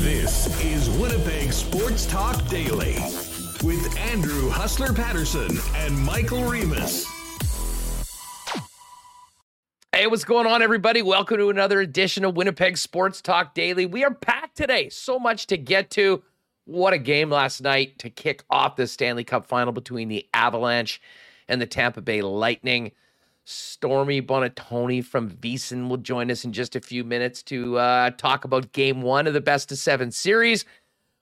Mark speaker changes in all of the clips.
Speaker 1: This is Winnipeg Sports Talk Daily with Andrew Hustler Paterson and Michael Remis.
Speaker 2: Hey, what's going on, everybody? Welcome to another edition of Winnipeg Sports Talk Daily. We are packed today. So much to get to. What a game last night to kick off the Stanley Cup final between the Avalanche and the Tampa Bay Lightning. Stormy Buonantony from VSiN will join us in just a few minutes to uh, talk about game one of the best of seven series.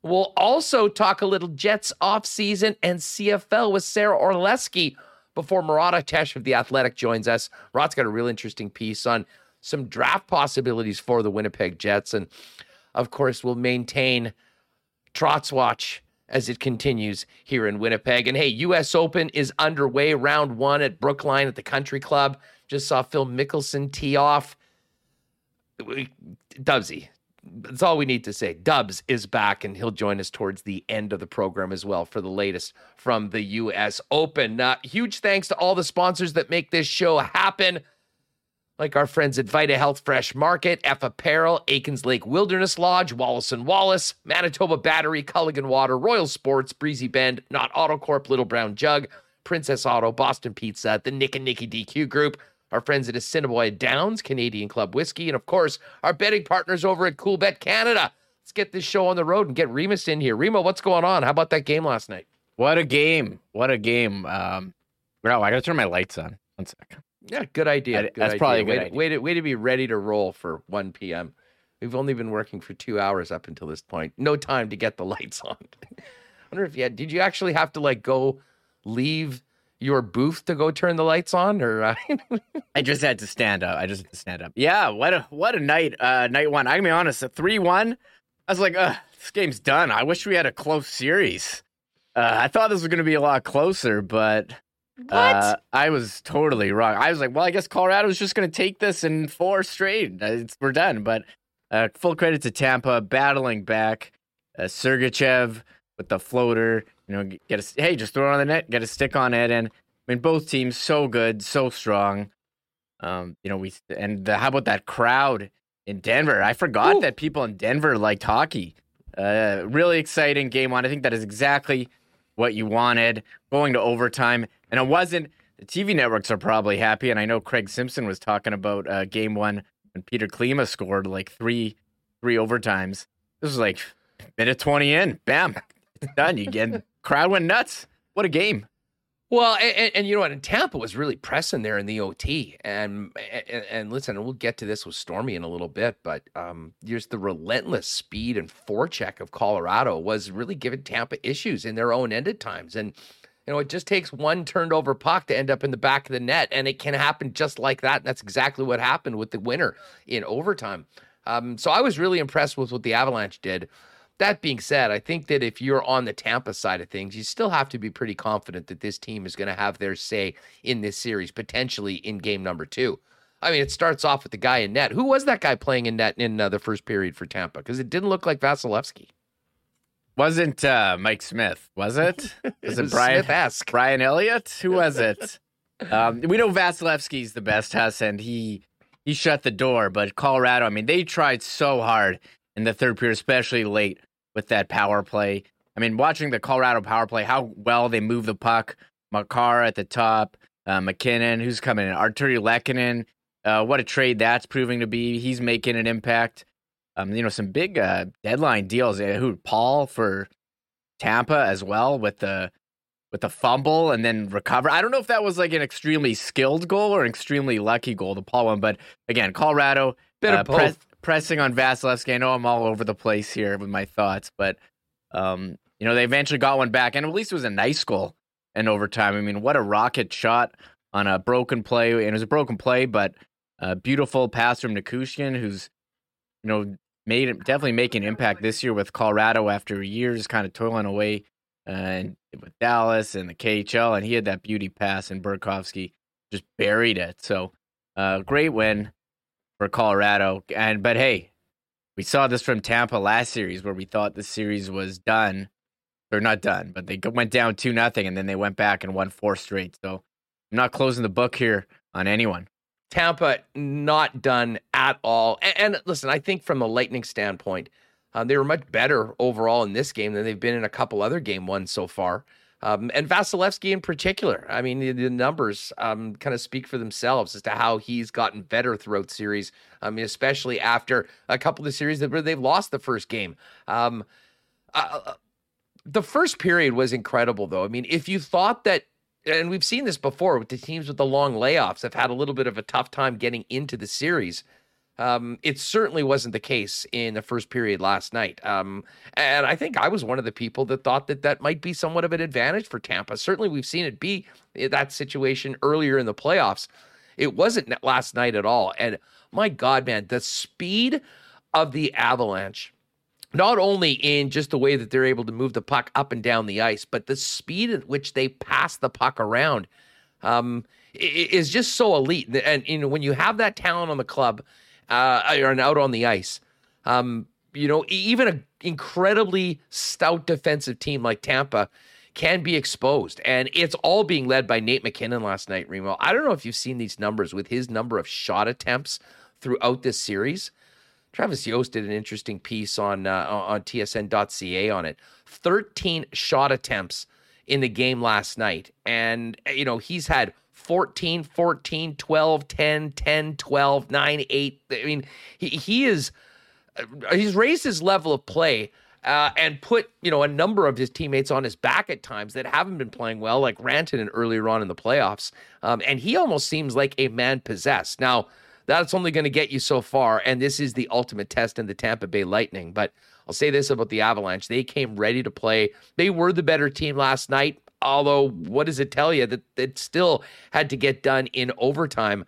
Speaker 2: We'll also talk a little Jets offseason and CFL with Sara Orlesky before Murat Ates of The Athletic joins us. Murat's got a real interesting piece on some draft possibilities for the Winnipeg Jets. And of course, we'll maintain Trotz Watch as it continues here in Winnipeg. And hey, US Open is underway, round one at Brookline at the Country Club. Just saw Phil Mickelson tee off. Dubsy, that's all we need to say. Dubs is back, and he'll join us towards the end of the program as well for the latest from the U.S. Open. Uh, huge thanks to all the sponsors that make this show happen, like our friends at Vita Health Fresh Market, F Apparel, Aikens Lake Wilderness Lodge, Wallace and Wallace, Manitoba Battery, Culligan Water, Royal Sports, Breezy Bend, Knott Autocorp, Little Brown Jug, Princess Auto, Boston Pizza, the Nick and Nicky DQ Group our friends at Assiniboia Downs, Canadian Club Whiskey, and of course, our betting partners over at Coolbet Canada. Let's get this show on the road and get Remis in here. Remo, what's going on? How about that game last night?
Speaker 3: What a game. What a game. Um, I got to turn my lights on. One second.
Speaker 2: Yeah, good idea.
Speaker 3: Good
Speaker 2: that's
Speaker 3: idea. probably a
Speaker 2: good
Speaker 3: way,
Speaker 2: idea. Way, to, way to be ready to roll for 1 p.m. We've only been working for two hours up until this point. No time to get the lights on. I wonder if you had, did you actually have to like go leave your booth to go turn the lights on or uh...
Speaker 3: I just had to stand up. I just had to stand up. Yeah, what a what a night uh night one. I can be honest, a 3-1. I was like, uh, this game's done. I wish we had a close series. Uh, I thought this was going to be a lot closer, but uh, I was totally wrong. I was like, well, I guess Colorado's just going to take this in four straight. Uh, it's, we're done. But uh, full credit to Tampa battling back. Uh, Sergachev with the floater. You know, get a hey, just throw it on the net, get a stick on it, and I mean both teams so good, so strong. Um, you know, we and the, how about that crowd in Denver? I forgot Ooh. that people in Denver liked hockey. Uh, really exciting game one. I think that is exactly what you wanted. Going to overtime, and it wasn't. The TV networks are probably happy, and I know Craig Simpson was talking about uh, game one when Peter Klima scored like three three overtimes. This was like minute twenty in, bam, it's done. You get crowd went nuts. What a game.
Speaker 2: Well, and, and, you know what? And Tampa was really pressing there in the OT. And and, and listen, we'll get to this with Stormy in a little bit, but um, just the relentless speed and forecheck of Colorado was really giving Tampa issues in their own end at times. And you know, it just takes one turned over puck to end up in the back of the net, and it can happen just like that. And that's exactly what happened with the winner in overtime. Um, so I was really impressed with what the Avalanche did. That being said, I think that if you're on the Tampa side of things, you still have to be pretty confident that this team is going to have their say in this series, potentially in game number two. I mean, it starts off with the guy in net. Who was that guy playing in net in uh, the first period for Tampa? Because it didn't look like Vasilevskiy.
Speaker 3: Wasn't uh, Mike Smith? Was it?
Speaker 2: Was it, it Brian
Speaker 3: Smith-esque. Brian Elliott? Who was it? um, we know Vasilevskiy's the best, Huss, and he he shut the door. But Colorado, I mean, they tried so hard in the third period, especially late with that power play. I mean, watching the Colorado power play, how well they move the puck. Makar at the top, uh, MacKinnon, who's coming in, Artturi Lehkonen. Uh, what a trade that's proving to be. He's making an impact. Um, you know, some big uh, deadline deals. Uh, who Paul for Tampa as well with the with the fumble and then recover. I don't know if that was like an extremely skilled goal or an extremely lucky goal, the Paul one. But again, Colorado
Speaker 2: uh,
Speaker 3: pressing on Vasilevskiy. I know I'm all over the place here with my thoughts, but um, you know they eventually got one back, and at least it was a nice goal in overtime. I mean, what a rocket shot on a broken play, and it was a broken play, but a beautiful pass from Nichushkin, who's you know made definitely make an impact this year with Colorado after years kind of toiling away uh, and with Dallas and the KHL, and he had that beauty pass, and Burakovsky just buried it. So, uh, great win for Colorado. And but hey, we saw this from Tampa last series where we thought the series was done. Or not done, but they went down two nothing, and then they went back and won four straight. So I'm not closing the book here on anyone.
Speaker 2: Tampa not done at all. And, and listen, I think from a Lightning standpoint, uh, they were much better overall in this game than they've been in a couple other game ones so far. Um, and Vasilevskiy in particular. I mean, the, the numbers um, kind of speak for themselves as to how he's gotten better throughout series. I mean, especially after a couple of series where they've lost the first game. Um, uh, uh, the first period was incredible, though. I mean, if you thought that, and we've seen this before with the teams with the long layoffs, have had a little bit of a tough time getting into the series. Um, it certainly wasn't the case in the first period last night. Um, and I think I was one of the people that thought that that might be somewhat of an advantage for Tampa. Certainly, we've seen it be that situation earlier in the playoffs. It wasn't last night at all. And my God, man, the speed of the Avalanche, not only in just the way that they're able to move the puck up and down the ice, but the speed at which they pass the puck around um, is just so elite. And, you know, when you have that talent on the club, uh, and out on the ice. Um, you know, even an incredibly stout defensive team like Tampa can be exposed. And it's all being led by Nate MacKinnon last night, Remo. I don't know if you've seen these numbers with his number of shot attempts throughout this series. Travis Yost did an interesting piece on uh, on tsn.ca on it. 13 shot attempts in the game last night. And, you know, he's had 14, 14, 12, 10, 10, 12, 9, 8. I mean, he, he is, uh, he's raised his level of play uh, and put, you know, a number of his teammates on his back at times that haven't been playing well, like Rantanen earlier on in the playoffs. Um, and he almost seems like a man possessed. Now, that's only going to get you so far. And this is the ultimate test in the Tampa Bay Lightning. But I'll say this about the Avalanche. They came ready to play. They were the better team last night. Although, what does it tell you that it still had to get done in overtime?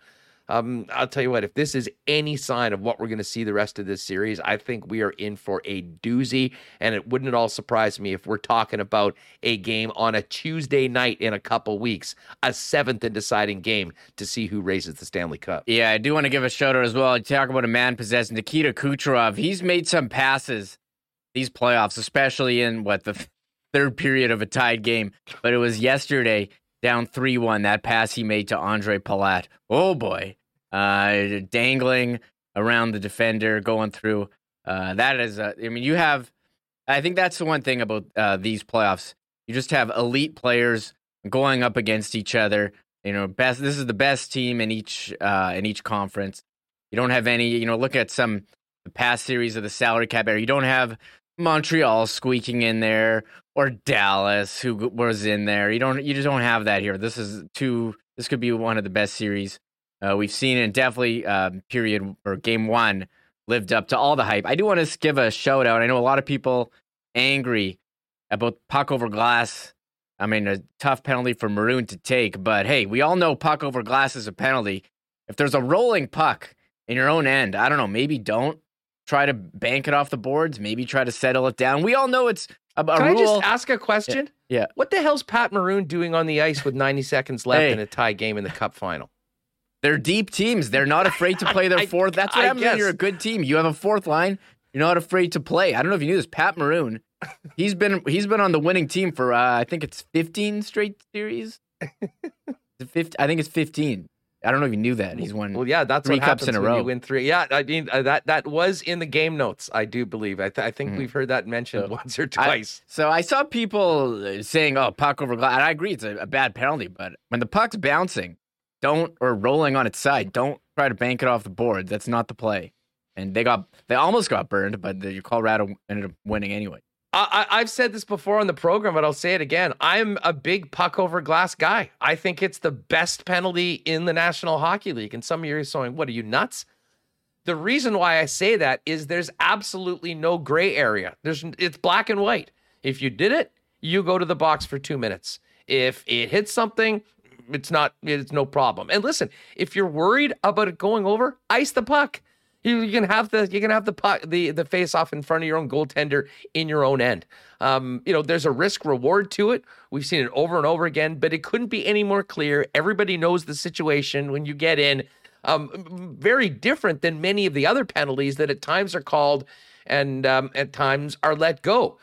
Speaker 2: Um, I'll tell you what, if this is any sign of what we're going to see the rest of this series, I think we are in for a doozy. And it wouldn't at all surprise me if we're talking about a game on a Tuesday night in a couple weeks, a seventh and deciding game to see who raises the Stanley Cup.
Speaker 3: Yeah, I do want to give a shout out as well. Talk about a man possessed Nikita Kucherov. He's made some passes these playoffs, especially in what the third period of a tied game. But it was yesterday, down 3 1, that pass he made to Andre Palat. Oh boy. Uh, dangling around the defender, going through. Uh, that is, uh, I mean, you have, I think that's the one thing about uh, these playoffs. You just have elite players going up against each other. You know, best. This is the best team in each uh, in each conference. You don't have any. You know, look at some past series of the salary cap era. You don't have Montreal squeaking in there or Dallas who was in there. You don't you just don't have that here. This is two this could be one of the best series uh, we've seen and definitely uh, period or game 1 lived up to all the hype. I do want to give a shout out. I know a lot of people angry about puck over glass. I mean, a tough penalty for Maroon to take, but hey, we all know puck over glass is a penalty. If there's a rolling puck in your own end, I don't know, maybe don't try to bank it off the boards, maybe try to settle it down. We all know it's a, a
Speaker 2: Can
Speaker 3: rule.
Speaker 2: I just ask a question?
Speaker 3: Yeah. yeah.
Speaker 2: What the hell's Pat Maroon doing on the ice with 90 seconds left hey. in a tie game in the Cup final?
Speaker 3: They're deep teams. They're not afraid to play their fourth. That's what I happens when you're a good team. You have a fourth line. You're not afraid to play. I don't know if you knew this. Pat Maroon, he's been he's been on the winning team for uh, I think it's 15 straight series. 15, I think it's 15. I don't know if you knew that. He's won.
Speaker 2: Well, yeah, that's three cups in a row. You win three. Yeah, I mean uh, that that was in the game notes. I do believe. I, th- I think mm we've heard that mentioned so, once or twice.
Speaker 3: I, so I saw people uh, saying, "Oh, puck over glass." And I agree, it's a, a, bad penalty. But when the puck's bouncing, don't or rolling on its side, don't try to bank it off the board. That's not the play. And they got they almost got burned, but the Colorado ended up winning anyway.
Speaker 2: I, I've said this before on the program, but I'll say it again. I'm a big puck over glass guy. I think it's the best penalty in the National Hockey League. And some of you are saying, "What are you nuts?" The reason why I say that is there's absolutely no gray area. There's it's black and white. If you did it, you go to the box for two minutes. If it hits something, it's not it's no problem. And listen, if you're worried about it going over, ice the puck. You, you can have the you can have the puck, the the face off in front of your own goaltender in your own end. Um, you know, there's a risk reward to it. We've seen it over and over again, but it couldn't be any more clear. Everybody knows the situation when you get in. Um, very different than many of the other penalties that at times are called and um, at times are let go.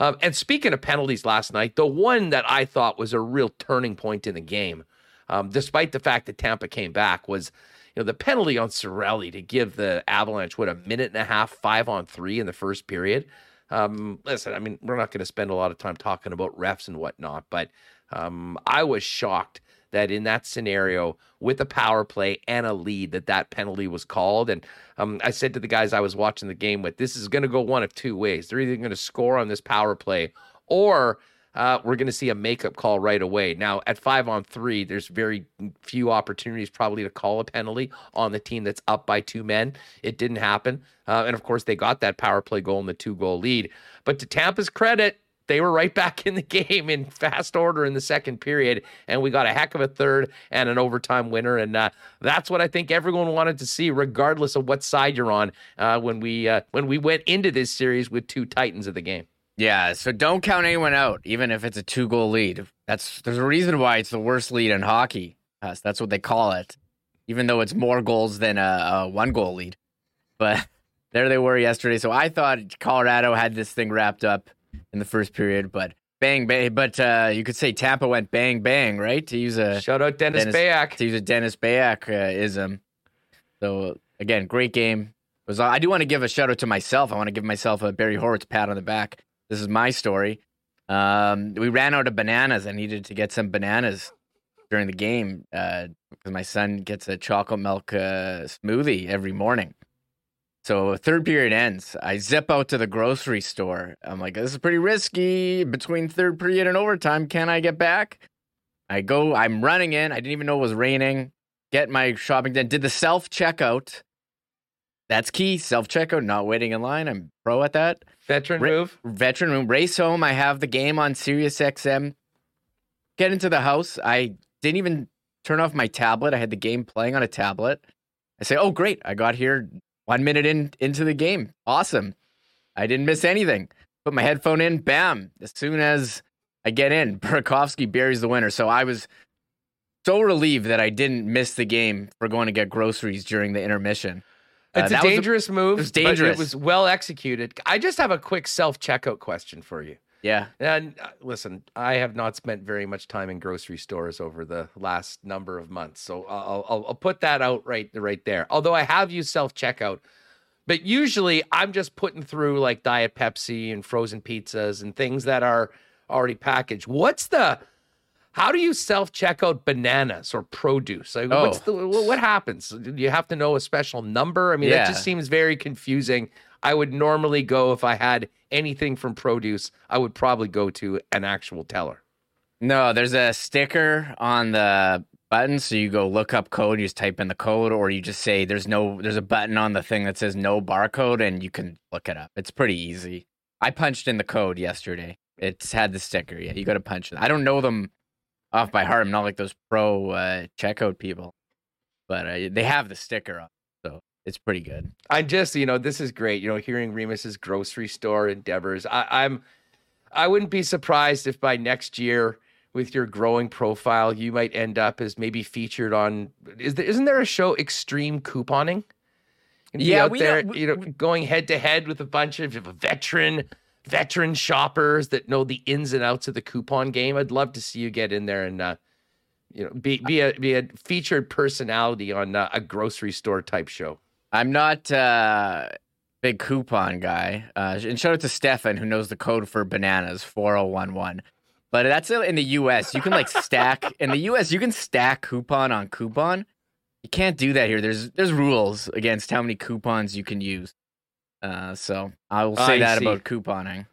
Speaker 2: Um, and speaking of penalties last night, the one that I thought was a real turning point in the game, um, despite the fact that Tampa came back, was you know, the penalty on Cirelli to give the Avalanche what a minute and a half, five on three in the first period. Um, listen, I mean, we're not going to spend a lot of time talking about refs and whatnot, but um, I was shocked that in that scenario with a power play and a lead that that penalty was called and um, i said to the guys i was watching the game with this is going to go one of two ways they're either going to score on this power play or uh, we're going to see a makeup call right away. Now, at five on three, there's very few opportunities probably to call a penalty on the team that's up by two men. It didn't happen. Uh, and of course, they got that power play goal and the two goal lead. But to Tampa's credit, they were right back in the game in fast order in the second period, and we got a heck of a third and an overtime winner. And uh, that's what I think everyone wanted to see, regardless of what side you're on. Uh, when we uh, when we went into this series with two titans of the game.
Speaker 3: Yeah, so don't count anyone out, even if it's a two goal lead. That's there's a reason why it's the worst lead in hockey. That's what they call it, even though it's more goals than a, a one goal lead. But there they were yesterday. So I thought Colorado had this thing wrapped up in the first period, but bang bang. But uh, you could say Tampa went bang bang, right? To use a
Speaker 2: shout out Dennis, Dennis Beyak.
Speaker 3: To use a Dennis Beyak uh, ism. So again, great game. Was I do want to give a shout out to myself. I want to give myself a Barry Horowitz pat on the back this is my story. Um, we ran out of bananas. I needed to get some bananas during the game because uh, my son gets a chocolate milk uh, smoothie every morning. So third period ends. I zip out to the grocery store. I'm like, this is pretty risky. Between third period and overtime, can I get back? I go. I'm running in. I didn't even know it was raining. Get my shopping done. Did the self checkout. That's key. Self checkout. Not waiting in line. I'm pro at that.
Speaker 2: Veteran Ra- move.
Speaker 3: Veteran move. Race home. I have the game on Sirius XM. Get into the house. I didn't even turn off my tablet. I had the game playing on a tablet. I say, "Oh, great! I got here one minute in into the game. Awesome! I didn't miss anything." Put my headphone in. Bam! As soon as I get in, Burakovsky buries the winner. So I was so relieved that I didn't miss the game for going to get groceries during the intermission.
Speaker 2: It's uh, a dangerous a, move.
Speaker 3: It was dangerous.
Speaker 2: it was well executed. I just have a quick self checkout question for you.
Speaker 3: Yeah.
Speaker 2: And uh, listen, I have not spent very much time in grocery stores over the last number of months, so I'll, I'll, I'll put that out right right there. Although I have used self checkout, but usually I'm just putting through like Diet Pepsi and frozen pizzas and things that are already packaged. What's the how do you self check out bananas or produce? Like, oh. what's the what happens? Do you have to know a special number? I mean, yeah. that just seems very confusing. I would normally go if I had anything from produce, I would probably go to an actual teller.
Speaker 3: No, there's a sticker on the button, so you go look up code, you just type in the code, or you just say there's no there's a button on the thing that says no barcode, and you can look it up. It's pretty easy. I punched in the code yesterday. It's had the sticker. Yeah, you got to punch it. I don't know them off by heart. I'm not like those pro uh, checkout people, but uh, they have the sticker up, so it's pretty good.
Speaker 2: I just, you know, this is great. You know, hearing Remis's grocery store endeavors. I, I'm, I wouldn't be surprised if by next year, with your growing profile, you might end up as maybe featured on. Is there, isn't there a show, Extreme Couponing?
Speaker 3: yeah,
Speaker 2: out there, we, you know, going head to head with a bunch of a veteran veteran shoppers that know the ins and outs of the coupon game. I'd love to see you get in there and uh, you know be be a be a featured personality on uh, a grocery store type show.
Speaker 3: I'm not uh big coupon guy. Uh, and shout out to Stefan who knows the code for bananas 4011. But that's in the US. You can like stack in the US you can stack coupon on coupon. You can't do that here. There's there's rules against how many coupons you can use. Uh, so I will say I that see. about couponing.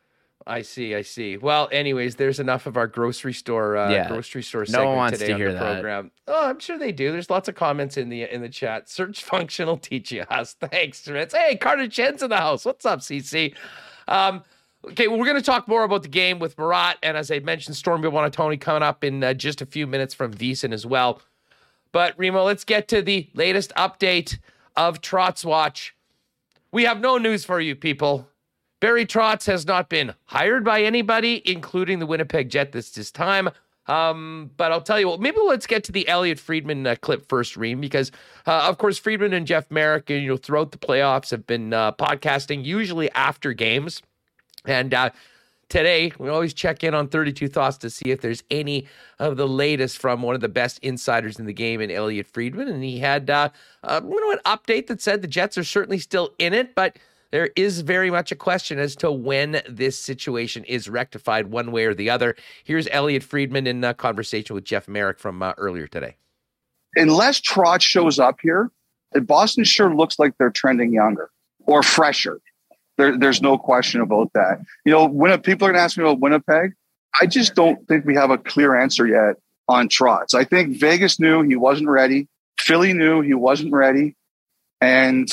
Speaker 2: I see, I see. Well, anyways, there's enough of our grocery store, uh, yeah. grocery store segment no one wants today to hear on the that. program. Oh, I'm sure they do. There's lots of comments in the in the chat. Search function will teach you us. Thanks, Ritz. Hey, Carter Chen's in the house. What's up, CC? Um, okay, well, we're going to talk more about the game with Murat, and as I mentioned, Stormy Buonantony coming up in uh, just a few minutes from VSiN as well. But Remo, let's get to the latest update of Trotz Watch. We have no news for you, people. Barry Trotz has not been hired by anybody, including the Winnipeg Jet this, this time. Um, but I'll tell you what, maybe let's get to the Elliotte Friedman uh, clip first, Reem, because uh, of course Friedman and Jeff Marek, you know, throughout the playoffs have been uh, podcasting, usually after games, and uh, today, we always check in on 32 Thoughts to see if there's any of the latest from one of the best insiders in the game, in Elliotte Friedman. And he had uh, uh, you know, an update that said the Jets are certainly still in it, but there is very much a question as to when this situation is rectified one way or the other. Here's Elliotte Friedman in a conversation with Jeff Marek from uh, earlier today.
Speaker 4: Unless Trot shows up here, Boston sure looks like they're trending younger or fresher. There, there's no question about that. You know, when people are going to ask me about Winnipeg, I just don't think we have a clear answer yet on Trotz. I think Vegas knew he wasn't ready. Philly knew he wasn't ready. And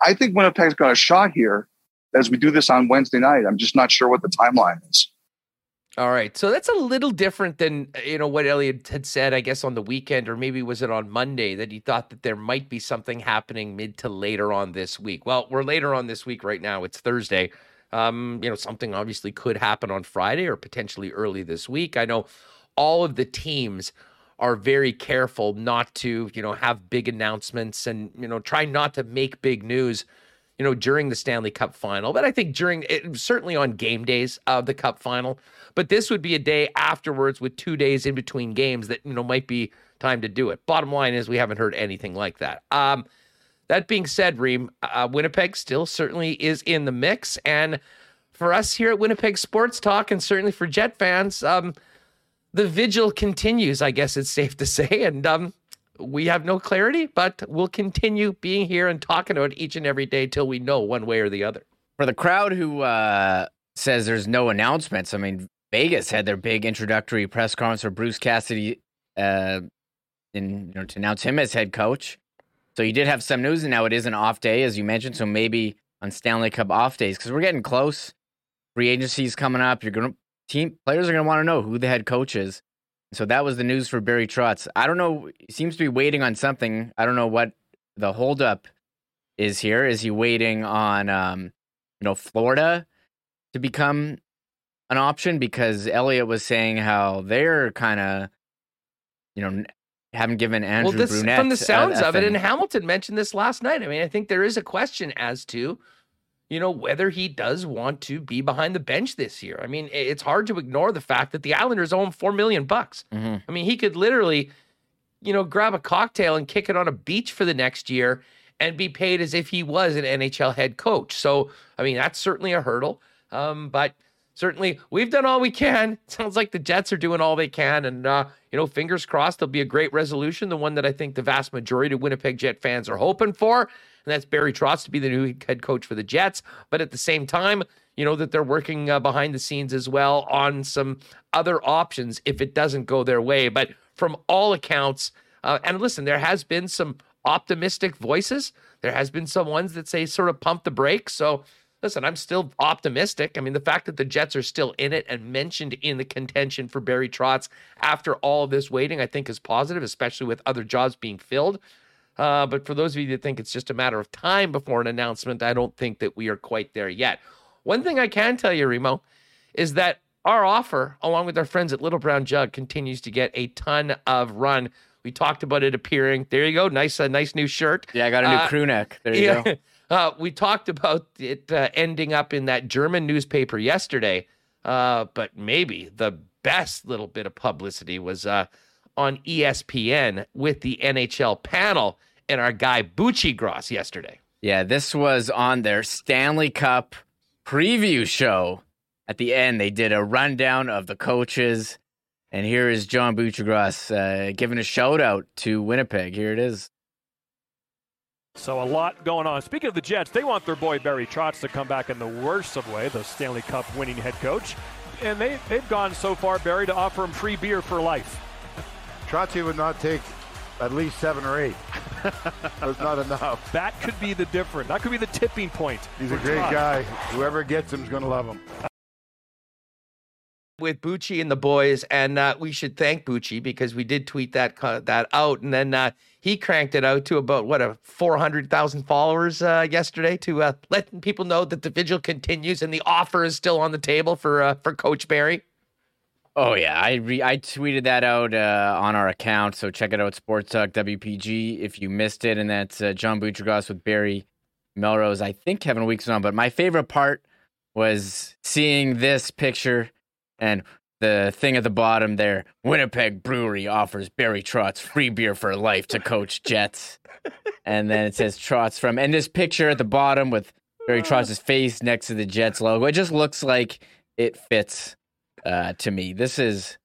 Speaker 4: I think Winnipeg's got a shot here as we do this on Wednesday night. I'm just not sure what the timeline is.
Speaker 2: All right. So that's a little different than, you know, what Elliotte had said, I guess, on the weekend, or maybe was it on Monday that he thought that there might be something happening mid to later on this week. Well, we're later on this week right now. It's Thursday. Um, you know, something obviously could happen on Friday or potentially early this week. I know all of the teams are very careful not to, you know, have big announcements and, you know, try not to make big news, you know, during the Stanley Cup final. But I think during it, certainly on game days of the Cup final. But this would be a day afterwards with two days in between games that, you know, might be time to do it. Bottom line is we haven't heard anything like that. Um, that being said, Reem, uh, Winnipeg still certainly is in the mix. And for us here at Winnipeg Sports Talk, and certainly for Jet fans, um, the vigil continues, I guess it's safe to say. And um, we have no clarity, but we'll continue being here and talking about each and every day till we know one way or the other.
Speaker 3: For the crowd who uh, says there's no announcements, I mean, Vegas had their big introductory press conference for Bruce Cassidy uh, in, you know, to announce him as head coach. So you did have some news, and now it is an off day, as you mentioned. So maybe on Stanley Cup off days, because we're getting close. Free agency is coming up. You're going to team players are going to want to know who the head coach is. So that was the news for Barry Trotz. I don't know. He seems to be waiting on something. I don't know what the holdup is here. Is he waiting on, um, you know, Florida to become an option? Because Elliotte was saying how they're kind of, you know, haven't given Andrew
Speaker 2: well, this,
Speaker 3: Brunette
Speaker 2: from the sounds
Speaker 3: a, a
Speaker 2: of it, and Hamilton mentioned this last night. I mean, I think there is a question as to you know, whether he does want to be behind the bench this year. I mean, it's hard to ignore the fact that the Islanders owe him four million bucks.
Speaker 3: Mm-hmm.
Speaker 2: I mean, he could literally, you know, grab a cocktail and kick it on a beach for the next year and be paid as if he was an NHL head coach. So, I mean, that's certainly a hurdle. Um, but certainly, we've done all we can. Sounds like the Jets are doing all they can, and uh, you know, fingers crossed, there'll be a great resolution. The one that I think the vast majority of Winnipeg Jet fans are hoping for and that's Barry Trotz to be the new head coach for the Jets. But at the same time, you know that they're working uh, behind the scenes as well on some other options if it doesn't go their way. But from all accounts, uh, and listen, there has been some optimistic voices. There has been some ones that say sort of pump the brakes. So listen, I'm still optimistic. I mean, the fact that the Jets are still in it and mentioned in the contention for Barry Trotz after all of this waiting, I think is positive, especially with other jobs being filled. Uh, but for those of you that think it's just a matter of time before an announcement, I don't think that we are quite there yet. One thing I can tell you, Remo, is that our offer, along with our friends at Little Brown Jug, continues to get a ton of run. We talked about it appearing. There you go. Nice, uh, nice new shirt.
Speaker 3: Yeah, I got a new
Speaker 2: Uh,
Speaker 3: crew neck. There you
Speaker 2: yeah.
Speaker 3: go.
Speaker 2: Uh, we talked about it uh, ending up in that German newspaper yesterday, uh, but maybe the best little bit of publicity was uh, on ESPN with the NHL panel and our guy Buccigross yesterday.
Speaker 3: Yeah, this was on their Stanley Cup preview show. At the end, they did a rundown of the coaches. And here is John Buccigross uh, giving a shout out to Winnipeg. Here it is.
Speaker 5: So a lot going on. Speaking of the Jets, they want their boy Barry Trotz to come back in the worst of way, the Stanley Cup winning head coach. And they, they've gone so far, Barry, to offer him free beer for life.
Speaker 6: Trotzy would not take at least seven or eight. That's not enough.
Speaker 5: That could be the difference. That could be the tipping point.
Speaker 6: He's a great
Speaker 5: Trotz.
Speaker 6: guy. Whoever gets him is going to love him.
Speaker 2: with Bucci and the boys, and uh, we should thank Bucci because we did tweet that co- that out, and then uh, he cranked it out to about what a four hundred thousand followers uh, yesterday to uh, letting people know that the vigil continues and the offer is still on the table for uh, for Coach Barry.
Speaker 3: Oh yeah, I re- I tweeted that out uh, on our account, so check it out, Sports Talk WPG if you missed it, and that's uh, John Buccigross with Barry Melrose. I think Kevin Weekes on, but my favorite part was seeing this picture and the thing at the bottom there Winnipeg Brewery offers Barry Trotz free beer for life to coach Jets. and then it says Trotz from, and this picture at the bottom with Barry Trotz's face next to the Jets logo. It just looks like it fits uh, to me. This is.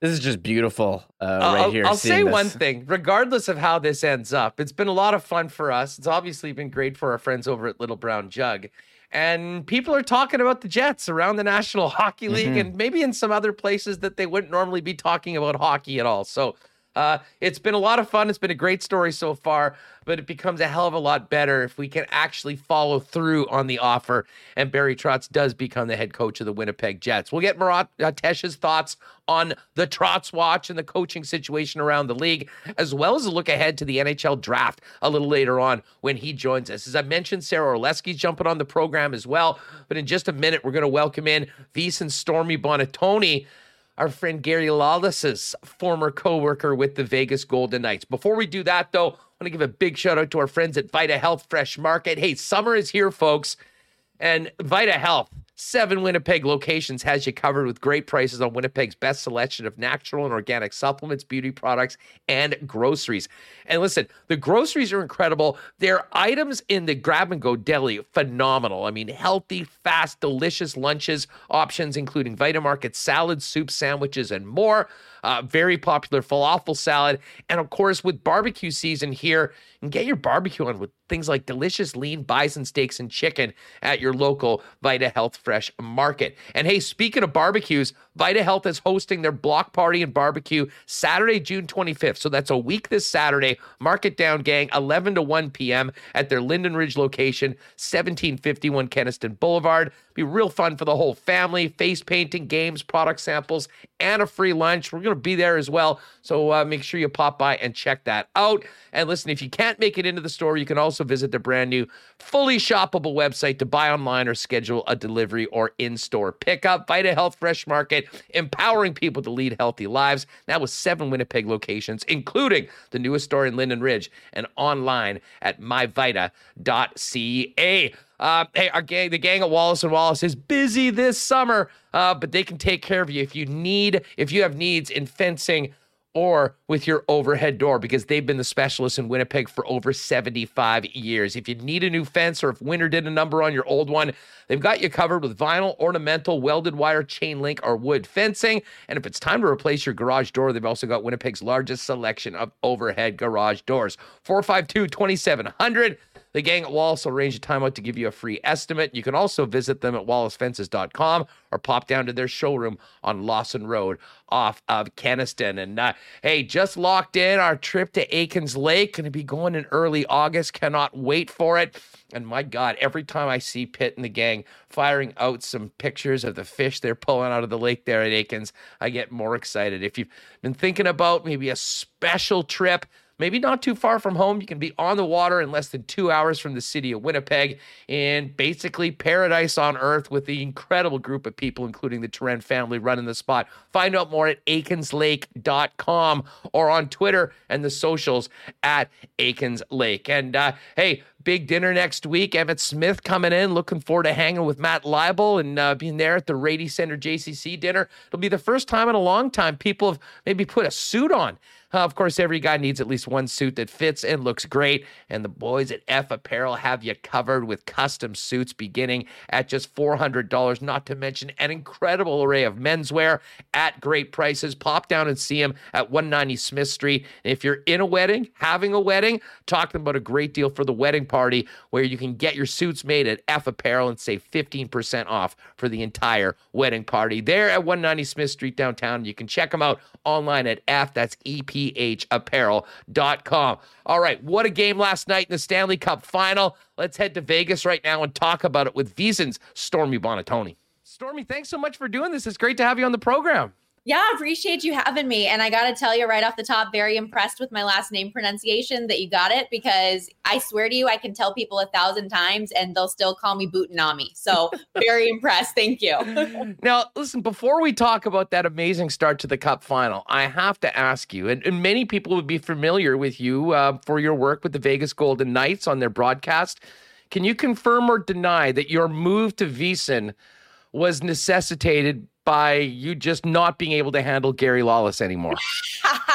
Speaker 3: This is just beautiful uh, right
Speaker 2: I'll,
Speaker 3: here.
Speaker 2: I'll say
Speaker 3: this.
Speaker 2: one thing, regardless of how this ends up, it's been a lot of fun for us. It's obviously been great for our friends over at Little Brown Jug. And people are talking about the Jets around the National Hockey League
Speaker 3: Mhm.
Speaker 2: and maybe in some other places that they wouldn't normally be talking about hockey at all. So uh, it's been a lot of fun. It's been a great story so far, but it becomes a hell of a lot better if we can actually follow through on the offer and Barry Trotz does become the head coach of the Winnipeg Jets. We'll get Murat uh, Ates's thoughts on the Trotz watch and the coaching situation around the league, as well as a look ahead to the NHL draft a little later on when he joins us. As I mentioned, Sara Orlesky's jumping on the program as well. But in just a minute, we're going to welcome in VSiN Stormy Buonantony our friend Gary Lawless's former co-worker with the Vegas Golden Knights. Before we do that, though, I want to give a big shout out to our friends at Vita Health Fresh Market. Hey, summer is here, folks, and Vita Health, seven Winnipeg locations, has you covered with great prices on Winnipeg's best selection of natural and organic supplements, beauty products, and groceries. And listen, the groceries are incredible. Their items in the grab and go deli, phenomenal. I mean, healthy, fast, delicious lunches options, including Vitamarket salads, soup, sandwiches, and more. Uh, very popular falafel salad. And of course, with barbecue season here, and get your barbecue on with things like delicious lean bison steaks and chicken at your local Vita Health Fresh market. And hey, speaking of barbecues, Vita Health is hosting their block party and barbecue Saturday, June 25th. So that's a week this Saturday. Mark it down, gang, 11 to 1 p.m. at their Linden Ridge location, 1751 Kenaston Boulevard. Be real fun for the whole family. Face painting, games, product samples, and a free lunch. We're going to be there as well. So uh, make sure you pop by and check that out. And listen, if you can't make it into the store, you can also visit the brand new, fully shoppable website to buy online or schedule a delivery or in store pickup. Vita Health Fresh Market, empowering people to lead healthy lives. Now with seven Winnipeg locations, including the newest store in Linden Ridge and online at myvita.ca. Uh, hey, our gang, the gang at Wallace and Wallace is busy this summer, uh, but they can take care of you if you need, if you have needs in fencing or with your overhead door because they've been the specialists in Winnipeg for over 75 years. If you need a new fence or if winter did a number on your old one, they've got you covered with vinyl, ornamental, welded wire, chain link, or wood fencing. And if it's time to replace your garage door, they've also got Winnipeg's largest selection of overhead garage doors. 452 2700. The gang at Wallace will arrange a time out to give you a free estimate. You can also visit them at wallacefences.com or pop down to their showroom on Lawson Road off of Kenaston. And uh, hey, just locked in our trip to Aikens Lake. Going to be going in early August. Cannot wait for it. And my God, every time I see Pitt and the gang firing out some pictures of the fish they're pulling out of the lake there at Aikens, I get more excited. If you've been thinking about maybe a special trip, maybe not too far from home. You can be on the water in less than two hours from the city of Winnipeg and basically paradise on earth with the incredible group of people, including the Turan family running the spot. Find out more at aikenslake.com or on Twitter and the socials at Aikens Lake. And uh, hey, big dinner next week. Emmitt Smith coming in. Looking forward to hanging with Matt Leibel and uh, being there at the Rady Center JCC dinner. It'll be the first time in a long time people have maybe put a suit on. Of course, every guy needs at least one suit that fits and looks great. And the boys at F Apparel have you covered with custom suits beginning at just $400, not to mention an incredible array of menswear at great prices. Pop down and see them at 190 Smith Street. And if you're in a wedding, having a wedding, talking about a great deal for the wedding party where you can get your suits made at F Apparel and save 15% off for the entire wedding party. There at 190 Smith Street downtown. You can check them out online at F, that's EPHapparel.com. All right, what a game last night in the Stanley Cup final. Let's head to Vegas right now and talk about it with VSiN's Stormy Buonantony. Stormy, thanks so much for doing this. It's great to have you on the program.
Speaker 7: Yeah, I appreciate you having me. And I got to tell you right off the top, very impressed with my last name pronunciation that you got it because I swear to you, I can tell people a thousand times and they'll still call me Butanami. So very impressed. Thank you.
Speaker 2: Now, listen, before we talk about that amazing start to the Cup final, I have to ask you, and, and many people would be familiar with you uh, for your work with the Vegas Golden Knights on their broadcast. Can you confirm or deny that your move to VSiN was necessitated by you just not being able to handle Gary Lawless anymore?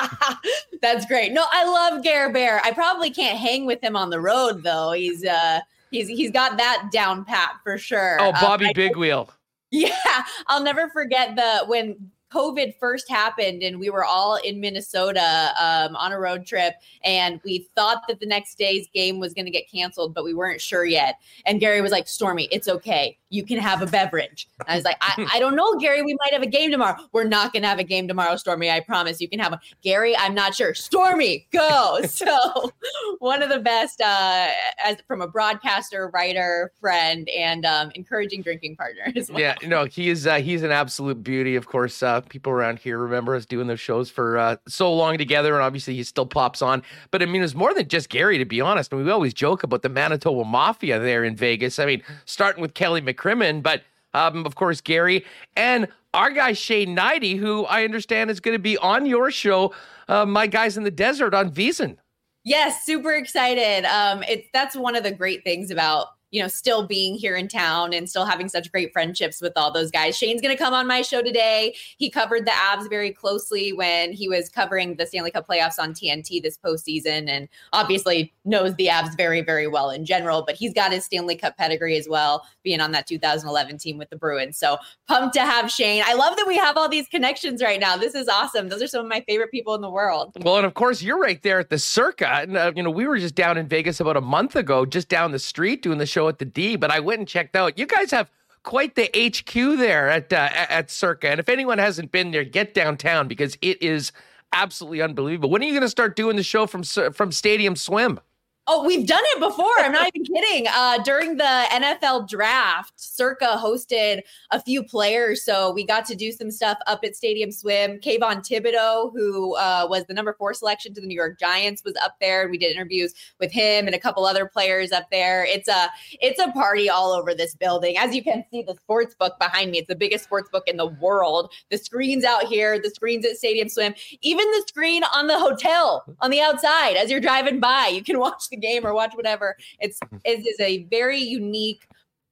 Speaker 7: That's great. No, I love Gare Bear. I probably can't hang with him on the road though. He's uh he's he's got that down pat for sure.
Speaker 2: Oh, Bobby
Speaker 7: um,
Speaker 2: Big Wheel.
Speaker 7: Yeah, I'll never forget the when COVID first happened and we were all in Minnesota um, on a road trip and we thought that the next day's game was going to get canceled, but we weren't sure yet. And Gary was like, Stormy, it's okay. You can have a beverage. And I was like, I, I don't know, Gary. We might have a game tomorrow. We're not going to have a game tomorrow, Stormy. I promise you can have one. Gary, I'm not sure. Stormy, go. so one of the best uh, as from a broadcaster, writer, friend, and um, encouraging drinking partner as well.
Speaker 2: Yeah, no, he is. Uh, he's an absolute beauty. Of course, uh, people around here remember us doing those shows for uh, so long together, and obviously he still pops on. But I mean, it's more than just Gary, to be honest. Mean, we always joke about the Manitoba Mafia there in Vegas. I mean, starting with Kelly McCrimmon, but um, of course Gary and our guy Shane Hnidy, who I understand is going to be on your show, uh, my guys in the desert on VSiN.
Speaker 7: Yes, super excited. Um, it's that's one of the great things about you know, still being here in town and still having such great friendships with all those guys. Shane's going to come on my show today. He covered the abs very closely when he was covering the Stanley Cup playoffs on TNT this postseason and obviously knows the Avs very, very well in general, but he's got his Stanley Cup pedigree as well, being on that 2011 team with the Bruins. So pumped to have Shane. I love that we have all these connections right now. This is awesome. Those are some of my favorite people in the world.
Speaker 2: Well, and of course, you're right there at the Circa. And, uh, you know, we were just down in Vegas about a month ago, just down the street doing the show at the D, but I went and checked out. You guys have quite the HQ there at uh, at Circa. And if anyone hasn't been there, get downtown because it is absolutely unbelievable. When are you going to start doing the show from from Stadium Swim?
Speaker 7: Oh, we've done it before. I'm not even kidding. Uh, during the NFL draft, Circa hosted a few players. So we got to do some stuff up at Stadium Swim. Kayvon Thibodeaux, who uh, was the number four selection to the New York Giants, was up there. We did interviews with him and a couple other players up there. It's a it's a party all over this building. As you can see, the sports book behind me, it's the biggest sports book in the world. The screens out here, the screens at Stadium Swim, even the screen on the hotel on the outside as you're driving by, you can watch the game or watch whatever. It's
Speaker 2: Mm-hmm.
Speaker 7: it is a very unique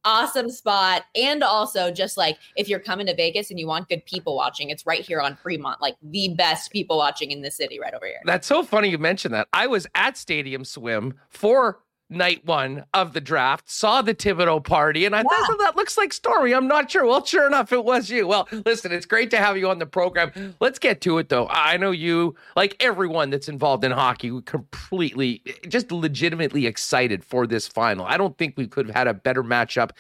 Speaker 7: awesome spot and also just like if you're coming to Vegas and you want good people watching it's right here on Fremont like the best people watching in the city right over here.
Speaker 2: That's so funny you mentioned that. I was at Stadium Swim for night one of the draft, saw the Thibodeaux party, and I thought, "Oh, that looks like Stormy. I'm not sure. Well, sure enough, it was you. Well, listen, it's great to have you on the program. Let's get to it, though. I know you, like everyone that's involved in hockey, completely, just legitimately excited for this final. I don't think we could have had a better matchup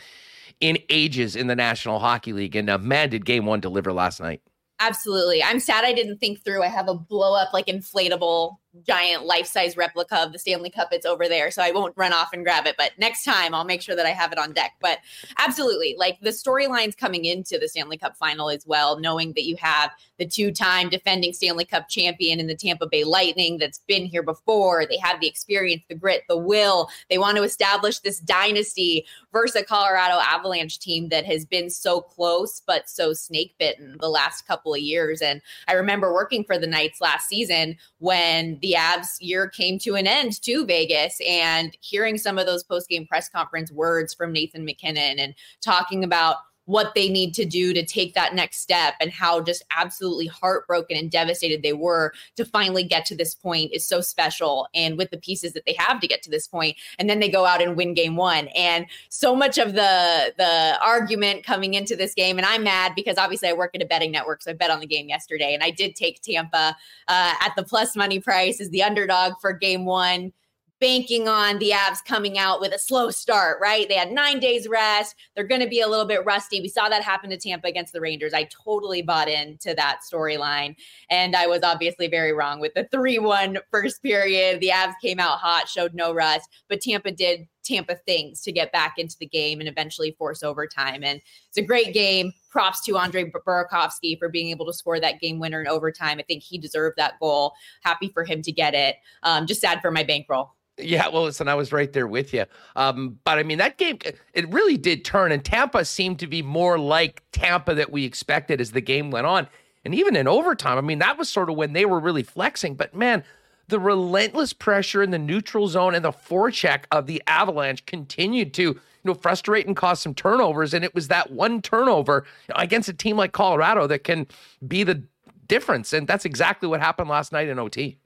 Speaker 2: in ages in the National Hockey League. And uh, man, did game one deliver last night.
Speaker 7: Absolutely. I'm sad I didn't think through. I have a blow up like inflatable giant life size replica of the Stanley Cup. It's over there. So I won't run off and grab it. But next time I'll make sure that I have it on deck. But absolutely, like the storylines coming into the Stanley Cup final as well, knowing that you have the two time defending Stanley Cup champion in the Tampa Bay Lightning that's been here before. They have the experience, the grit, the will. They want to establish this dynasty versus a Colorado Avalanche team that has been so close, but so snake bitten the last couple of years. And I remember working for the Knights last season when the Avs year came to an end to Vegas and hearing some of those post game press conference words from Nathan MacKinnon and talking about what they need to do to take that next step and how just absolutely heartbroken and devastated they were to finally get to this point is so special and with the pieces that they have to get to this point. And then they go out and win game 1 and so much of the the argument coming into this game and I'm mad because obviously I work at a betting network so I bet on the game yesterday. And I did take Tampa uh, at the plus money price as the underdog for game 1 banking on the Avs coming out with a slow start, right? They had nine days rest. They're going to be a little bit rusty. We saw that happen to Tampa against the Rangers. I totally bought into that storyline. And I was obviously very wrong with the 3 1 first period. The Avs came out hot, showed no rust, but Tampa did Tampa things to get back into the game and eventually force overtime. And it's a great game. Props to Andre Burakovsky for being able to score that game winner in overtime. I think he deserved that goal. Happy for him to get it. Um, just sad for my bankroll.
Speaker 2: Yeah, well, listen, I was right there with you. Um, but I mean, that game, it really did turn, and Tampa seemed to be more like Tampa that we expected as the game went on. And even in overtime, I mean, that was sort of when they were really flexing. But man, the relentless pressure in the neutral zone and the forecheck of the Avalanche continued to you know frustrate and cause some turnovers. And it was that one turnover against a team like Colorado that can be the difference. And that's exactly what happened last night in OT.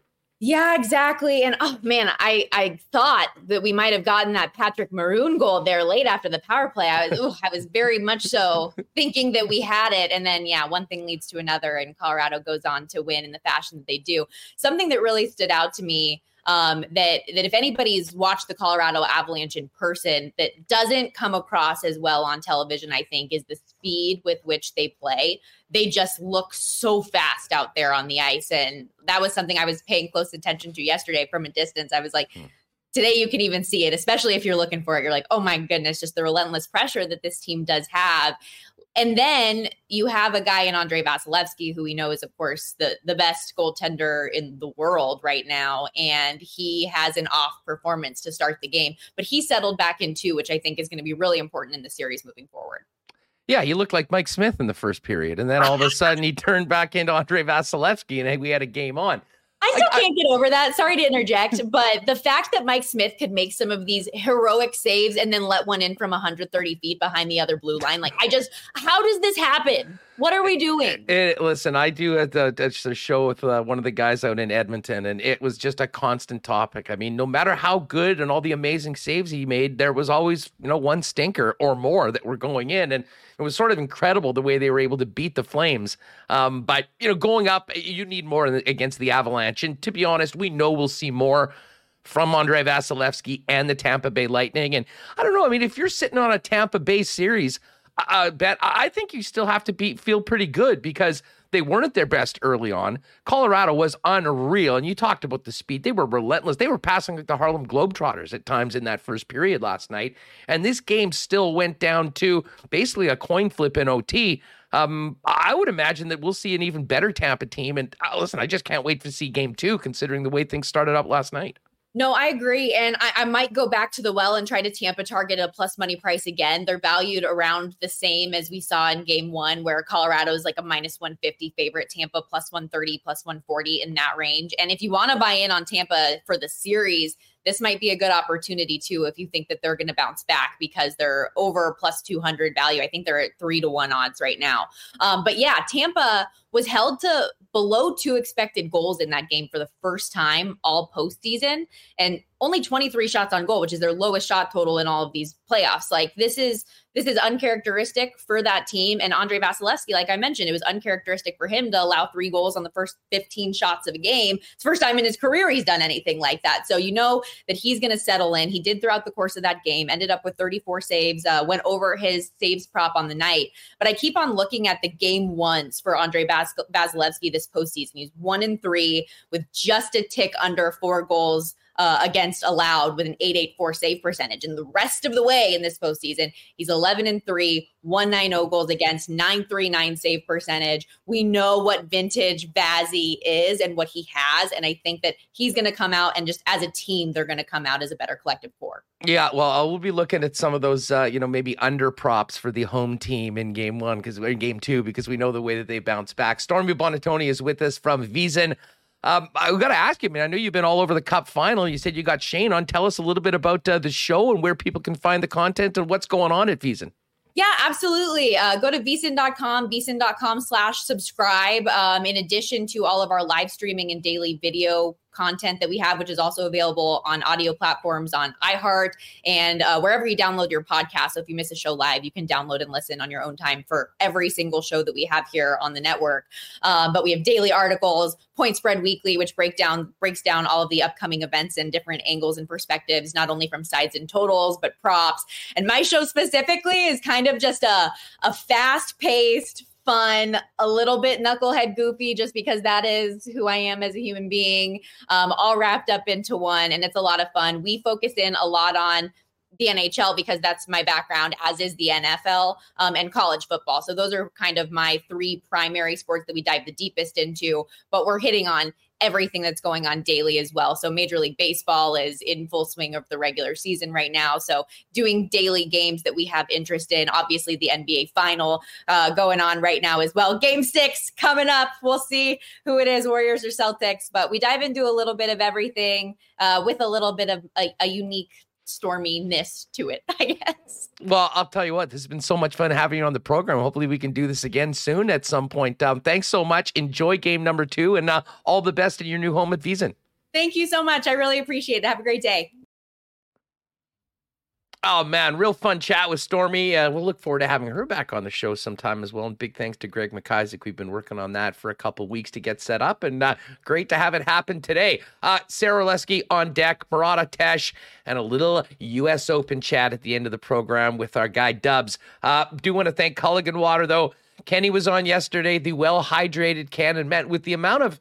Speaker 7: Yeah, exactly. And oh man, I I thought that we might have gotten that Patrick Maroon goal there late after the power play. I was ooh, I was very much so thinking that we had it, and then yeah, one thing leads to another, and Colorado goes on to win in the fashion that they do. Something that really stood out to me um, that that if anybody's watched the Colorado Avalanche in person, that doesn't come across as well on television, I think, is the speed with which they play. They just look so fast out there on the ice, and that was something I was paying close attention to yesterday from a distance. I was like. Hmm. Today, you can even see it, especially if you're looking for it. You're like, oh my goodness, just the relentless pressure that this team does have. And then you have a guy in Andrei Vasilevskiy, who we know is, of course, the, the best goaltender in the world right now. And he has an off performance to start the game, but he settled back in two, which I think is going to be really important in the series moving forward.
Speaker 2: Yeah, he looked like Mike Smith in the first period. And then all of a sudden he turned back into Andrei Vasilevskiy and we had a game on.
Speaker 7: I still can't get over that. Sorry to interject, but the fact that Mike Smith could make some of these heroic saves and then let one in from 130 feet behind the other blue line, like I just, how does this happen? What are we doing?
Speaker 2: It, listen, I do a, a, a show with uh, one of the guys out in Edmonton, and it was just a constant topic. I mean, no matter how good and all the amazing saves he made, there was always you know one stinker or more that were going in, and it was sort of incredible the way they were able to beat the Flames. Um, but you know, going up, you need more against the Avalanche, and to be honest, we know we'll see more from Andrei Vasilevskiy and the Tampa Bay Lightning. And I don't know. I mean, if you're sitting on a Tampa Bay series uh, bet I think you still have to be feel pretty good because they weren't at their best early on. Colorado was unreal, and you talked about the speed; they were relentless. They were passing like the Harlem Globetrotters at times in that first period last night, and this game still went down to basically a coin flip in OT. Um, I would imagine that we'll see an even better Tampa team. And uh, listen, I just can't wait to see game two, considering the way things started up last night.
Speaker 7: No, I agree. And I, I, might go back to the well and try to Tampa target a plus money price again. They're valued around the same as we saw in game one, where Colorado is like a minus 150 favorite, Tampa plus 130, plus 140 in that range. And if you want to buy in on Tampa for the series, this might be a good opportunity too if you think that they're going to bounce back because they're over plus 200 value. I think they're at three to one odds right now. Um, but yeah, Tampa was held to below two expected goals in that game for the first time all postseason. And only 23 shots on goal, which is their lowest shot total in all of these playoffs. Like this is this is uncharacteristic for that team. And Andrei Vasilevskiy, like I mentioned, it was uncharacteristic for him to allow three goals on the first 15 shots of a game. It's first time in his career he's done anything like that. So you know that he's going to settle in. He did throughout the course of that game, ended up with 34 saves, uh, went over his saves prop on the night. But I keep on looking at the game ones for Andre Bas- Vasilevskiy this postseason. He's one in three with just a tick under four goals uh, against allowed with an 884 save percentage. And the rest of the way in this postseason, he's 11 and 3, 190 goals against, 939 save percentage. We know what vintage Vazzy is and what he has. And I think that he's going to come out and just as a team, they're going to come out as a better collective core.
Speaker 2: Yeah, well, I will be looking at some of those, uh, you know, maybe under props for the home team in game one because in game two because we know the way that they bounce back. Stormy Buonantony is with us from VSiN. Um, I've got to ask you, I mean, I know you've been all over the Cup final. You said you got Shane on. Tell us a little bit about uh, the show and where people can find the content and what's going on at VSiN.
Speaker 7: Yeah, absolutely. Uh, go to vsin.com, vsin.com slash subscribe. Um, in addition to all of our live streaming and daily video content that we have, which is also available on audio platforms on iHeart and uh, wherever you download your podcast. So if you miss a show live, you can download and listen on your own time for every single show that we have here on the network. Um, but we have daily articles, Point Spread Weekly, which break down breaks down all of the upcoming events and different angles and perspectives, not only from sides and totals, but props. And my show specifically is kind of just a, a fast paced, fun, a little bit knucklehead goofy, just because that is who I am as a human being, um, all wrapped up into one. And it's a lot of fun. We focus in a lot on the NHL because that's my background, as is the NFL um, and college football. So those are kind of my three primary sports that we dive the deepest into. But we're hitting on everything that's going on daily as well. So Major League Baseball is in full swing of the regular season right now. So doing daily games that we have interest in. Obviously, the NBA final uh, going on right now as well. Game six coming up. We'll see who it is, Warriors or Celtics. But we dive into a little bit of everything uh, with a little bit of a, a unique storminess to it, I guess.
Speaker 2: Well, I'll tell you what, this has been so much fun having you on the program. Hopefully, we can do this again soon at some point. Um, thanks so much. Enjoy game number two and uh, all the best in your new home at VSiN.
Speaker 7: Thank you so much. I really appreciate it. Have a great day.
Speaker 2: Oh man, real fun chat with Stormy. Uh, we'll look forward to having her back on the show sometime as well. And big thanks to Greg McIsaac. We've been working on that for a couple weeks to get set up, and uh, great to have it happen today. Uh, Sara Orlesky on deck, Murat Ates, and a little U.S. Open chat at the end of the program with our guy Dubbs. Uh, do want to thank Culligan Water though. Kenny was on yesterday. The well hydrated Cannon met with the amount of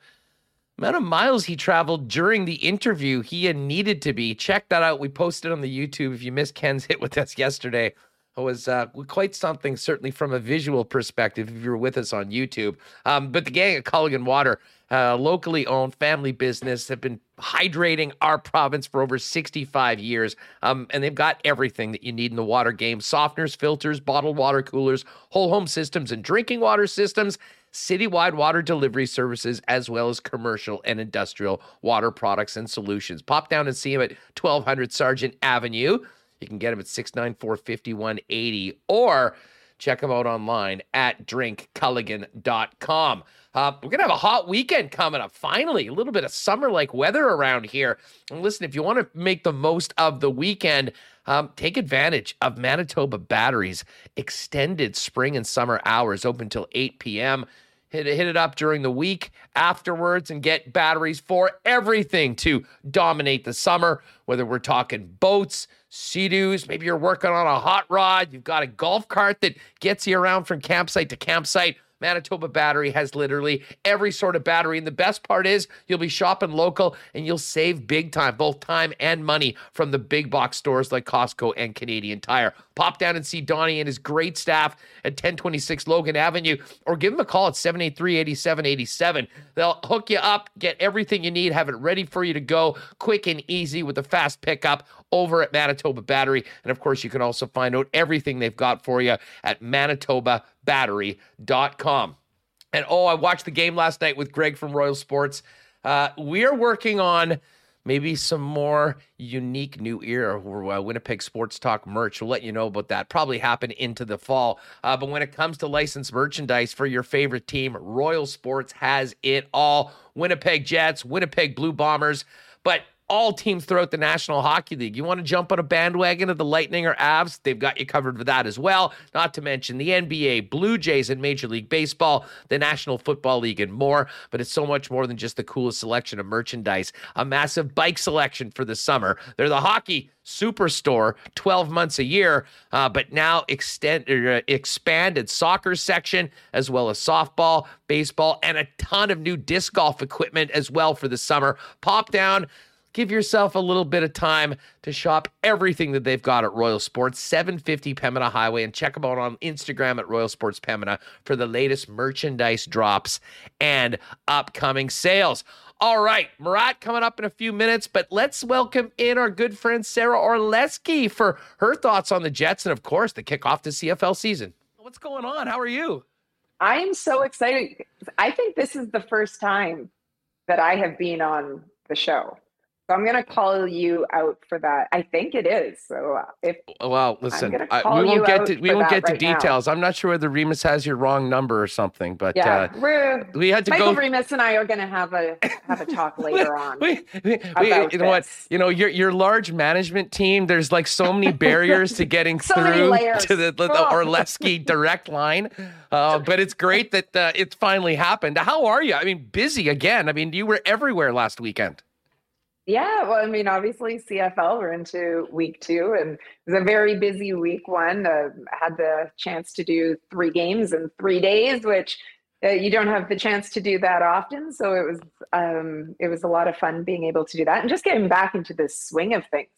Speaker 2: amount of miles he traveled during the interview he needed to be. Check that out. We posted on the YouTube. If you missed Ken's hit with us yesterday, it was uh, quite something, certainly from a visual perspective, if you were with us on YouTube. Um, but the gang at Culligan Water, uh, locally owned family business, have been hydrating our province for over 65 years. Um, and they've got everything that you need in the water game softeners, filters, bottled water coolers, whole home systems, and drinking water systems citywide water delivery services, as well as commercial and industrial water products and solutions. Pop down and see him at 1200 Sargent Avenue. You can get him at 694 5180 or check him out online at drinkculligan.com. Uh, we're to have a hot weekend coming up. Finally, a little bit of summer like weather around here. And listen, if you want to make the most of the weekend, um, take advantage of Manitoba Batteries extended spring and summer hours open till 8 p.m. Hit it, hit it up during the week afterwards and get batteries for everything to dominate the summer. Whether we're talking boats, sea-doos, maybe you're working on a hot rod, you've got a golf cart that gets you around from campsite to campsite Manitoba Battery has literally every sort of battery. And the best part is you'll be shopping local and you'll save big time, both time and money from the big box stores like Costco and Canadian Tire. Pop down and see Donnie and his great staff at 1026 Logan Avenue or give them a call at 783 8787. They'll hook you up, get everything you need, have it ready for you to go quick and easy with a fast pickup over at Manitoba Battery. And of course, you can also find out everything they've got for you at manitobabattery.com. And oh, I watched the game last night with Greg from Royal Sports. Uh, we are working on maybe some more unique new era uh, Winnipeg Sports Talk merch. We'll let you know about that. Probably happen into the fall. Uh, but when it comes to licensed merchandise for your favorite team, Royal Sports has it all. Winnipeg Jets, Winnipeg Blue Bombers. But all teams throughout the National Hockey League. You want to jump on a bandwagon of the Lightning or Avs? They've got you covered for that as well. Not to mention the NBA, Blue Jays, and Major League Baseball, the National Football League, and more. But it's so much more than just the coolest selection of merchandise. A massive bike selection for the summer. They're the hockey superstore 12 months a year, uh, but now extend, uh, expanded soccer section as well as softball, baseball, and a ton of new disc golf equipment as well for the summer. Pop down give yourself a little bit of time to shop everything that they've got at Royal Sports, 750 Pembina Highway, and check them out on Instagram at Royal Sports Pembina for the latest merchandise drops and upcoming sales. All right, Murat coming up in a few minutes, but let's welcome in our good friend Sara Orlesky for her thoughts on the Jets and, of course, the kickoff to CFL season. What's going on? How are you?
Speaker 8: I am so excited. I think this is the first time that I have been on the show. So I'm going to call you out for that. I think it is. So if
Speaker 2: well, listen, I, we won't get to we won't get to right details. Now. I'm not sure whether Remis has your wrong number or something, but
Speaker 8: yeah,
Speaker 2: uh, we had to
Speaker 8: Michael
Speaker 2: go.
Speaker 8: Remis and I are going to have a have a talk later on.
Speaker 2: we, we, we you know what? You know your your large management team. There's like so many barriers to getting
Speaker 8: so
Speaker 2: through to the, the, the Orlesky direct line. Uh, but it's great that uh, it's finally happened. How are you? I mean, busy again. I mean, you were everywhere last weekend.
Speaker 8: Yeah, well, I mean, obviously CFL we're into week two, and it was a very busy week one. Uh, had the chance to do three games in three days, which uh, you don't have the chance to do that often. So it was um, it was a lot of fun being able to do that, and just getting back into the swing of things.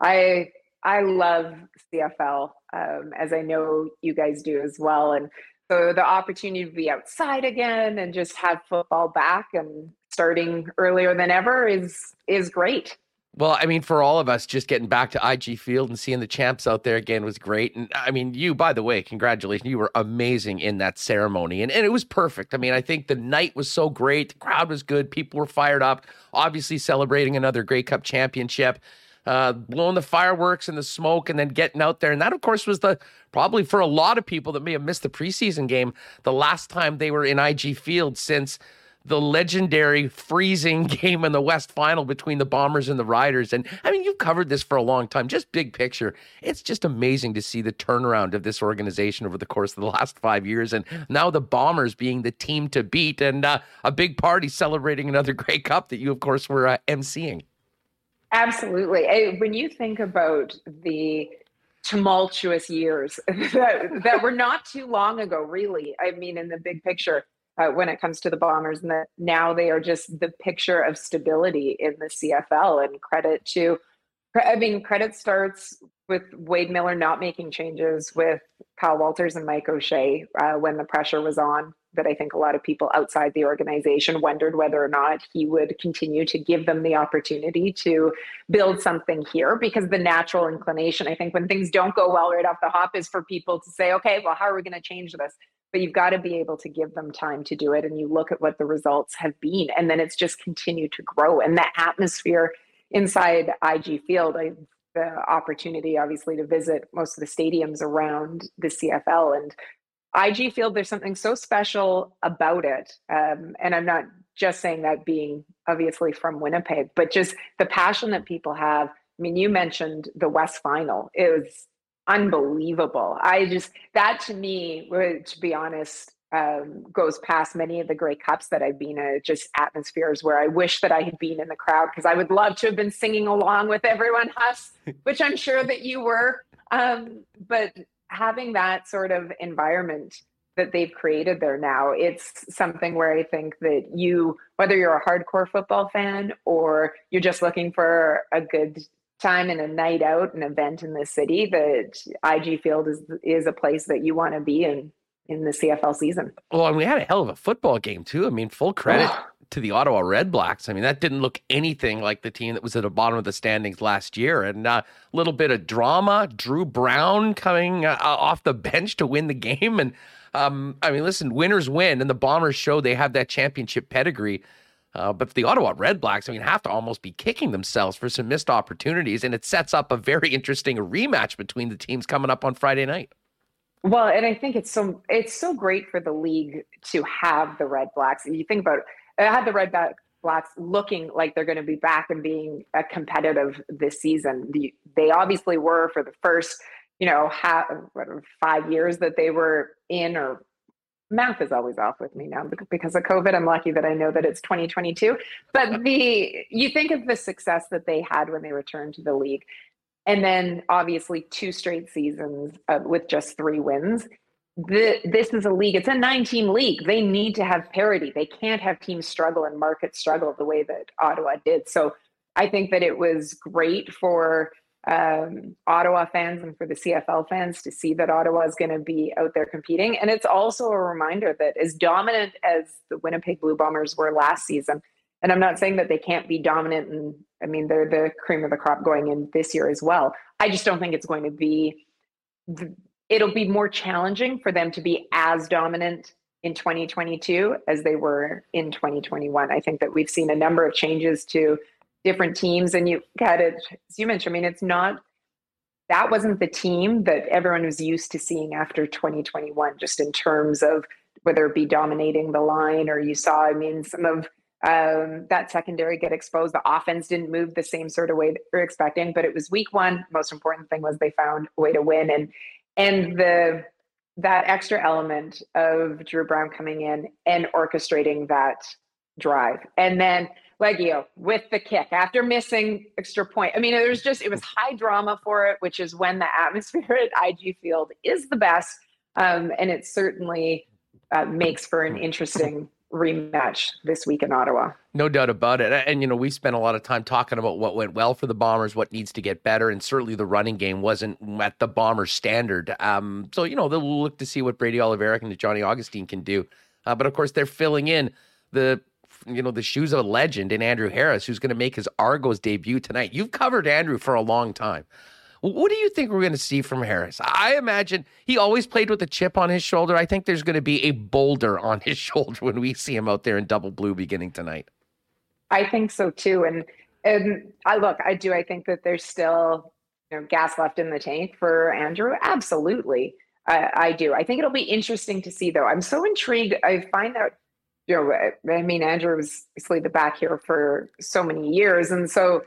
Speaker 8: I I love CFL, um, as I know you guys do as well, and so the opportunity to be outside again and just have football back and starting earlier than ever is is great.
Speaker 2: Well, I mean, for all of us, just getting back to IG Field and seeing the champs out there again was great. And I mean, you, by the way, congratulations. You were amazing in that ceremony. And, and it was perfect. I mean, I think the night was so great. The crowd was good. People were fired up, obviously celebrating another Grey Cup championship. Uh, blowing the fireworks and the smoke and then getting out there. And that, of course, was the probably for a lot of people that may have missed the preseason game, the last time they were in IG Field since the legendary freezing game in the West Final between the Bombers and the Riders. And I mean, you've covered this for a long time, just big picture. It's just amazing to see the turnaround of this organization over the course of the last five years. And now the Bombers being the team to beat and uh, a big party celebrating another Grey Cup that you, of course, were uh, emceeing.
Speaker 8: Absolutely. When you think about the tumultuous years that, that were not too long ago, really, I mean, in the big picture, uh, when it comes to the Bombers, and that now they are just the picture of stability in the CFL. And credit to, I mean, credit starts with Wade Miller not making changes with Kyle Walters and Mike O'Shea uh, when the pressure was on. That I think a lot of people outside the organization wondered whether or not he would continue to give them the opportunity to build something here. Because the natural inclination, I think, when things don't go well right off the hop, is for people to say, okay, well, how are we going to change this? But you've got to be able to give them time to do it and you look at what the results have been and then it's just continued to grow and the atmosphere inside ig field i the opportunity obviously to visit most of the stadiums around the cfl and ig field there's something so special about it um, and i'm not just saying that being obviously from winnipeg but just the passion that people have. I mean you mentioned the west final. It was unbelievable. I just that to me, to be honest, um, goes past many of the Grey Cups that I've been at. Just atmospheres where I wish that I had been in the crowd because I would love to have been singing along with everyone, Huss, which I'm sure that you were. Um, but having that sort of environment that they've created there now, it's something where I think that you, whether you're a hardcore football fan or you're just looking for a good time and a night out, an event in the city, that IG Field is is a place that you want to be in in the CFL season.
Speaker 2: Well, and we had a hell of a football game too. I mean, full credit to the Ottawa Red Blacks. I mean, that didn't look anything like the team that was at the bottom of the standings last year. And a uh, little bit of drama. Drew Brown coming uh, off the bench to win the game. And um, I mean, listen, winners win, and the Bombers show they have that championship pedigree. Uh, but the Ottawa Red Blacks, I mean, have to almost be kicking themselves for some missed opportunities, and it sets up a very interesting rematch between the teams coming up on Friday night.
Speaker 8: Well, and I think it's so it's so great for the league to have the Red Blacks. And you think about it, I had the Red Blacks looking like they're going to be back and being a competitive this season. they obviously were for the first, you know, half, five years that they were in or math is always off with me now because of COVID. I'm lucky that I know that it's 2022. But the you think of the success that they had when they returned to the league, and then obviously two straight seasons uh, with just three wins. The, this is a league. It's a nine-team league. They need to have parity. They can't have teams struggle and markets struggle the way that Ottawa did. So I think that it was great for um, Ottawa fans and for the CFL fans to see that Ottawa is going to be out there competing. And it's also a reminder that as dominant as the Winnipeg Blue Bombers were last season, and I'm not saying that they can't be dominant, and I mean, they're the cream of the crop going in this year as well. I just don't think it's going to be, it'll be more challenging for them to be as dominant in 2022 as they were in 2021. I think that we've seen a number of changes to different teams and you had it as you mentioned i mean it's not that wasn't the team that everyone was used to seeing after 2021 just in terms of whether it be dominating the line or you saw i mean some of um, that secondary get exposed. The offense didn't move the same sort of way that we are expecting but it was week one. Most important thing was they found a way to win. And and the that extra element of drew Brown coming in and orchestrating that drive. And then Liegghio with the kick after missing extra point. I mean, there's just it was high drama for it, which is when the atmosphere at IG Field is the best, um, and it certainly uh, makes for an interesting rematch this week in Ottawa.
Speaker 2: No doubt about it. And, you know, we spent a lot of time talking about what went well for the Bombers, what needs to get better. And certainly the running game wasn't at the Bombers' standard. Um, so, you know, they'll look to see what Brady Oliveira and Johnny Augustine can do. Uh, but of course, they're filling in the you know the shoes of a legend in Andrew Harris, who's going to make his Argos debut tonight. You've covered Andrew for a long time. What do you think we're going to see from Harris? I imagine he always played with a chip on his shoulder. I think there's going to be a boulder on his shoulder when we see him out there in double blue beginning tonight.
Speaker 8: I think so too, and and I look, I do. I think that there's still you know gas left in the tank for Andrew. Absolutely, I, I do. I think it'll be interesting to see, though. I'm so intrigued. I find that you know, I mean, Andrew was obviously the back here for so many years, and so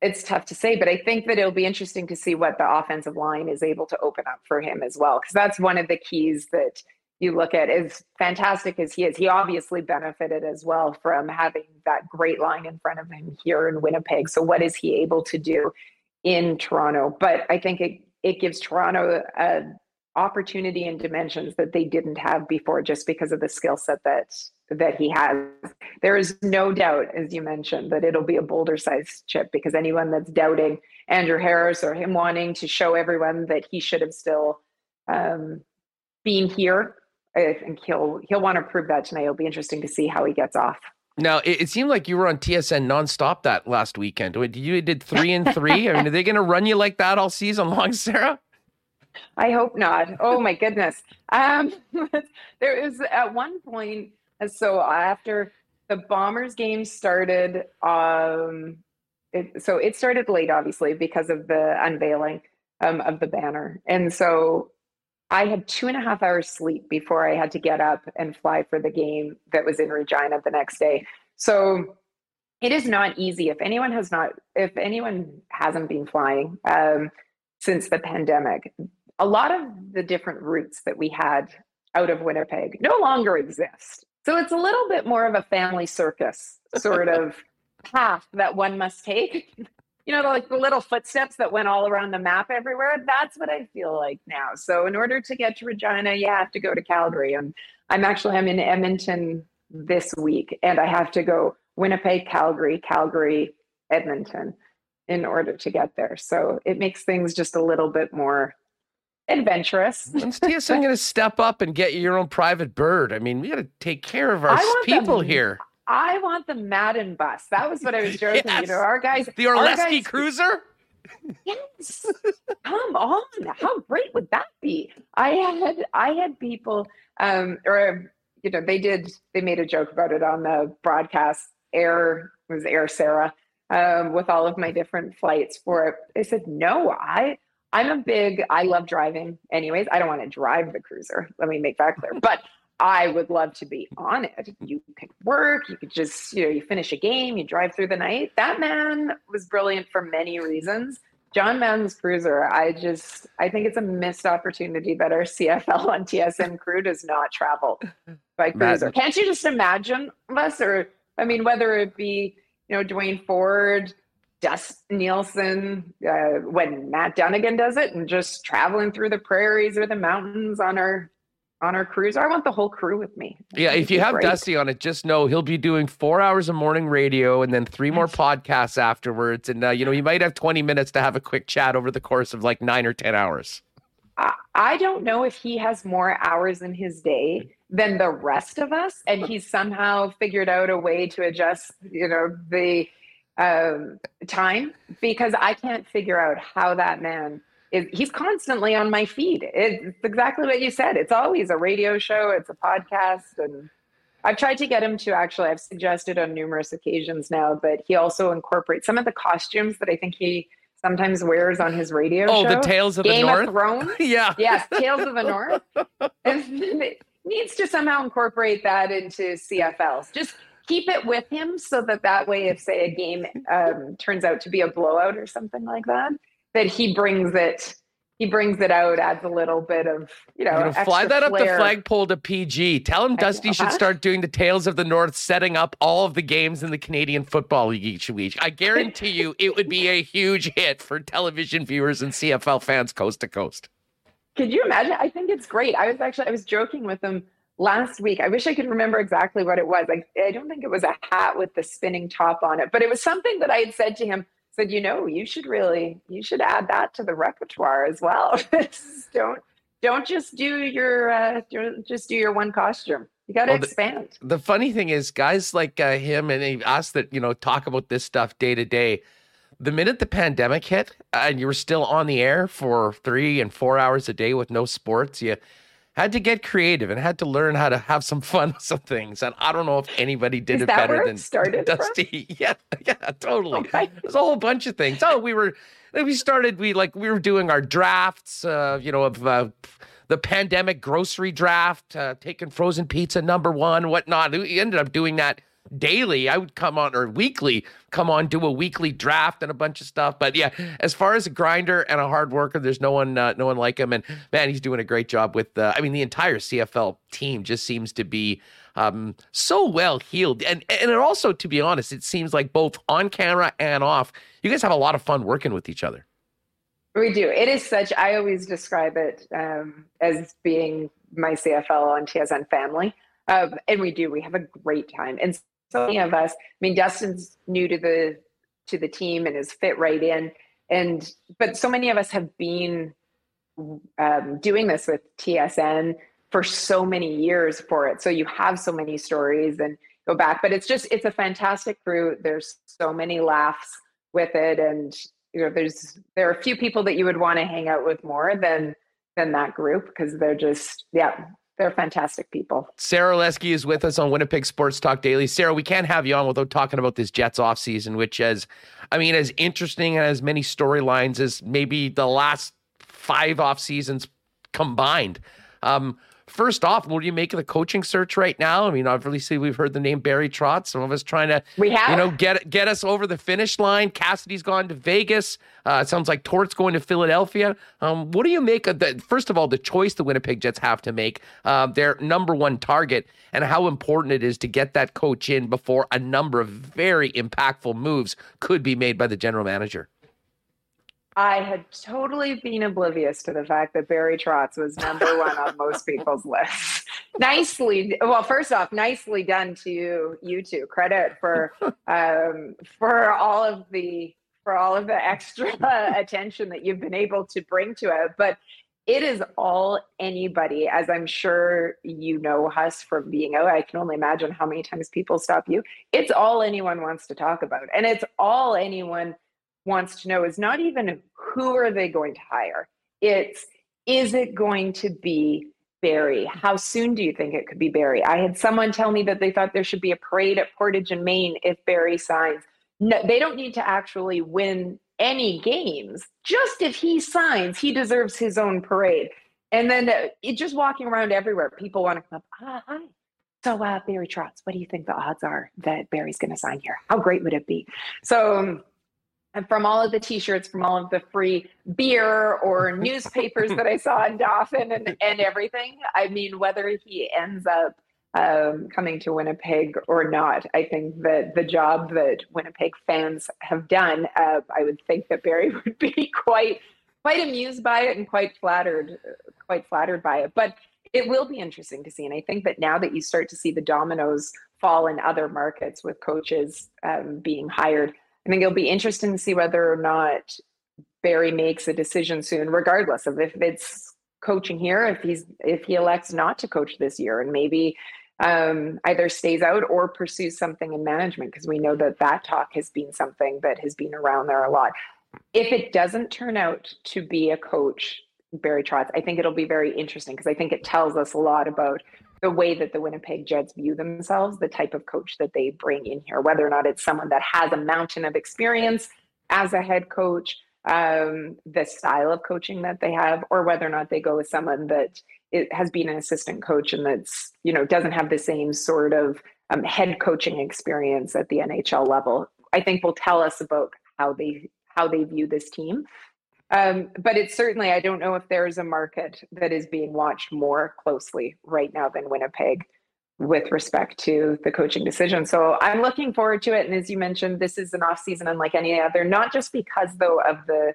Speaker 8: it's tough to say, but I think that it'll be interesting to see what the offensive line is able to open up for him as well, because that's one of the keys that you look at. As fantastic as he is, he obviously benefited as well from having that great line in front of him here in Winnipeg. So, what is he able to do in Toronto? But I think it it gives Toronto a opportunity and dimensions that they didn't have before, just because of the skill set that that he has. There is no doubt, as you mentioned, that it'll be a boulder sized chip because anyone that's doubting Andrew Harris or him wanting to show everyone that he should have still um, been here, I think he'll he'll want to prove that tonight. It'll be interesting to see how he gets off.
Speaker 2: Now it, it seemed like you were on TSN nonstop that last weekend. You did three and three. I mean, are they going to run you like that all season long, Sara?
Speaker 8: I hope not. Oh my goodness. Um, there is at one point and so after the Bombers game started, um, it, so it started late, obviously, because of the unveiling um, of the banner. And so I had two and a half hours sleep before I had to get up and fly for the game that was in Regina the next day. So it is not easy. If anyone has not, if anyone hasn't been flying um, since the pandemic, a lot of the different routes that we had out of Winnipeg no longer exist. So it's a little bit more of a family circus sort of path that one must take. You know, like the little footsteps that went all around the map everywhere. That's what I feel like now. So in order to get to Regina, you have to go to Calgary. And I'm actually I'm in Edmonton this week, and I have to go Winnipeg, Calgary, Calgary, Edmonton in order to get there. So it makes things just a little bit more adventurous.
Speaker 2: When's TSN going to step up and get you your own private bird? I mean, we got to take care of our people here.
Speaker 8: I want the Madden bus. That was what I was joking. yes. You know, our guys,
Speaker 2: the Orlesky Cruiser.
Speaker 8: Yes, come on! How great would that be? I had I had people, um, or you know, they did. They made a joke about it on the broadcast. Air was Air Sara um, with all of my different flights for it. They said, "No, I I'm a big, I love driving anyways. I don't want to drive the cruiser. Let me make that clear. But I would love to be on it. You could work, you could just, you know, you finish a game, you drive through the night. That man was brilliant for many reasons. John Madden's cruiser, I just, I think it's a missed opportunity that our CFL on TSN crew does not travel by cruiser. Madden. Can't you just imagine us? Or, I mean, whether it be, you know, Duane Forde, Dust Nielsen, uh, when Matt Dunnigan does it, and just traveling through the prairies or the mountains on our on our cruise. I want the whole crew with me.
Speaker 2: Yeah, if you have great. Dusty on it, just know he'll be doing four hours of morning radio and then three more podcasts afterwards. And uh, you know, you might have twenty minutes to have a quick chat over the course of like nine or ten hours.
Speaker 8: I, I don't know if he has more hours in his day than the rest of us, and he's somehow figured out a way to adjust. You know the um, time because I can't figure out how that man is. He's constantly on my feed. It's exactly what you said. It's always a radio show, it's a podcast. And I've tried to get him to actually, I've suggested on numerous occasions now, but he also incorporates some of the costumes that I think he sometimes wears on his radio
Speaker 2: oh,
Speaker 8: show.
Speaker 2: the Tales of
Speaker 8: Game
Speaker 2: the North?
Speaker 8: Of Thrones.
Speaker 2: yeah.
Speaker 8: Yes, Tales of the North. needs to somehow incorporate that into CFLs. Just keep it with him so that that way, if say a game um, turns out to be a blowout or something like that, that he brings it. He brings it out, adds a little bit of you know. You know
Speaker 2: fly that
Speaker 8: up
Speaker 2: the flagpole to PG. Tell him Dusty should start doing the Tales of the North, setting up all of the games in the Canadian Football League each week. I guarantee you, it would be a huge hit for television viewers and CFL fans coast to coast.
Speaker 8: Could you imagine? I think it's great. I was actually I was joking with him last week. I wish I could remember exactly what it was. Like I don't think it was a hat with the spinning top on it, but it was something that I had said to him. Said, you know, you should really, you should add that to the repertoire as well. don't don't just do your uh, just do your one costume. You got to
Speaker 2: Well, the-
Speaker 8: expand.
Speaker 2: the funny thing is, guys like uh, him and us that you know talk about this stuff day to day. The minute the pandemic hit and you were still on the air for three and four hours a day with no sports, you had to get creative and had to learn how to have some fun with some things. And I don't know if anybody did
Speaker 8: Is
Speaker 2: it better than
Speaker 8: started from?
Speaker 2: Dusty. Yeah, yeah, totally.
Speaker 8: Okay.
Speaker 2: There's a whole bunch of things. Oh, we were we started we like we were doing our drafts, uh, you know, of uh, the pandemic grocery draft, uh, taking frozen pizza number one, whatnot. We ended up doing that daily. I would come on or weekly, come on, do a weekly draft and a bunch of stuff. But yeah, as far as a grinder and a hard worker, there's no one, uh, no one like him. And man, he's doing a great job with. Uh, I mean, the entire CFL team just seems to be um, so well healed, and and also, to be honest, it seems like both on camera and off, you guys have a lot of fun working with each other.
Speaker 8: We do. It is such. I always describe it um, as being my CFL on TSN family, um, and we do. We have a great time, and so many of us. I mean, Dustin's new to the to the team and is fit right in, and but so many of us have been um, doing this with TSN for so many years for it. So you have so many stories and go back, but it's just it's a fantastic crew. There's so many laughs with it, and you know there's there are a few people that you would want to hang out with more than than that group because they're just yeah they're fantastic people.
Speaker 2: Sara Orlesky is with us on Winnipeg Sports Talk Daily. Sara, we can't have you on without talking about this Jets offseason, which is, I mean, as interesting and as many storylines as maybe the last five off seasons combined. Um, first off, what do you make of the coaching search right now? I mean, obviously we've heard the name Barry Trotz. Some of us trying to,
Speaker 8: We have
Speaker 2: you know, get get us over the finish line. Cassidy's gone to Vegas. Uh, it sounds like Tort's going to Philadelphia. Um, what do you make of the first of all the choice the Winnipeg Jets have to make uh, their number one target, and how important it is to get that coach in before a number of very impactful moves could be made by the general manager.
Speaker 8: I had totally been oblivious to the fact that Barry Trotz was number one on most people's lists. nicely, well, first off, nicely done to you, you two. Credit for um, for all of the for all of the extra attention that you've been able to bring to it. But it is all anybody, as I'm sure you know us from being out. I can only imagine how many times people stop you. It's all anyone wants to talk about, and it's all anyone wants to know is not even who are they going to hire. It's is it going to be barry? How soon do you think it could be barry? I had someone tell me that they thought there should be a parade at portage and main if barry signs. No they don't need to actually win any games. Just if he signs he deserves his own parade. And then uh, it just walking around everywhere people want to come up ah, hi. So uh, barry trotz what do you think the odds are that barry's going to sign here? How great would it be? So um, and from all of the t-shirts from all of the free beer or newspapers that i saw in Dauphin and, and everything i mean whether he ends up um, coming to winnipeg or not i think that the job that winnipeg fans have done uh, i would think that barry would be quite quite amused by it and quite flattered quite flattered by it. But it will be interesting to see. And i think that now that you start to see the dominoes fall in other markets with coaches um, being hired I think it'll be interesting to see whether or not Barry makes a decision soon, regardless of if it's coaching here, if he's if he elects not to coach this year, and maybe um, either stays out or pursues something in management, because we know that that talk has been something that has been around there a lot. If it doesn't turn out to be a coach, Barry Trotz, I think it'll be very interesting because I think it tells us a lot about the way that the Winnipeg Jets view themselves, the type of coach that they bring in here, whether or not it's someone that has a mountain of experience as a head coach, um, the style of coaching that they have, or whether or not they go with someone that it has been an assistant coach and that's you know doesn't have the same sort of um, head coaching experience at the NHL level. I think will tell us about how they how they view this team. Um, but it's certainly, I don't know if there is a market that is being watched more closely right now than Winnipeg with respect to the coaching decision. So I'm looking forward to it. And as you mentioned, this is an off season unlike any other, not just because though of the,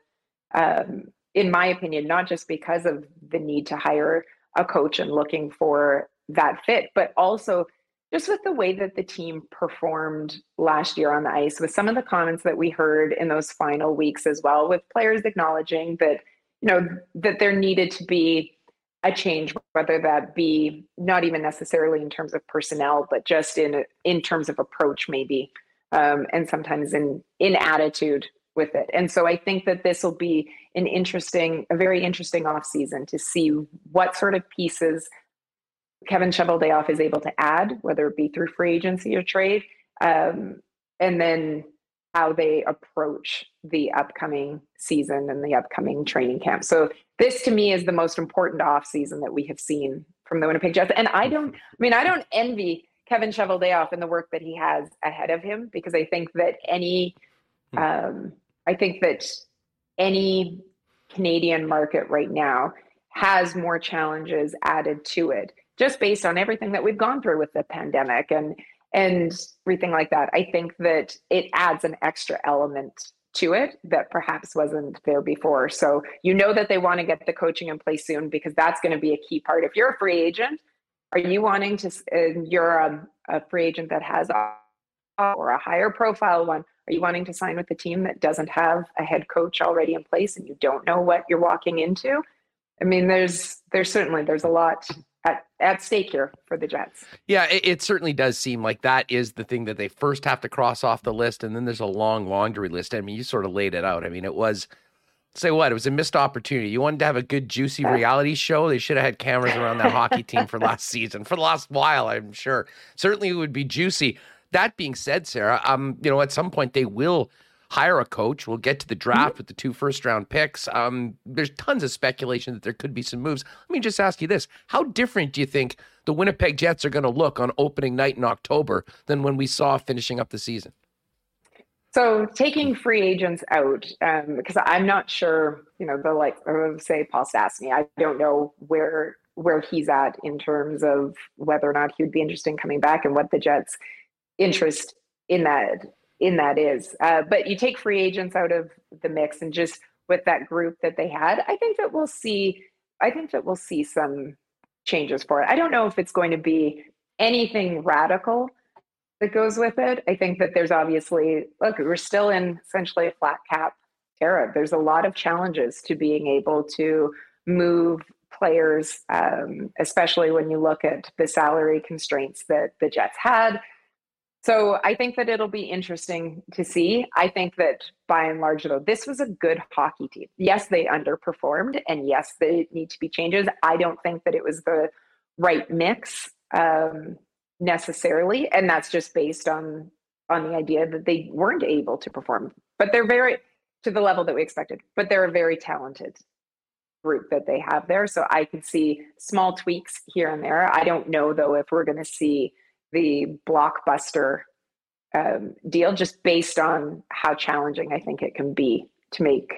Speaker 8: um, in my opinion, not just because of the need to hire a coach and looking for that fit, but also just with the way that the team performed last year on the ice, with some of the comments that we heard in those final weeks as well, with players acknowledging that, you know, that there needed to be a change, whether that be not even necessarily in terms of personnel, but just in in terms of approach, maybe, um, and sometimes in in attitude with it. And so I think that this will be an interesting, a very interesting off season to see what sort of pieces Kevin Cheveldayoff is able to add, whether it be through free agency or trade, um, and then how they approach the upcoming season and the upcoming training camp. So this to me is the most important off season that we have seen from the Winnipeg Jets. And I don't, I mean, I don't envy Kevin Cheveldayoff and the work that he has ahead of him because I think that any, hmm. um, I think that any Canadian market right now has more challenges added to it just based on everything that we've gone through with the pandemic and and everything like that. I think that it adds an extra element to it that perhaps wasn't there before. So you know that they want to get the coaching in place soon because that's going to be a key part. If you're a free agent, are you wanting to? Uh, you're a, a, free agent that has a, or a higher profile one. Are you wanting to sign with a team that doesn't have a head coach already in place and you don't know what you're walking into? I mean, there's there's certainly there's a lot at, at stake here for the Jets.
Speaker 2: Yeah, it, it, certainly does seem like that is the thing that they first have to cross off the list, and then there's a long laundry list. I mean, you sort of laid it out. I mean, it was say what? It was a missed opportunity. You wanted to have a good, juicy reality show. They should have had cameras around that hockey team for last season, for the last while. I'm sure. Certainly, it would be juicy. That being said, Sara, um, you know, at some point they will hire a coach. We'll get to the draft mm-hmm. with the two first round picks. Um, there's tons of speculation that there could be some moves. Let me just ask you this How different do you think the Winnipeg Jets are going to look on opening night in October than when we saw finishing up the season?
Speaker 8: So taking free agents out, um, because I'm not sure, you know, the like of say Paul Stastny, I don't know where where he's at in terms of whether or not he would be interested in coming back and what the Jets' interest in that in that is. Uh, but you take free agents out of the mix and just with that group that they had, I think that we'll see. I think that we'll see some changes for it. I don't know if it's going to be anything radical that goes with it. I think that there's obviously look, we're still in essentially a flat cap era. There's a lot of challenges to being able to move players, um, especially when you look at the salary constraints that the Jets had so I think that it'll be interesting to see. I think that by and large, though, this was a good hockey team. Yes, they underperformed, and yes, they need to be changes. I don't think that it was the right mix um, necessarily, and that's just based on on the idea that they weren't able to perform. But they're very to the level that we expected. But they're a very talented group that they have there. So I could see small tweaks here and there. I don't know though if we're going to see the blockbuster um, deal just based on how challenging I think it can be to make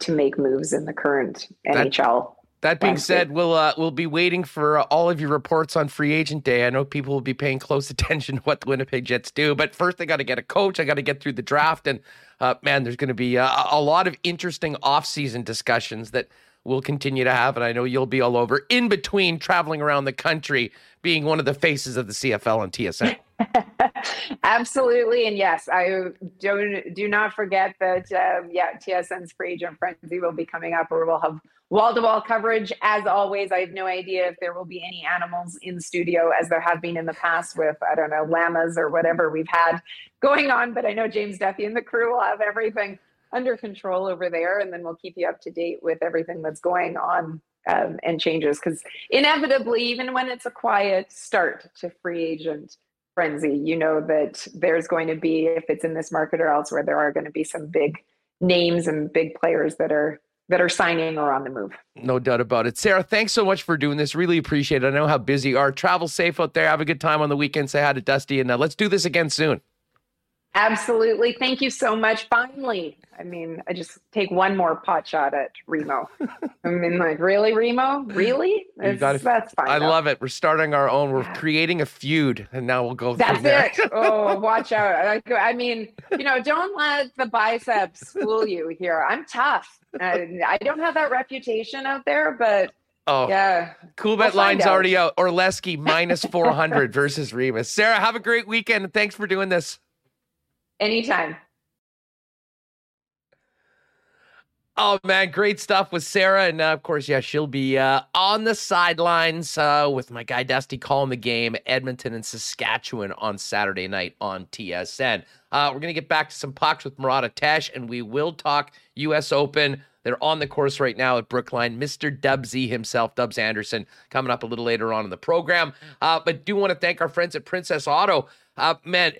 Speaker 8: to make moves in the current that, NHL.
Speaker 2: That being landscape. said, we'll uh, we'll be waiting for uh, all of your reports on free agent day. I know people will be paying close attention to what the Winnipeg Jets do, but first they got to get a coach. I got to get through the draft, and uh, man, there's going to be a, a lot of interesting offseason discussions that we'll continue to have, and I know you'll be all over in between traveling around the country, being one of the faces of the CFL and TSN.
Speaker 8: Absolutely, and yes, I don't do not forget that. Um, yeah, TSN's free agent frenzy will be coming up, where we'll have wall-to-wall coverage. As always, I have no idea if there will be any animals in studio, as there have been in the past with I don't know llamas or whatever we've had going on. But I know James Duffy and the crew will have everything under control over there, and then we'll keep you up to date with everything that's going on um, and changes. Because inevitably, even when it's a quiet start to free agent frenzy, you know that there's going to be, if it's in this market or elsewhere, there are going to be some big names and big players that are that are signing or on the move.
Speaker 2: No doubt about it. Sara, thanks so much for doing this. Really appreciate it. I know how busy you are. Travel safe out there. Have a good time on the weekend. Say hi to Dusty, and uh, let's do this again soon.
Speaker 8: Absolutely. Thank you so much. Finally, I mean, I just take one more pot shot at Remo. I mean, like, really, Remo? Really? Gotta, that's fine.
Speaker 2: I though. love it. We're starting our own. We're creating a feud, and now we'll go.
Speaker 8: That's it. oh, watch out! I, I, mean, you know, don't let the biceps fool you here. I'm tough. I, I don't have that reputation out there, but
Speaker 2: Oh,
Speaker 8: yeah.
Speaker 2: Coolbet we'll line's out. already out. Orlesky minus 400 versus Remis. Sara, have a great weekend. Thanks for doing this.
Speaker 8: Anytime.
Speaker 2: Oh man, great stuff with Sara, and uh, of course, yeah, she'll be uh, on the sidelines uh, with my guy Dusty calling the game, Edmonton and Saskatchewan on Saturday night on TSN. Uh, we're gonna get back to some pucks with Murat Ates, and we will talk U.S. Open. They're on the course right now at Brookline. Mr. Dubsy himself, Dubbs Anderson, coming up a little later on in the program. Uh, but do want to thank our friends at Princess Auto. Uh, man,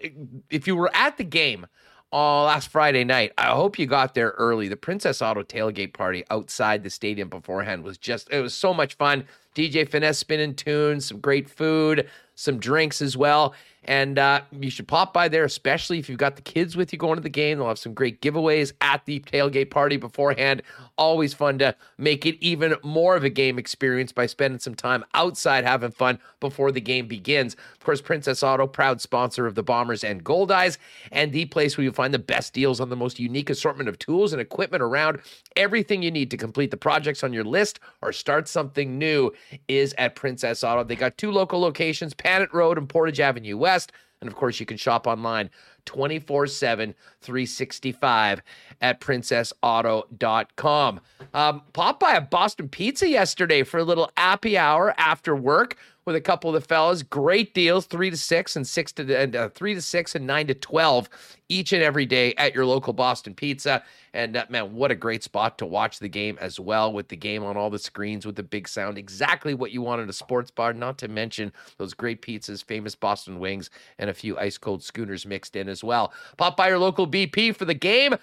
Speaker 2: if you were at the game uh, last Friday night. I hope you got there early. The Princess Auto tailgate party outside the stadium beforehand was just, it was so much fun. DJ Finesse spinning tunes, some great food, some drinks as well. And uh, you should pop by there, especially if you've got the kids with you going to the game. They'll have some great giveaways at the tailgate party beforehand. Always fun to make it even more of a game experience by spending some time outside having fun before the game begins. Of course, Princess Auto, proud sponsor of the Bombers and Goldeyes, and the place where you find the best deals on the most unique assortment of tools and equipment around. Everything you need to complete the projects on your list or start something new is at Princess Auto. They got two local locations, Panet Road and Portage Avenue West. West. And of course, you can shop online 24 7, 365 at princessauto.com. Um, popped by a Boston Pizza yesterday for a little happy hour after work with a couple of the fellas. Great deals, three to six and six to and uh, three to six and nine to twelve each and every day at your local Boston Pizza. And uh, man, what a great spot to watch the game as well with the game on all the screens with the big sound. Exactly what you want in a sports bar. Not to mention those great pizzas, famous Boston wings, and a few ice cold schooners mixed in as well. Pop by your local BP for the game.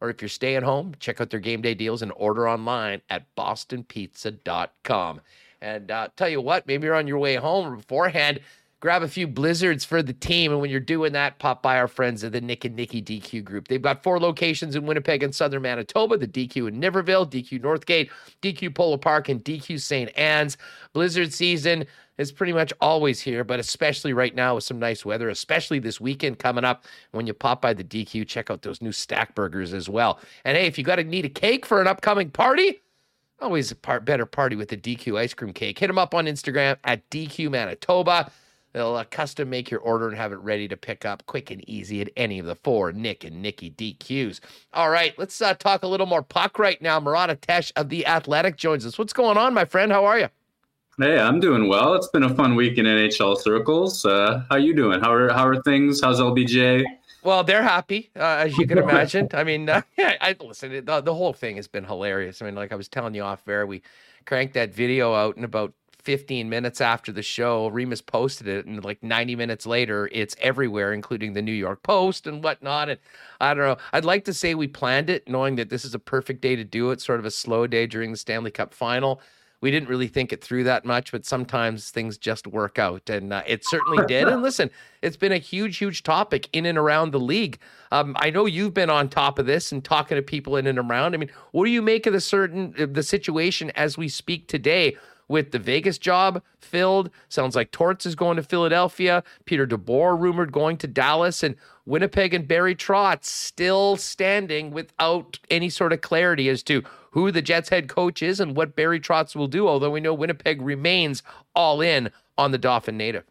Speaker 2: Or if you're staying home, check out their game day deals and order online at bostonpizza.com. And uh, tell you what, maybe you're on your way home beforehand, grab a few blizzards for the team. And when you're doing that, pop by our friends at the Nick and Nicky DQ group. They've got four locations in Winnipeg and southern Manitoba the DQ in Niverville, DQ Northgate, DQ Polo Park, and DQ St. Anne's. Blizzard season is pretty much always here, but especially right now with some nice weather, especially this weekend coming up. When you pop by the DQ, check out those new stack burgers as well. And hey, if you got to need a cake for an upcoming party, Always a part, better party with the DQ ice cream cake. Hit them up on Instagram at DQ Manitoba. They'll uh, custom make your order and have it ready to pick up quick and easy at any of the four Nick and Nikki DQs. All right, let's uh, talk a little more puck right now. Murat Ates of The Athletic joins us. What's going on, my friend? How are you?
Speaker 9: Hey, I'm doing well. It's been a fun week in NHL circles. Uh, how you doing? How are how are things? How's LBJ?
Speaker 2: Well, they're happy, uh, as you can imagine. I mean, uh, yeah, I listen. The, the whole thing has been hilarious. I mean, like I was telling you off air, we cranked that video out in about 15 minutes after the show. Remis posted it, and like 90 minutes later, it's everywhere, including the New York Post and whatnot. And I don't know. I'd like to say we planned it, knowing that this is a perfect day to do it, sort of a slow day during the Stanley Cup final we didn't really think it through that much, but sometimes things just work out, and uh, it certainly did. And listen, it's been a huge, huge topic in and around the league. Um, I know you've been on top of this and talking to people in and around. I mean, what do you make of the certain the situation as we speak today? With the Vegas job filled, sounds like Torts is going to Philadelphia. Peter DeBoer rumored going to Dallas, and Winnipeg and Barry Trotz still standing without any sort of clarity as to who the Jets head coach is and what Barry Trotz will do, although we know Winnipeg remains all in on the Dauphin native.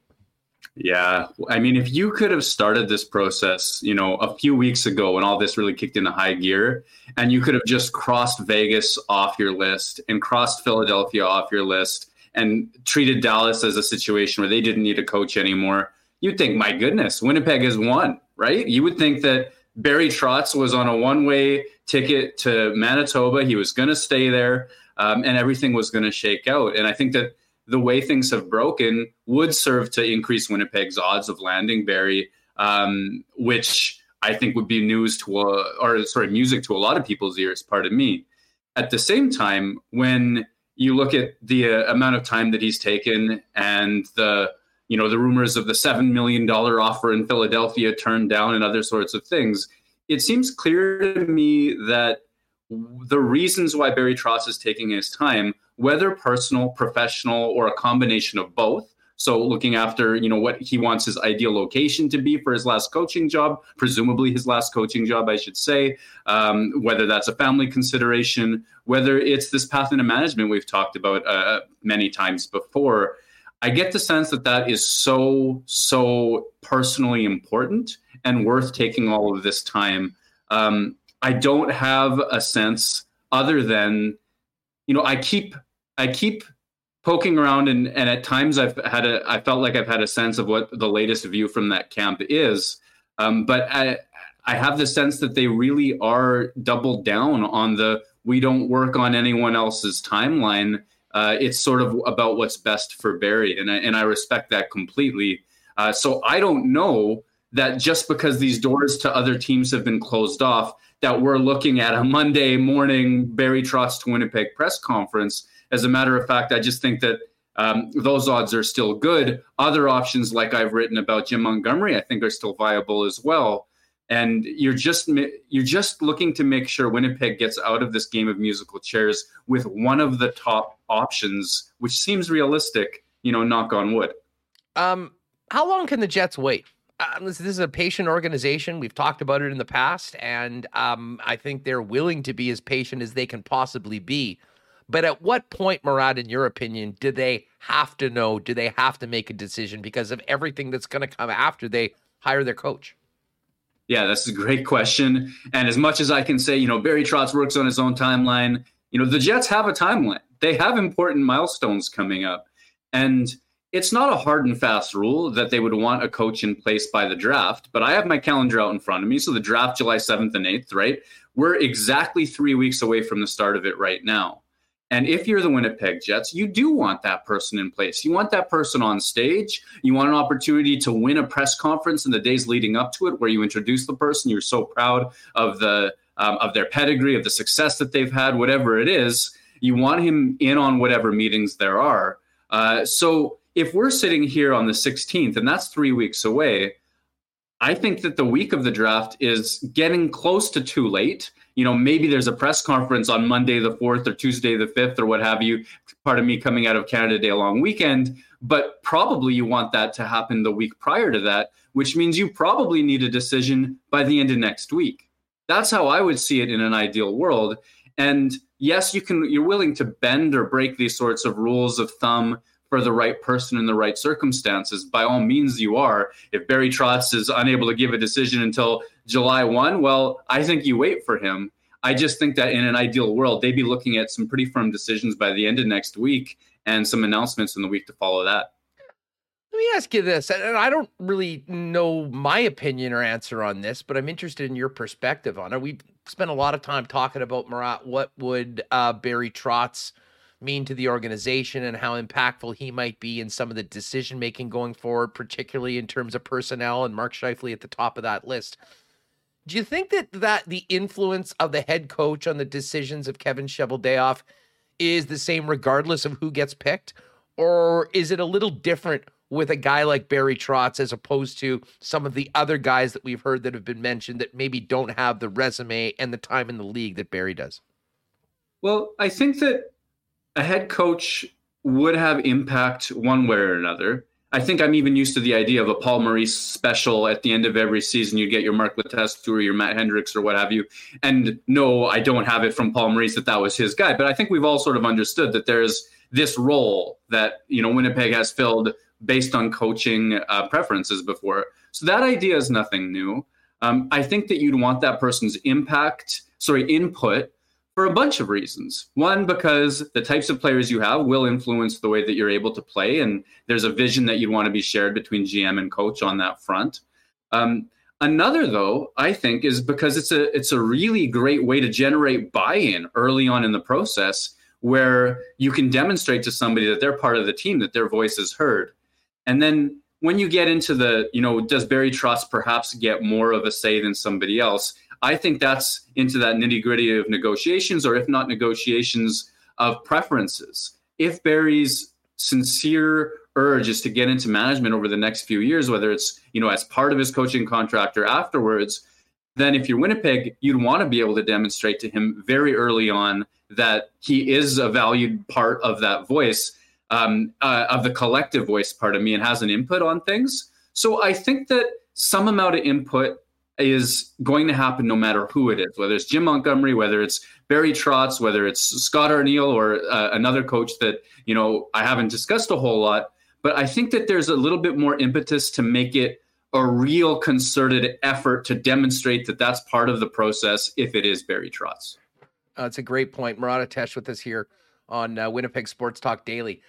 Speaker 9: Yeah. I mean, if you could have started this process, you know, a few weeks ago when all this really kicked into high gear, and you could have just crossed Vegas off your list and crossed Philadelphia off your list and treated Dallas as a situation where they didn't need a coach anymore, you'd think, my goodness, Winnipeg has won, right? You would think that Barry Trotz was on a one way ticket to Manitoba. He was going to stay there, um, and everything was going to shake out. And I think that the way things have broken would serve to increase Winnipeg's odds of landing Barry, um, which I think would be news to, a, or sorry, music to a lot of people's ears. Pardon me. At the same time, when you look at the uh, amount of time that he's taken and the you know the rumors of the seven million dollar offer in Philadelphia turned down and other sorts of things, it seems clear to me that the reasons why Barry Trotz is taking his time, whether personal, professional, or a combination of both. So looking after, you know, what he wants his ideal location to be for his last coaching job, presumably his last coaching job, I should say, um, whether that's a family consideration, whether it's this path into management we've talked about uh, many times before. I get the sense that that is so, so personally important and worth taking all of this time. Um, I don't have a sense other than, you know, I keep I keep poking around and, and at times I've had a I felt like I've had a sense of what the latest view from that camp is. Um, but I I have the sense that they really are doubled down on the we don't work on anyone else's timeline. Uh, it's sort of about what's best for Barry, and I, and I respect that completely. Uh, so I don't know that just because these doors to other teams have been closed off, that we're looking at a Monday morning Barry Trotz Winnipeg press conference. As a matter of fact, I just think that um, those odds are still good. Other options, like I've written about Jim Montgomery, I think are still viable as well. And you're just you're just looking to make sure Winnipeg gets out of this game of musical chairs with one of the top options, which seems realistic. You know, knock on wood.
Speaker 2: Um, how long can the Jets wait? Uh, this, this, is a patient organization. We've talked about it in the past, and um, I think they're willing to be as patient as they can possibly be. But at what point, Murat, in your opinion, do they have to know? Do they have to make a decision because of everything that's going to come after they hire their coach?
Speaker 9: Yeah, that's a great question. And as much as I can say, you know, Barry Trotz works on his own timeline, you know, the Jets have a timeline. They have important milestones coming up. And it's not a hard and fast rule that they would want a coach in place by the draft, but I have my calendar out in front of me. So the draft, July 7th and 8th, right? We're exactly three weeks away from the start of it right now. And if you're the Winnipeg Jets, you do want that person in place. You want that person on stage. You want an opportunity to win a press conference in the days leading up to it, where you introduce the person. You're so proud of the um, of their pedigree, of the success that they've had, whatever it is. You want him in on whatever meetings there are. Uh, so if we're sitting here on the 16th, and that's three weeks away, I think that the week of the draft is getting close to too late you know, maybe there's a press conference on Monday the 4th or Tuesday the 5th or what have you, part of me coming out of Canada Day long weekend. But probably you want that to happen the week prior to that, which means you probably need a decision by the end of next week. That's how I would see it in an ideal world. And yes, you can you're willing to bend or break these sorts of rules of thumb for the right person in the right circumstances. By all means, you are. If Barry Trotz is unable to give a decision until July 1, well, I think you wait for him. I just think that in an ideal world, they'd be looking at some pretty firm decisions by the end of next week and some announcements in the week to follow that.
Speaker 2: Let me ask you this, and I don't really know my opinion or answer on this, but I'm interested in your perspective on it. We've spent a lot of time talking about Murat. What would uh, Barry Trotz – mean to the organization and how impactful he might be in some of the decision making going forward, particularly in terms of personnel and Mark Scheifele at the top of that list. Do you think that that the influence of the head coach on the decisions of Kevin Cheveldayoff is the same regardless of who gets picked, or is it a little different with a guy like Barry Trotz as opposed to some of the other guys that we've heard that have been mentioned that maybe don't have the resume and the time in the league that Barry does?
Speaker 9: Well, I think that a head coach would have impact one way or another. I think I'm even used to the idea of a Paul Maurice special at the end of every season. You get your Mark Letestu or your Matt Hendricks or what have you. And no, I don't have it from Paul Maurice that that was his guy. But I think we've all sort of understood that there's this role that you know Winnipeg has filled based on coaching uh, preferences before. So that idea is nothing new. Um, I think that you'd want that person's impact, sorry, input for a bunch of reasons. One, because the types of players you have will influence the way that you're able to play, and there's a vision that you'd want to be shared between GM and coach on that front. Um, another, though, I think, is because it's a it's a really great way to generate buy-in early on in the process, where you can demonstrate to somebody that they're part of the team, that their voice is heard, and then when you get into the, you know, does Barry Trotz perhaps get more of a say than somebody else? I think that's into that nitty gritty of negotiations, or if not negotiations, of preferences. If Barry's sincere urge is to get into management over the next few years, whether it's you know as part of his coaching contract or afterwards, then if you're Winnipeg, you'd want to be able to demonstrate to him very early on that he is a valued part of that voice, um, uh, of the collective voice part of me, and has an input on things. So I think that some amount of input is going to happen no matter who it is, whether it's Jim Montgomery, whether it's Barry Trotz, whether it's Scott Arniel or uh, another coach that you know I haven't discussed a whole lot. But I think that there's a little bit more impetus to make it a real concerted effort to demonstrate that that's part of the process if it is Barry Trotz.
Speaker 2: Uh, it's a great point. Murat Ates with us here on uh, Winnipeg Sports Talk Daily.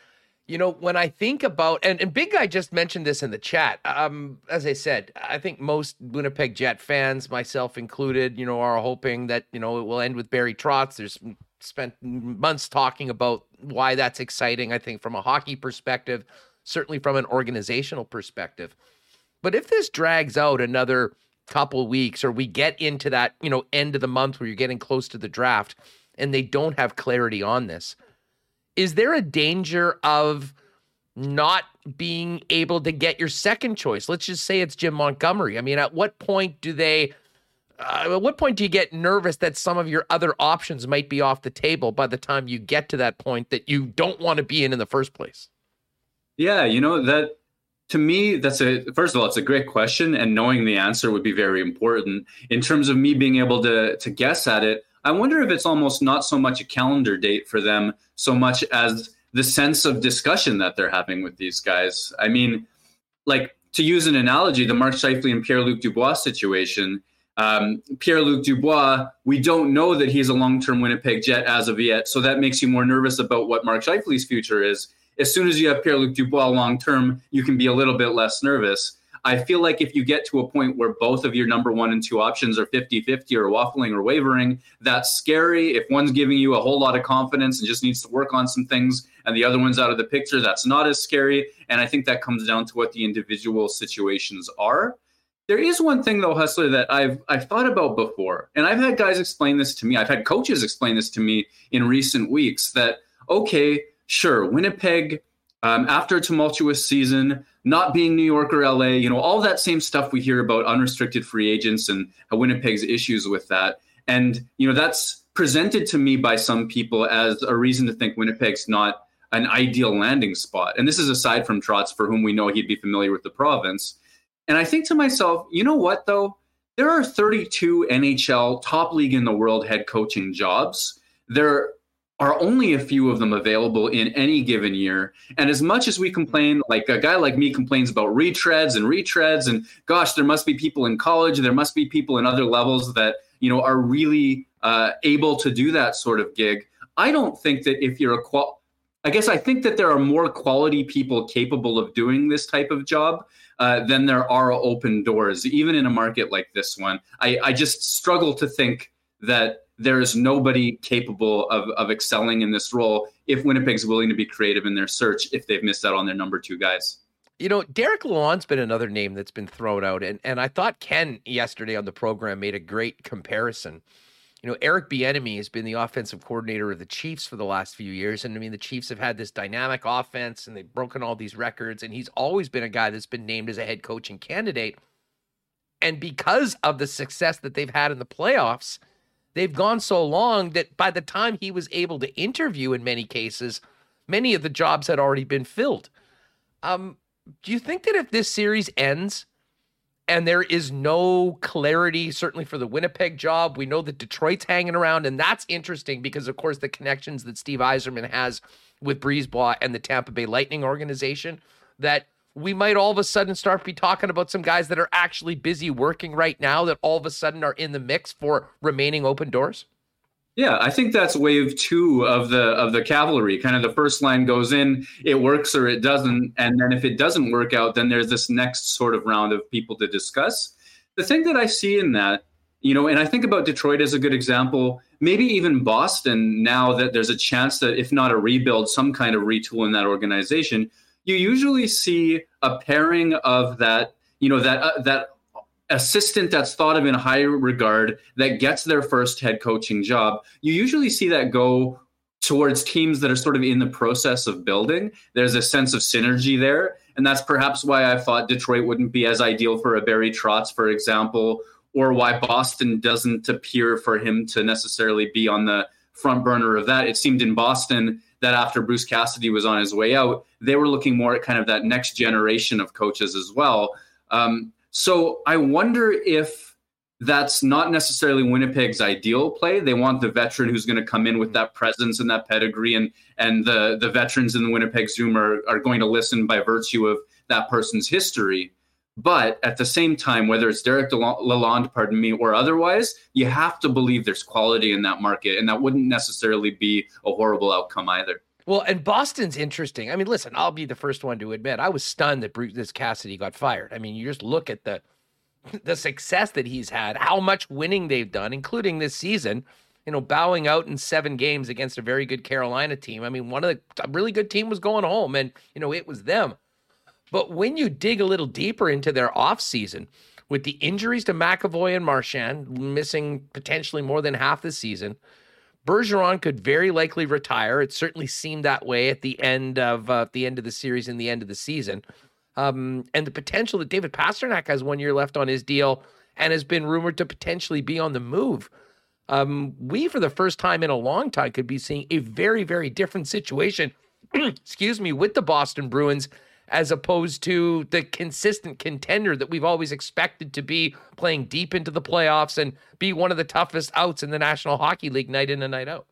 Speaker 2: You know, when I think about and, and Big Guy just mentioned this in the chat. Um, as I said, I think most Winnipeg Jet fans, myself included, you know, are hoping that you know it will end with Barry Trotz. There's spent months talking about why that's exciting. I think from a hockey perspective, certainly from an organizational perspective. But if this drags out another couple weeks, or we get into that you know end of the month where you're getting close to the draft, and they don't have clarity on this is there a danger of not being able to get your second choice? Let's just say it's Jim Montgomery. I mean, at what point do they? Uh, at what point do you get nervous that some of your other options might be off the table by the time you get to that point that you don't want to be in in the first place?
Speaker 9: Yeah, you know that to me that's a first of all it's a great question and knowing the answer would be very important in terms of me being able to to guess at it I wonder if it's almost not so much a calendar date for them, so much as the sense of discussion that they're having with these guys. I mean, like to use an analogy, the Mark Scheifele and Pierre Luc Dubois situation. Um, Pierre Luc Dubois, we don't know that he's a long term Winnipeg Jet as of yet. So that makes you more nervous about what Mark Scheifele's future is. As soon as you have Pierre Luc Dubois long term, you can be a little bit less nervous. I feel like if you get to a point where both of your number one and two options are 50 50 or waffling or wavering, that's scary. If one's giving you a whole lot of confidence and just needs to work on some things and the other one's out of the picture, that's not as scary. And I think that comes down to what the individual situations are. There is one thing though, Hustler, that I've I've thought about before, and I've had guys explain this to me. I've had coaches explain this to me in recent weeks. That okay, sure, Winnipeg um, after a tumultuous season, not being New York or LA, you know, all that same stuff we hear about unrestricted free agents and Winnipeg's issues with that. And, you know, that's presented to me by some people as a reason to think Winnipeg's not an ideal landing spot. And this is aside from Trotz, for whom we know he'd be familiar with the province. And I think to myself, you know what, though? There are 32 NHL top league in the world head coaching jobs. There are only a few of them available in any given year. And as much as we complain, like a guy like me complains about retreads and retreads, and gosh, there must be people in college, there must be people in other levels that you know are really uh, able to do that sort of gig. I don't think that if you're a qual, I guess I think that there are more quality people capable of doing this type of job. Uh, than there are open doors, even in a market like this one. I, I just struggle to think that there is nobody capable of, of excelling in this role if Winnipeg's willing to be creative in their search if they've missed out on their number two guys.
Speaker 2: You know, Derek Lalonde's been another name that's been thrown out. And, and I thought Ken yesterday on the program made a great comparison. You know, Eric Bieniemy has been the offensive coordinator of the Chiefs for the last few years. And I mean, the Chiefs have had this dynamic offense and they've broken all these records. And he's always been a guy that's been named as a head coaching candidate. And because of the success that they've had in the playoffs, they've gone so long that by the time he was able to interview in many cases, many of the jobs had already been filled. Um, do you think that if this series ends and there is no clarity, certainly for the Winnipeg job, we know that Detroit's hanging around, and that's interesting because, of course, the connections that Steve Yzerman has with BriseBois and the Tampa Bay Lightning organization, that we might all of a sudden start be talking about some guys that are actually busy working right now that all of a sudden are in the mix for remaining open doors?
Speaker 9: Yeah, I think that's wave two of the of the cavalry. Kind of the first line goes in, it works or it doesn't, and then if it doesn't work out, then there's this next sort of round of people to discuss. The thing that I see in that, you know, and I think about Detroit as a good example, maybe even Boston. Now that there's a chance that if not a rebuild, some kind of retool in that organization, you usually see a pairing of that, you know, that uh, that assistant that's thought of in high regard that gets their first head coaching job. You usually see that go towards teams that are sort of in the process of building. There's a sense of synergy there. And that's perhaps why I thought Detroit wouldn't be as ideal for a Barry Trotz, for example, or why Boston doesn't appear for him to necessarily be on the front burner of that. It seemed in Boston that after Bruce Cassidy was on his way out, they were looking more at kind of that next generation of coaches as well. Um, so I wonder if that's not necessarily Winnipeg's ideal play. They want the veteran who's going to come in with that presence and that pedigree, and and the the veterans in the Winnipeg Zoom are are going to listen by virtue of that person's history. But at the same time, whether it's Derek Lalonde, pardon me, or otherwise, you have to believe there's quality in that market, and that wouldn't necessarily be a horrible outcome either.
Speaker 2: Well, and Boston's interesting. I mean, listen, I'll be the first one to admit I was stunned that Bruce Cassidy got fired. I mean, you just look at the the success that he's had, how much winning they've done, including this season. You know, bowing out in seven games against a very good Carolina team. I mean, one of the really good team was going home, and you know it was them. But when you dig a little deeper into their offseason, with the injuries to McAvoy and Marchand missing potentially more than half the season, Bergeron could very likely retire. It certainly seemed that way at the end of uh, the end of the series and the end of the season. Um, and the potential that David Pastrnak has one year left on his deal and has been rumored to potentially be on the move. Um, we, for the first time in a long time, could be seeing a very, very different situation. excuse me, with the Boston Bruins as opposed to the consistent contender that we've always expected to be playing deep into the playoffs and be one of the toughest outs in the National Hockey League night in and night out.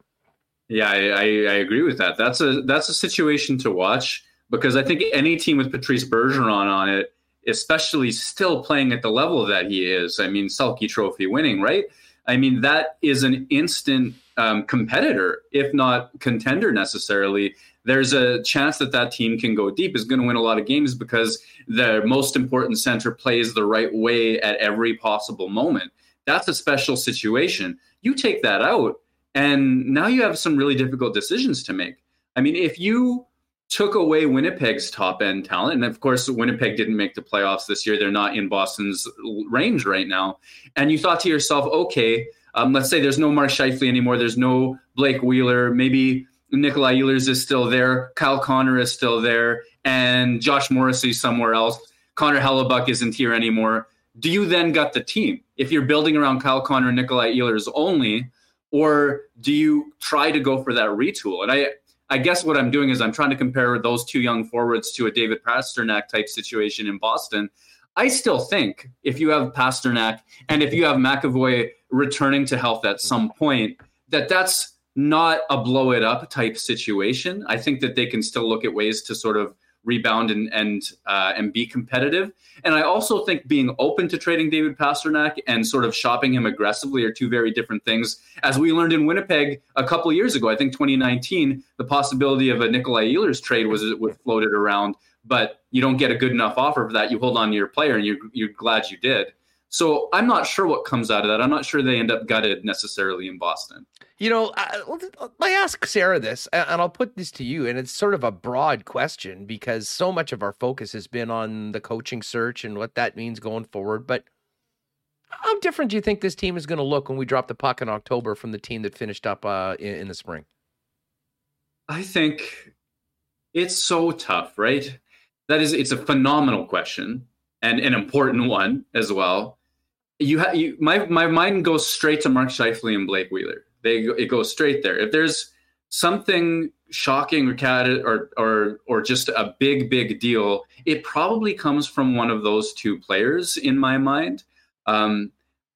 Speaker 9: Yeah, I, I, agree with that. That's a that's a situation to watch because I think any team with Patrice Bergeron on it, especially still playing at the level that he is, I mean, Selke Trophy winning, right? I mean, that is an instant um, competitor, if not contender necessarily there's a chance that that team can go deep, is going to win a lot of games because the most important center plays the right way at every possible moment. That's a special situation. You take that out, and now you have some really difficult decisions to make. I mean, if you took away Winnipeg's top end talent, and of course, Winnipeg didn't make the playoffs this year, they're not in Boston's range right now, and you thought to yourself, okay, um, let's say there's no Mark Scheifele anymore, there's no Blake Wheeler, maybe Nikolai Ehlers is still there. Kyle Connor is still there. And Josh Morrissey somewhere else. Connor Hellebuyck isn't here anymore. Do you then gut the team? If you're building around Kyle Connor and Nikolai Ehlers only, or do you try to go for that retool? And I, I guess what I'm doing is I'm trying to compare those two young forwards to a David Pastrnak type situation in Boston. I still think if you have Pastrnak and if you have McAvoy returning to health at some point, that that's not a blow it up type situation. I think that they can still look at ways to sort of rebound and and uh, and be competitive. And I also think being open to trading David Pastrnak and sort of shopping him aggressively are two very different things. As we learned in Winnipeg a couple years ago, I think 2019, the possibility of a Nikolai Ehlers trade was was floated around, but you don't get a good enough offer for that. You hold on to your player, and you're you're glad you did. So I'm not sure what comes out of that. I'm not sure they end up gutted necessarily in Boston.
Speaker 2: You know, I, I ask Sara this, and I'll put this to you, and it's sort of a broad question because so much of our focus has been on the coaching search and what that means going forward. But how different do you think this team is going to look when we drop the puck in October from the team that finished up uh, in, in the spring?
Speaker 9: I think it's so tough, right? That is, it's a phenomenal question and an important one as well. You have you, my my mind goes straight to Mark Scheifele and Blake Wheeler they it goes straight there. If there's something shocking or or or just a big big deal, it probably comes from one of those two players in my mind. Um,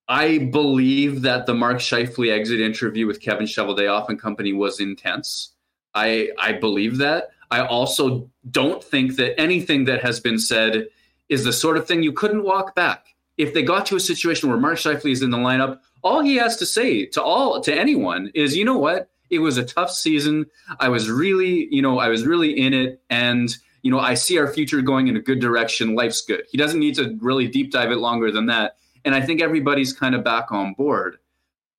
Speaker 9: I believe that the Mark Scheifele exit interview with Kevin Cheveldayoff and company was intense. I I believe that. I also don't think that anything that has been said is the sort of thing you couldn't walk back. If they got to a situation where Mark Scheifele is in the lineup, all he has to say to all to anyone is, you know what? It was a tough season. I was really, you know, I was really in it, and you know, I see our future going in a good direction. Life's good. He doesn't need to really deep dive it longer than that. And I think everybody's kind of back on board.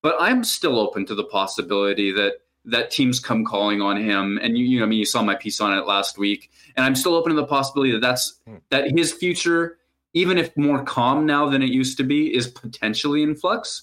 Speaker 9: But I'm still open to the possibility that that teams come calling on him. And you, you know, I mean, you saw my piece on it last week, and I'm still open to the possibility that that's hmm. that his future, even if more calm now than it used to be, is potentially in flux.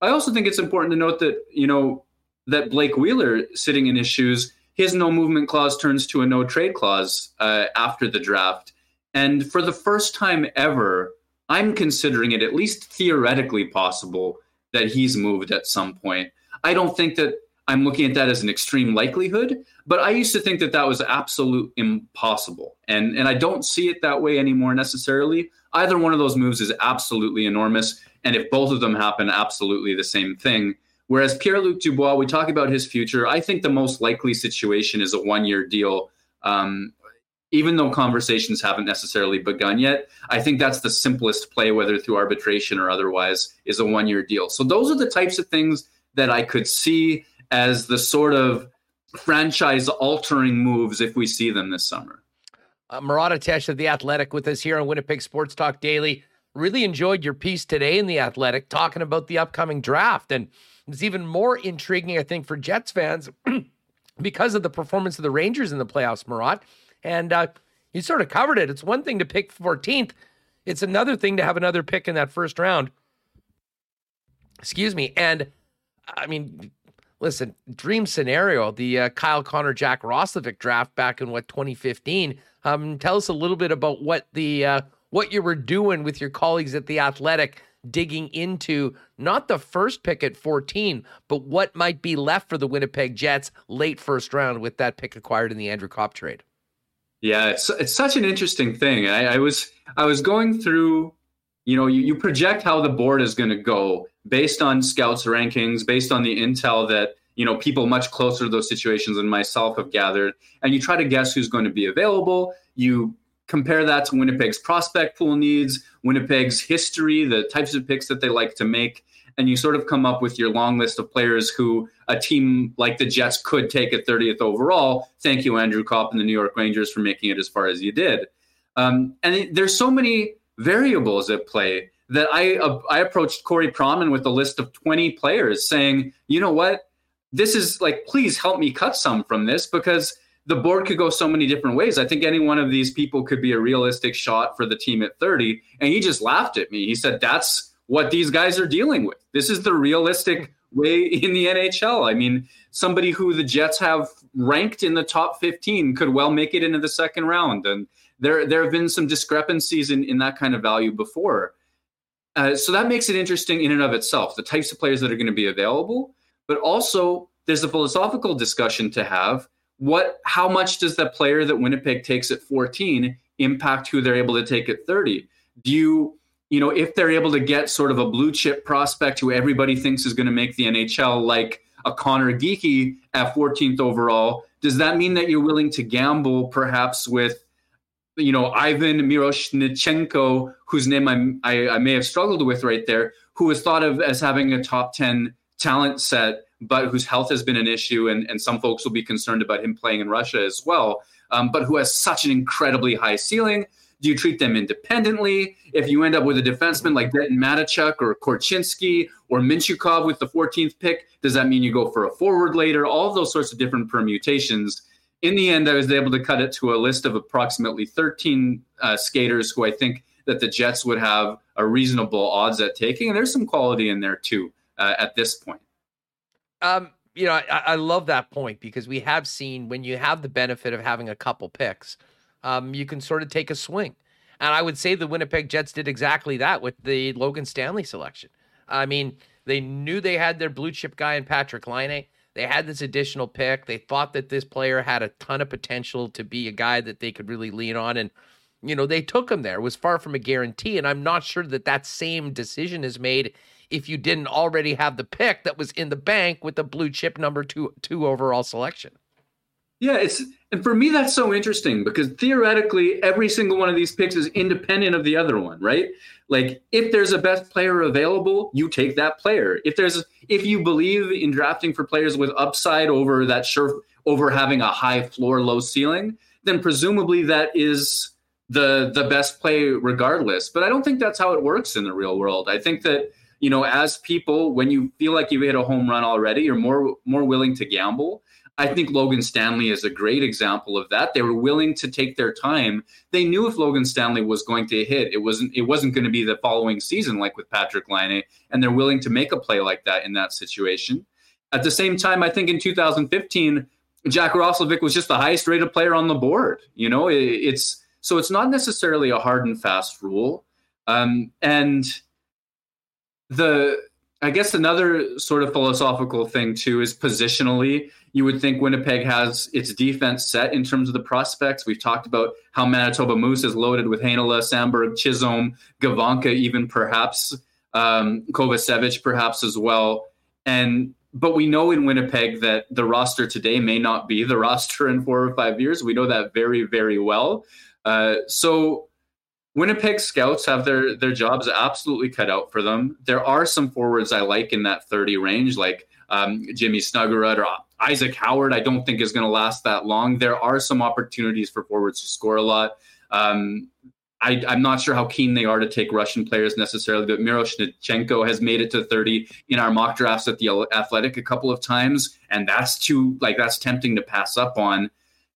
Speaker 9: I also think it's important to note that, you know, that Blake Wheeler sitting in his shoes, his no movement clause turns to a no trade clause uh, after the draft. And for the first time ever, I'm considering it at least theoretically possible that he's moved at some point. I don't think that I'm looking at that as an extreme likelihood, but I used to think that that was absolute impossible. And and I don't see it that way anymore necessarily. Either one of those moves is absolutely enormous. And if both of them happen, absolutely the same thing. Whereas Pierre Luc Dubois, we talk about his future. I think the most likely situation is a one year deal. Um, even though conversations haven't necessarily begun yet. I think that's the simplest play, whether through arbitration or otherwise, is a one year deal. So those are the types of things that I could see as the sort of franchise altering moves if we see them this summer.
Speaker 2: Uh, Murat of The Athletic with us here on Winnipeg Sports Talk Daily. Really enjoyed your piece today in The Athletic talking about the upcoming draft. And it's even more intriguing, I think, for Jets fans because of the performance of the Rangers in the playoffs, Murat. And uh, you sort of covered it. It's one thing to pick 14th, it's another thing to have another pick in that first round. Excuse me. And I mean, listen, dream scenario, the uh, Kyle Connor, Jack Roslovic draft back in what 2015. Um, tell us a little bit about what the uh, what you were doing with your colleagues at the Athletic, digging into not the first pick at 14, but what might be left for the Winnipeg Jets late first round with that pick acquired in the Andrew Copp trade.
Speaker 9: Yeah, it's it's such an interesting thing. I, I was I was going through, you know, you, you project how the board is going to go based on scouts rankings, based on the intel that you know people much closer to those situations than myself have gathered, and you try to guess who's going to be available. You compare that to Winnipeg's prospect pool needs, Winnipeg's history, the types of picks that they like to make, and you sort of come up with your long list of players who a team like the Jets could take at 30th overall. Thank you, Andrew Copp and the New York Rangers, for making it as far as you did. Um, and there's so many variables at play that I uh, I approached Corey Pronman with a list of 20 players, saying, you know what, this is like, please help me cut some from this because the board could go so many different ways. I think any one of these people could be a realistic shot for the team at 30. And he just laughed at me. He said, that's what these guys are dealing with. This is the realistic way in the NHL. I mean, somebody who the Jets have ranked in the top 15 could well make it into the second round. And there, there have been some discrepancies in, in that kind of value before. Uh, so that makes it interesting in and of itself, the types of players that are going to be available, but also there's a philosophical discussion to have. What, how much does the player that Winnipeg takes at 14 impact who they're able to take at 30? Do you, you know, if they're able to get sort of a blue chip prospect who everybody thinks is going to make the NHL, like a Conor Geekie at 14th overall, does that mean that you're willing to gamble perhaps with you know, Ivan Miroshnichenko, whose name I, I, I, may have struggled with right there, who was thought of as having a top 10 talent set, but whose health has been an issue. And, and some folks will be concerned about him playing in Russia as well, um, but who has such an incredibly high ceiling. Do you treat them independently? If you end up with a defenseman like Denton Mateychuk or Korchinski or Mintyukov with the 14th pick, does that mean you go for a forward later? All those sorts of different permutations in the end, I was able to cut it to a list of approximately 13 uh, skaters who I think that the Jets would have a reasonable odds at taking. And there's some quality in there too uh, at this point.
Speaker 2: Um, you know, I, I, love that point because we have seen when you have the benefit of having a couple picks, um, you can sort of take a swing. And I would say the Winnipeg Jets did exactly that with the Logan Stanley selection. I mean, they knew they had their blue chip guy in Patrick Laine. They had this additional pick. They thought that this player had a ton of potential to be a guy that they could really lean on. And, you know, they took him there. It was far from a guarantee. And I'm not sure that that same decision is made if you didn't already have the pick that was in the bank with the blue chip number two, two overall selection.
Speaker 9: Yeah, it's and for me that's so interesting because theoretically every single one of these picks is independent of the other one, right? Like if there's a best player available, you take that player. If there's if you believe in drafting for players with upside over that sure over having a high floor, low ceiling, then presumably that is the the best play regardless. But I don't think that's how it works in the real world. I think that you know, as people, when you feel like you've hit a home run already, you're more more willing to gamble. I think Logan Stanley is a great example of that. They were willing to take their time. They knew if Logan Stanley was going to hit, it wasn't it wasn't going to be the following season like with Patrick Laine, and they're willing to make a play like that in that situation. At the same time, I think in 2015, Jack Roslovic was just the highest rated player on the board. You know, it, it's so it's not necessarily a hard and fast rule. Um, and the I guess another sort of philosophical thing too is positionally. You would think Winnipeg has its defense set in terms of the prospects. We've talked about how Manitoba Moose is loaded with Heinola, Samberg, Chisholm, Gawanke, even perhaps um, Kovacevic, perhaps as well. And but we know in Winnipeg that the roster today may not be the roster in four or five years. We know that very, very well. Uh, so Winnipeg scouts have their their jobs absolutely cut out for them. There are some forwards I like in that 30 range, like um, Jimmy Snuggerud or Isaac Howard. I don't think is going to last that long. There are some opportunities for forwards to score a lot. Um, I, am not sure how keen they are to take Russian players necessarily, but Miroshnichenko has made it to 30 in our mock drafts at the Athletic a couple of times, and that's too like that's tempting to pass up on.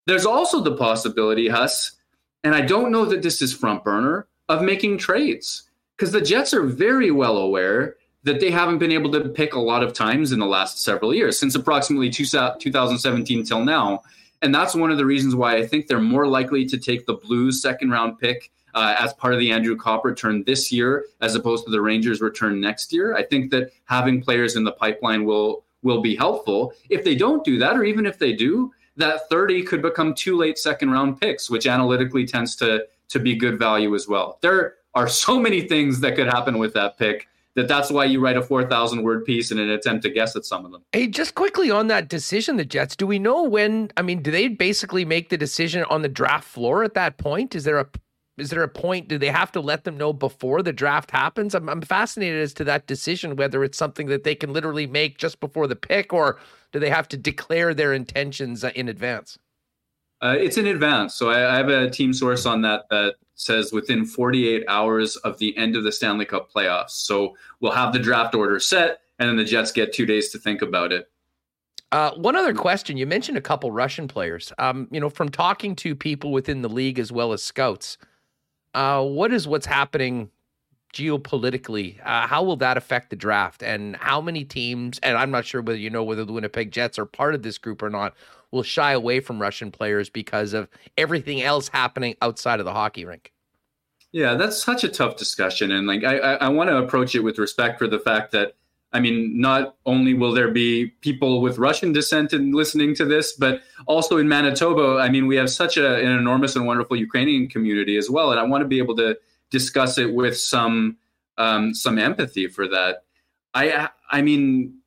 Speaker 9: There's also the possibility, Huss, and I don't know that this is front burner of making trades because the Jets are very well aware that they haven't been able to pick a lot of times in the last several years, since approximately 2017 till now. And that's one of the reasons why I think they're more likely to take the Blues second round pick uh, as part of the Andrew Copp return this year, as opposed to the Rangers return next year. I think that having players in the pipeline will will be helpful. If they don't do that, or even if they do, that 30 could become two late second round picks, which analytically tends to to be good value as well. There are so many things that could happen with that pick that that's why you write a 4,000 word piece in an attempt to guess at some of them.
Speaker 2: Hey, just quickly on that decision, the Jets, do we know when? I mean, do they basically make the decision on the draft floor at that point? Is there a is there a point? Do they have to let them know before the draft happens? I'm, I'm fascinated as to that decision, whether it's something that they can literally make just before the pick, or do they have to declare their intentions uh, in advance?
Speaker 9: Uh, it's in advance. So I, I, have a team source on that that says within 48 hours of the end of the Stanley Cup playoffs. So we'll have the draft order set, and then the Jets get two days to think about it.
Speaker 2: Uh, one other question: You mentioned a couple Russian players. Um, you know, from talking to people within the league as well as scouts, uh, what is what's happening geopolitically? Uh, how will that affect the draft? And how many teams? And I'm not sure whether you know whether the Winnipeg Jets are part of this group or not. Will shy away from Russian players because of everything else happening outside of the hockey rink.
Speaker 9: Yeah, that's such a tough discussion, and like I, I, I want to approach it with respect for the fact that I mean, not only will there be people with Russian descent in listening to this, but also in Manitoba, I mean, we have such a, an enormous and wonderful Ukrainian community as well, and I want to be able to discuss it with some um, some empathy for that. I I mean,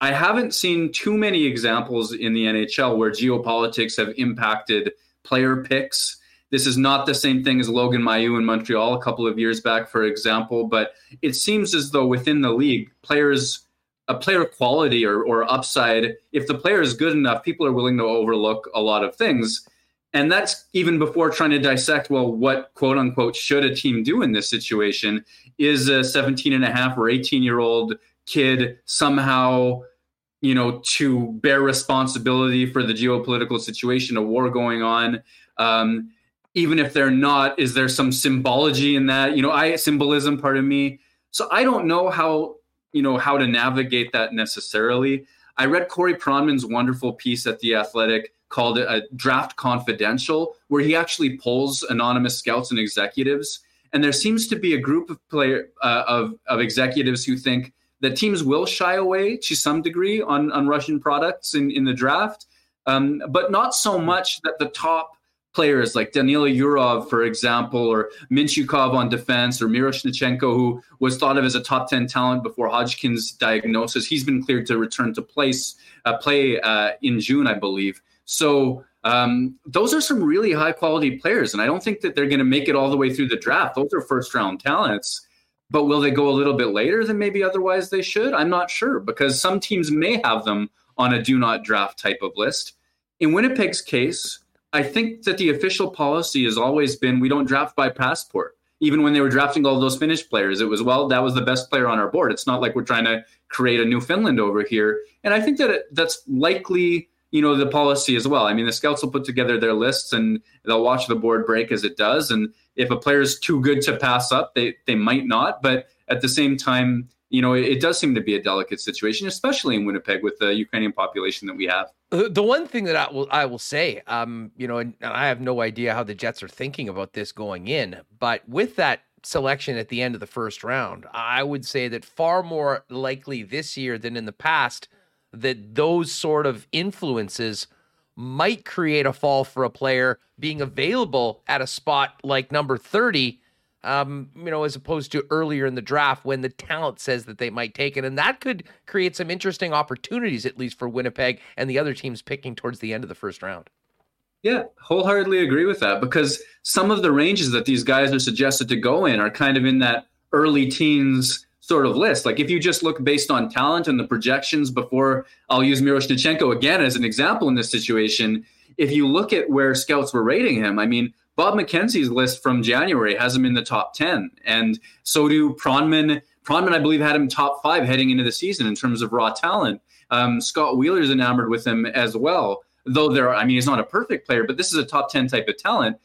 Speaker 9: I haven't seen too many examples in the NHL where geopolitics have impacted player picks this is not the same thing as Logan Mailloux in Montreal a couple of years back, for example. But it seems as though within the league, players, a player quality or, or upside, if the player is good enough, people are willing to overlook a lot of things. And that's even before trying to dissect, well, what quote unquote should a team do in this situation? Is a 17 and a half or 18 year old kid somehow, you know, to bear responsibility for the geopolitical situation, a war going on? Um, even if they're not is there some symbology in that you know i symbolism part of me so i don't know how you know how to navigate that necessarily i read corey pronman's wonderful piece at the athletic called a draft confidential where he actually polls anonymous scouts and executives and there seems to be a group of player uh, of, of executives who think that teams will shy away to some degree on, on russian products in, in the draft um, but not so much that the top players like Danila Yurov, for example, or Mintyukov on defense, or Miroshnichenko, who was thought of as a top 10 talent before Hodgkin's diagnosis. He's been cleared to return to place, uh, play uh, in June, I believe. So um, those are some really high quality players. And I don't think that they're going to make it all the way through the draft. Those are first round talents. But will they go a little bit later than maybe otherwise they should? I'm not sure because some teams may have them on a do not draft type of list. In Winnipeg's case, I think that the official policy has always been we don't draft by passport. Even when they were drafting all those Finnish players, it was well that was the best player on our board. It's not like we're trying to create a new Finland over here. And I think that it, that's likely you know the policy as well. I mean, the scouts will put together their lists and they'll watch the board break as it does. And if a player is too good to pass up, they they might not. But at the same time, you know, it, it, does seem to be a delicate situation, especially in Winnipeg with the Ukrainian population that we have.
Speaker 2: The one thing that I will I will say, um, you know, and I have no idea how the Jets are thinking about this going in, but with that selection at the end of the first round, I would say that far more likely this year than in the past that those sort of influences might create a fall for a player being available at a spot like number 30 um, you know, as opposed to earlier in the draft when the talent says that they might take it. And that could create some interesting opportunities, at least for Winnipeg and the other teams picking towards the end of the first round.
Speaker 9: Yeah, wholeheartedly agree with that because some of the ranges that these guys are suggested to go in are kind of in that early teens sort of list. Like if you just look based on talent and the projections before, I'll use Miroshnichenko again as an example in this situation. If you look at where scouts were rating him, I mean, Bob McKenzie's list from January has him in the top 10. And so do Pronman. Pronman, I believe, had him top five heading into the season in terms of raw talent. Um, Scott Wheeler's enamored with him as well. Though there, are, I mean, he's not a perfect player, but this is a top 10 type of talent.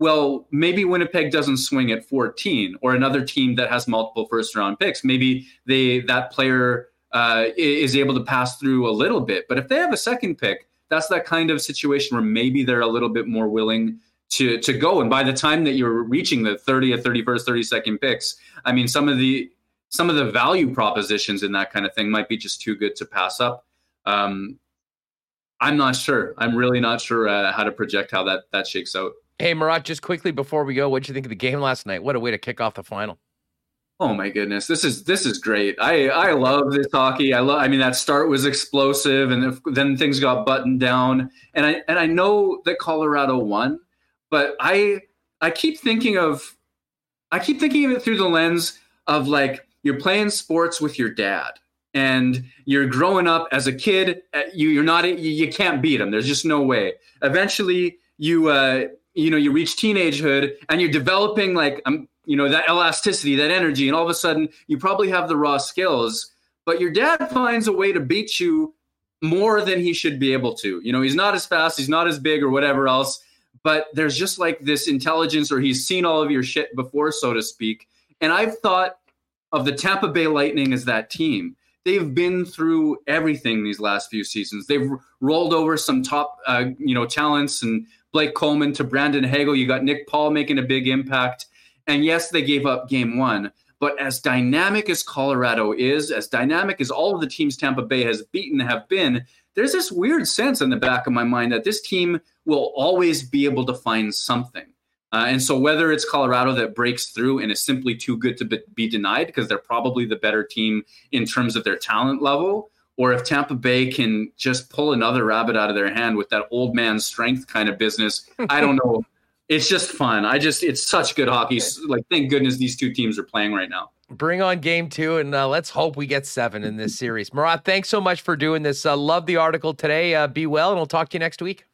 Speaker 9: Well, maybe Winnipeg doesn't swing at 14 or another team that has multiple first round picks. Maybe they that player uh, is able to pass through a little bit. But if they have a second pick, that's that kind of situation where maybe they're a little bit more willing to to go. And by the time that you're reaching the 30th, 31st, 32nd picks, I mean some of the some of the value propositions in that kind of thing might be just too good to pass up. Um, I'm not sure. I'm really not sure uh, how to project how that that shakes out.
Speaker 2: Hey, Murat, just quickly before we go, what did you think of the game last night? What a way to kick off the final.
Speaker 9: Oh my goodness, this is this is great. I I love this hockey. I love. I mean, that start was explosive, and then things got buttoned down. And I and I know that Colorado won, but I I keep thinking of I keep thinking of it through the lens of like you're playing sports with your dad and you're growing up as a kid uh, you you're not you, you can't beat them there's just no way eventually you uh you know you reach teenagehood and you're developing like um you know that elasticity that energy and all of a sudden you probably have the raw skills but your dad finds a way to beat you more than he should be able to. You know he's not as fast he's not as big or whatever else but there's just like this intelligence or he's seen all of your shit before so to speak. And i've thought of the tampa bay lightning as that team. They've been through everything these last few seasons. They've rolled over some top uh, you know talents and blake coleman to brandon hagel. You got nick paul making a big impact. And yes they gave up game one. But as dynamic as colorado is as dynamic as all of the teams tampa bay has beaten have been there's this weird sense in the back of my mind that this team will always be able to find something. Uh, and so, whether it's Colorado that breaks through and is simply too good to be, be denied because they're probably the better team in terms of their talent level, or if Tampa Bay can just pull another rabbit out of their hand with that old man strength kind of business, I don't know. It's just fun. I just, it's such good hockey. Like, thank goodness these two teams are playing right now.
Speaker 2: Bring on game two, and uh, let's hope we get seven in this series. Murat, thanks so much for doing this. Uh, love the article today. Uh, be well, and we'll talk to you next week.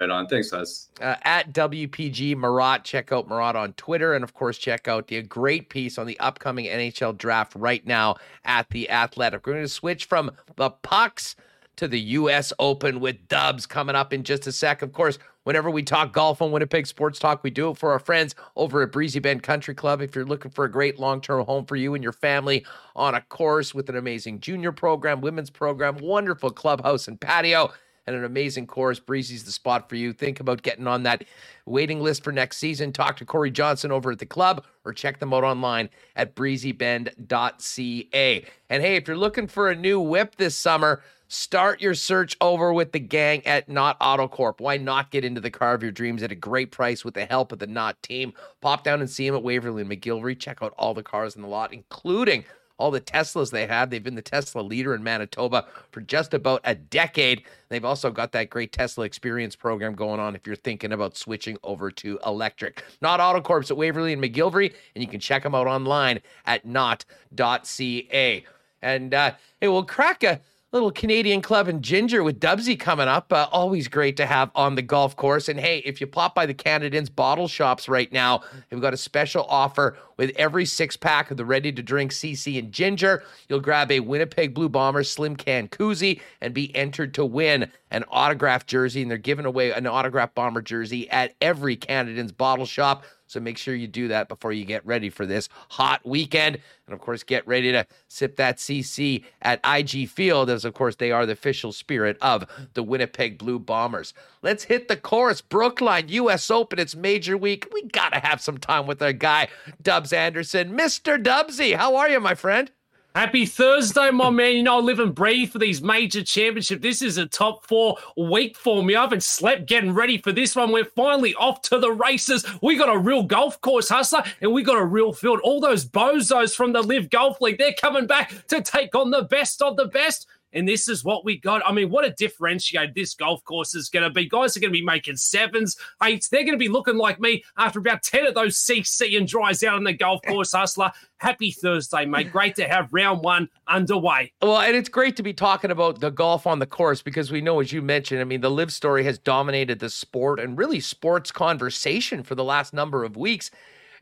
Speaker 9: Right on. Thanks, Hus.
Speaker 2: Uh, at WPG Murat, Check out Murat on Twitter. And of course, check out the great piece on the upcoming NHL draft right now at The Athletic. We're going to switch from the pucks to the U.S. Open with Dubbs coming up in just a sec. Of course, whenever we talk golf on Winnipeg Sports Talk, we do it for our friends over at Breezy Bend Country Club. If you're looking for a great long term home for you and your family on a course with an amazing junior program, women's program, wonderful clubhouse and patio and an amazing course. Breezy's the spot for you. Think about getting on that waiting list for next season. Talk to Corey Johnson over at the club or check them out online at breezybend.ca. And hey, if you're looking for a new whip this summer, Start your search over with the gang at Knott Autocorp. Why not get into the car of your dreams at a great price with the help of the Knott team? Pop down and see them at Waverly and McGillivray. Check out all the cars in the lot, including all the Teslas they have. They've been the Tesla leader in Manitoba for just about a decade. They've also got that great Tesla experience program going on if you're thinking about switching over to electric. Knott Autocorp's at Waverly and McGillivray, and you can check them out online at not.ca. And uh, it will crack a little Canadian club in Ginger with Dubsy coming up. Uh, always great to have on the golf course. And hey, if you pop by the Canadians bottle shops right now, they've got a special offer with every six pack of the ready to drink CC and Ginger. You'll grab a Winnipeg Blue Bomber Slim Can koozie and be entered to win an autographed jersey. And they're giving away an autographed bomber jersey at every Canadians bottle shop. So make sure you do that before you get ready for this hot weekend. And of course, get ready to sip that CC at IG Field, as of course they are the official spirit of the Winnipeg Blue Bombers. Let's hit the chorus. Brookline, US Open, it's major week. We got to have some time with our guy, Dubbs Anderson. Mr. Dubsy, how are you, my friend?
Speaker 10: Happy Thursday, my man. You know, I live and breathe for these major championships. This is a top four week for me. I haven't slept getting ready for this one. We're finally off to the races. We got a real golf course hustler and we got a real field. All those bozos from the Live Golf League, they're coming back to take on the best of the best. And this is what we got. I mean, what a differentiate this golf course is going to be. Guys are going to be making sevens, eights. They're going to be looking like me after about 10 of those CC and dries out on the golf course, Hustler. Happy Thursday, mate. Great to have round one underway.
Speaker 2: Well, and it's great to be talking about the golf on the course because we know, as you mentioned, I mean, the live story has dominated the sport and really sports conversation for the last number of weeks.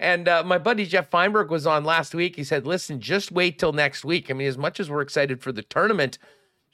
Speaker 2: And uh, my buddy Jeff Feinberg was on last week. He said, listen, just wait till next week. I mean, as much as we're excited for the tournament,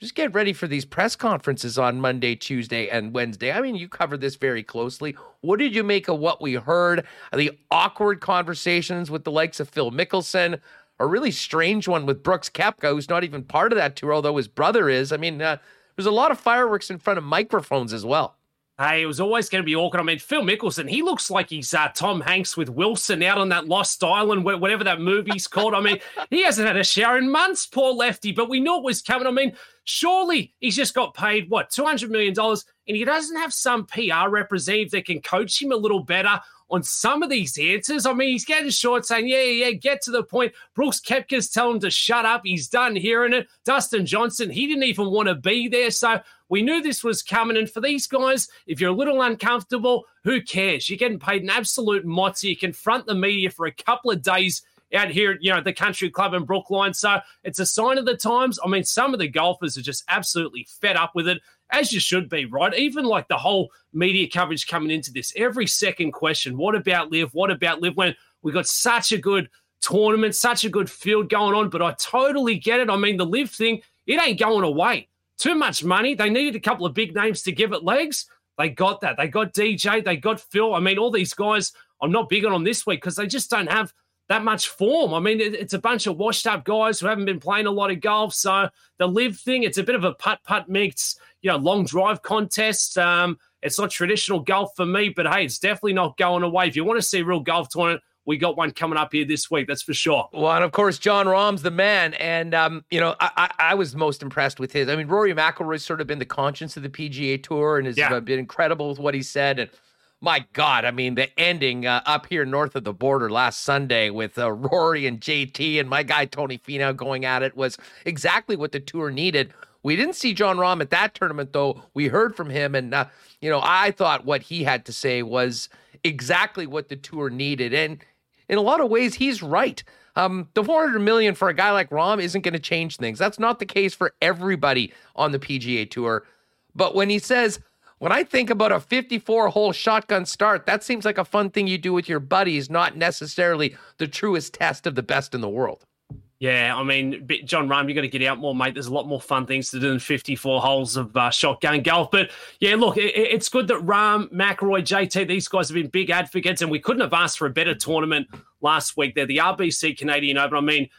Speaker 2: just get ready for these press conferences on Monday, Tuesday, and Wednesday. I mean, you covered this very closely. What did you make of what we heard? The awkward conversations with the likes of Phil Mickelson, a really strange one with Brooks Koepka, who's not even part of that tour, although his brother is. I mean, uh, there's a lot of fireworks in front of microphones as well.
Speaker 10: Hey, it was always going to be awkward. I mean, Phil Mickelson, he looks like he's uh, Tom Hanks with Wilson out on that Lost Island, whatever that movie's called. I mean, he hasn't had a shower in months, poor lefty, but we knew it was coming. I mean, surely he's just got paid, what, $200 million, and he doesn't have some PR representative that can coach him a little better on some of these answers. I mean, he's getting short saying, yeah, yeah, yeah, get to the point. Brooks Koepka's telling him to shut up. He's done hearing it. Dustin Johnson, he didn't even want to be there. So we knew this was coming. And for these guys, if you're a little uncomfortable, who cares? You're getting paid an absolute mozzie. You confront the media for a couple of days out here, you know, at the country club in Brookline. So it's a sign of the times. I mean, some of the golfers are just absolutely fed up with it, as you should be, right? Even like the whole media coverage coming into this, every second question, what about live? What about live? When we got such a good tournament, such a good field going on, but I totally get it. I mean, the live thing, it ain't going away. Too much money. They needed a couple of big names to give it legs. They got that. They got DJ. They got Phil. I mean, all these guys, I'm not big on them this week because they just don't have that much form. I mean, it's a bunch of washed up guys who haven't been playing a lot of golf. So the live thing, it's a bit of a putt putt mix, you know, long drive contest. Um, it's not traditional golf for me, but hey, it's definitely not going away. If you want to see real golf tournament, we got one coming up here this week. That's for sure.
Speaker 2: Well, and of course, Jon Rahm's the man. And, um, you know, I, I, I, was most impressed with his. I mean, Rory McIlroy's sort of been the conscience of the PGA Tour and has yeah. been incredible with what he said. And my God, I mean, the ending uh, up here north of the border last Sunday with uh, Rory and JT and my guy Tony Finau going at it was exactly what the tour needed. We didn't see Jon Rahm at that tournament, though. We heard from him, and uh, you know, I thought what he had to say was exactly what the tour needed, and in a lot of ways, he's right. Um, the 400 million for a guy like Rahm isn't going to change things. That's not the case for everybody on the PGA Tour. But when he says when I think about a 54 hole shotgun start, that seems like a fun thing you do with your buddies, not necessarily the truest test of the best in the world.
Speaker 10: Yeah, I mean, Jon Rahm, you got to get out more, mate. There's a lot more fun things to do than 54 holes of uh, shotgun golf. But yeah, look, it, it's good that Rahm, McIlroy, JT, these guys have been big advocates, and we couldn't have asked for a better tournament last week. They're the RBC Canadian Open. I mean,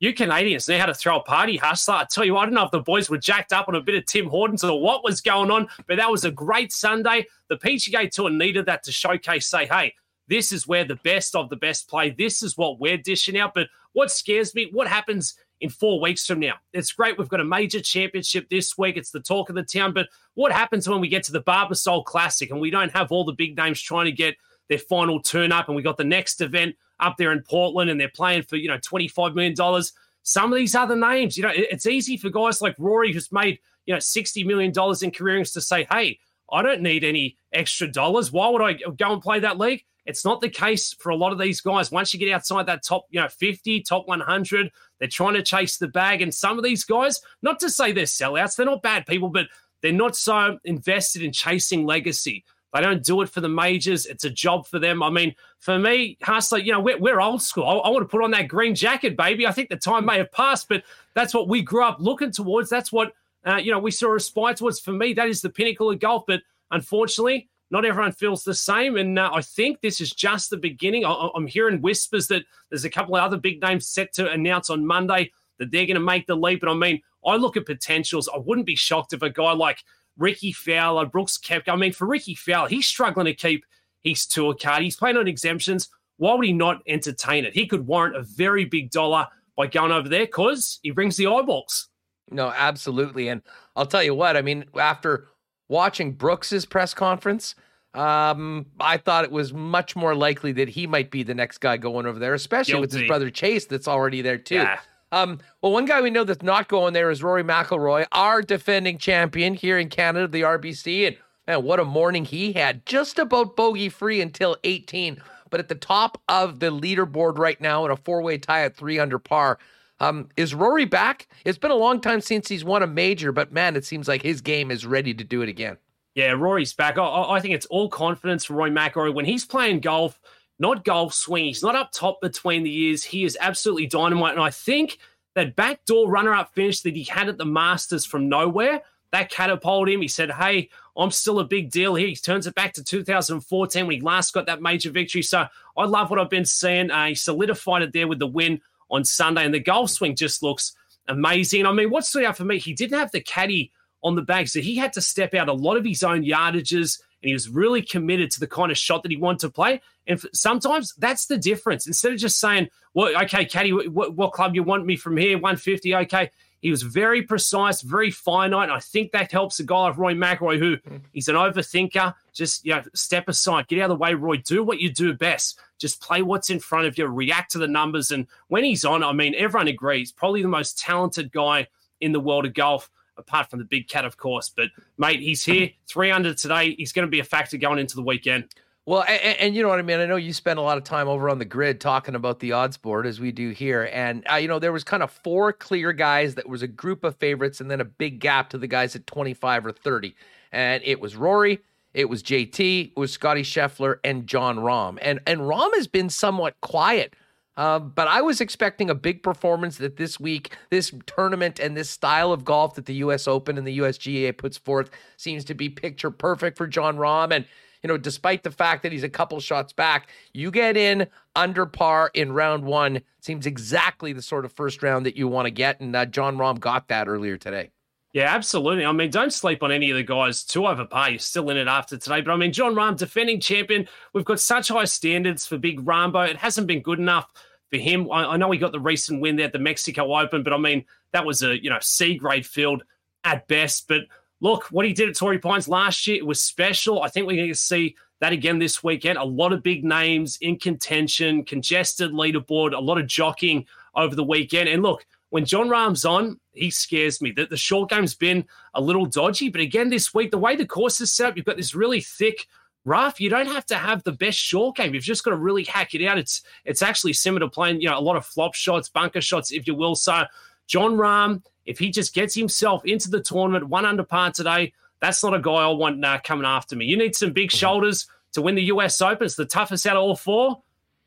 Speaker 10: you Canadians know how to throw a party, hustler. I tell you, I don't know if the boys were jacked up on a bit of Tim Hortons or what was going on, but that was a great Sunday. The PGA Tour needed that to showcase, say, hey, this is where the best of the best play. This is what we're dishing out. But what scares me, what happens in four weeks from now? It's great. We've got a major championship this week. It's the talk of the town. But what happens when we get to the Barbasol Classic and we don't have all the big names trying to get their final turn up and we got the next event up there in Portland and they're playing for, you know, $25 million. Some of these other names, you know, it's easy for guys like Rory, who's made, you know, $60 million in career earnings to say, hey, I don't need any extra dollars. Why would I go and play that league? It's not the case for a lot of these guys. Once you get outside that top, you know, 50, top 100, they're trying to chase the bag. And some of these guys, not to say they're sellouts, they're not bad people, but they're not so invested in chasing legacy. They don't do it for the majors. It's a job for them. I mean, for me, Hustler, you know, we're, we're old school. I, I, want to put on that green jacket, baby. I think the time may have passed, but that's what we grew up looking towards. That's what, uh, you know, we saw aspire towards. For me, that is the pinnacle of golf. But unfortunately, not everyone feels the same. And uh, I think this is just the beginning. I, am hearing whispers that there's a couple of other big names set to announce on Monday that they're going to make the leap. And I mean, I look at potentials. I wouldn't be shocked if a guy like Rickie Fowler, Brooks Koepka. I mean, for Ricky Fowler, he's struggling to keep his tour card. He's playing on exemptions. Why would he not entertain it? He could warrant a very big dollar by going over there because he brings the eyeballs.
Speaker 2: No, absolutely. And I'll tell you what, I mean, after watching Brooks's press conference, um, I thought it was much more likely that he might be the next guy going over there, especially Guilty. with his brother Chase that's already there too. Yeah. Um, well, one guy we know that's not going there is Rory McIlroy, our defending champion here in Canada, the RBC. And man, what a morning he had. Just about bogey free until 18, but at the top of the leaderboard right now in a four way tie at three under par. Um, is Rory back? It's been a long time since he's won a major, but man, it seems like his game is ready to do it again.
Speaker 10: Yeah, Rory's back. I, I think it's all confidence for Roy McIlroy when he's playing golf not golf swing. He's not up top between the ears. He is absolutely dynamite. And I think that backdoor runner up finish that he had at the Masters from nowhere, that catapulted him. He said, Hey, I'm still a big deal here. He turns it back to 2014 when he last got that major victory. So I love what I've been seeing. Uh, he solidified it there with the win on Sunday. And the golf swing just looks amazing. I mean, what stood out for me, he didn't have the caddy on the bag. So he had to step out a lot of his own yardages and he was really committed to the kind of shot that he wanted to play. And sometimes that's the difference. Instead of just saying, "Well, okay, Caddy, what, what club you want me from here? 150, okay." He was very precise, very finite. And I think that helps a guy like Roy McIlroy, who mm. he's an overthinker. Just you know, step aside, get out of the way, Roy. Do what you do best. Just play what's in front of you. React to the numbers. And when he's on, I mean, everyone agrees, probably the most talented guy in the world of golf apart from the big cat, of course. But mate, he's here, 300 today. He's going to be a factor going into the weekend.
Speaker 2: Well, and, and, you know what I mean. I know you spend a lot of time over on the grid talking about the odds board as we do here, and uh, you know there was kind of four clear guys that was a group of favorites, and then a big gap to the guys at 25 or 30, and it was Rory, it was JT, it was Scotty Scheffler, and Jon Rahm, and and Rahm has been somewhat quiet uh, but I was expecting a big performance that this week, this tournament, and this style of golf that the U.S. Open and the USGA puts forth seems to be picture perfect for Jon Rahm. And you know, despite the fact that he's a couple shots back, you get in under par in round one. Seems exactly the sort of first round that you want to get, and uh, Jon Rahm got that earlier today.
Speaker 10: Yeah, absolutely. I mean, don't sleep on any of the guys too overpay. You're still in it after today. But I mean, Jon Rahm, defending champion. We've got such high standards for Big Rambo. It hasn't been good enough for him. I, I, know he got the recent win there at the Mexico Open, but I mean that was a you know C grade field at best. But look, what he did at Torrey Pines last year it was special. I think we're going to see that again this weekend. A lot of big names in contention, congested leaderboard, a lot of jockeying over the weekend. And look, when Jon Rahm's on, he scares me. The, the short game's been a little dodgy, but again this week, the way the course is set up, you've got this really thick rough. You don't have to have the best short game. You've just got to really hack it out. It's it's actually similar to playing, you know, a lot of flop shots, bunker shots, if you will. So Jon Rahm, if he just gets himself into the tournament, one under par today, that's not a guy I want uh, coming after me. You need some big mm-hmm. shoulders to win the US Open. It's the toughest out of all four.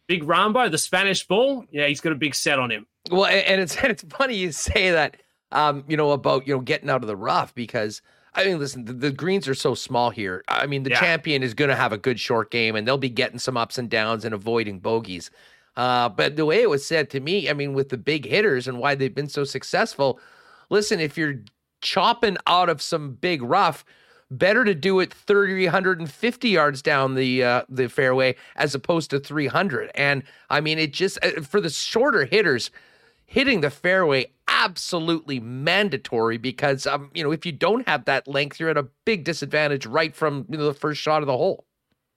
Speaker 10: Big Rambo, the Spanish bull. Yeah, he's got a big set on him.
Speaker 2: Well, and it's and it's funny you say that, um, you know, about you know getting out of the rough because – I mean, listen, the, the, greens are so small here. I mean, the yeah. champion is going to have a good short game, and they'll be getting some ups and downs and avoiding bogeys. Uh, but the way it was said to me, I mean, with the big hitters and why they've been so successful, listen, if you're chopping out of some big rough, better to do it 350 yards down the uh, the fairway as opposed to 300. And I mean, it just uh, for the shorter hitters hitting the fairway absolutely mandatory because um you know if you don't have that length you're at a big disadvantage right from you know, the first shot of the hole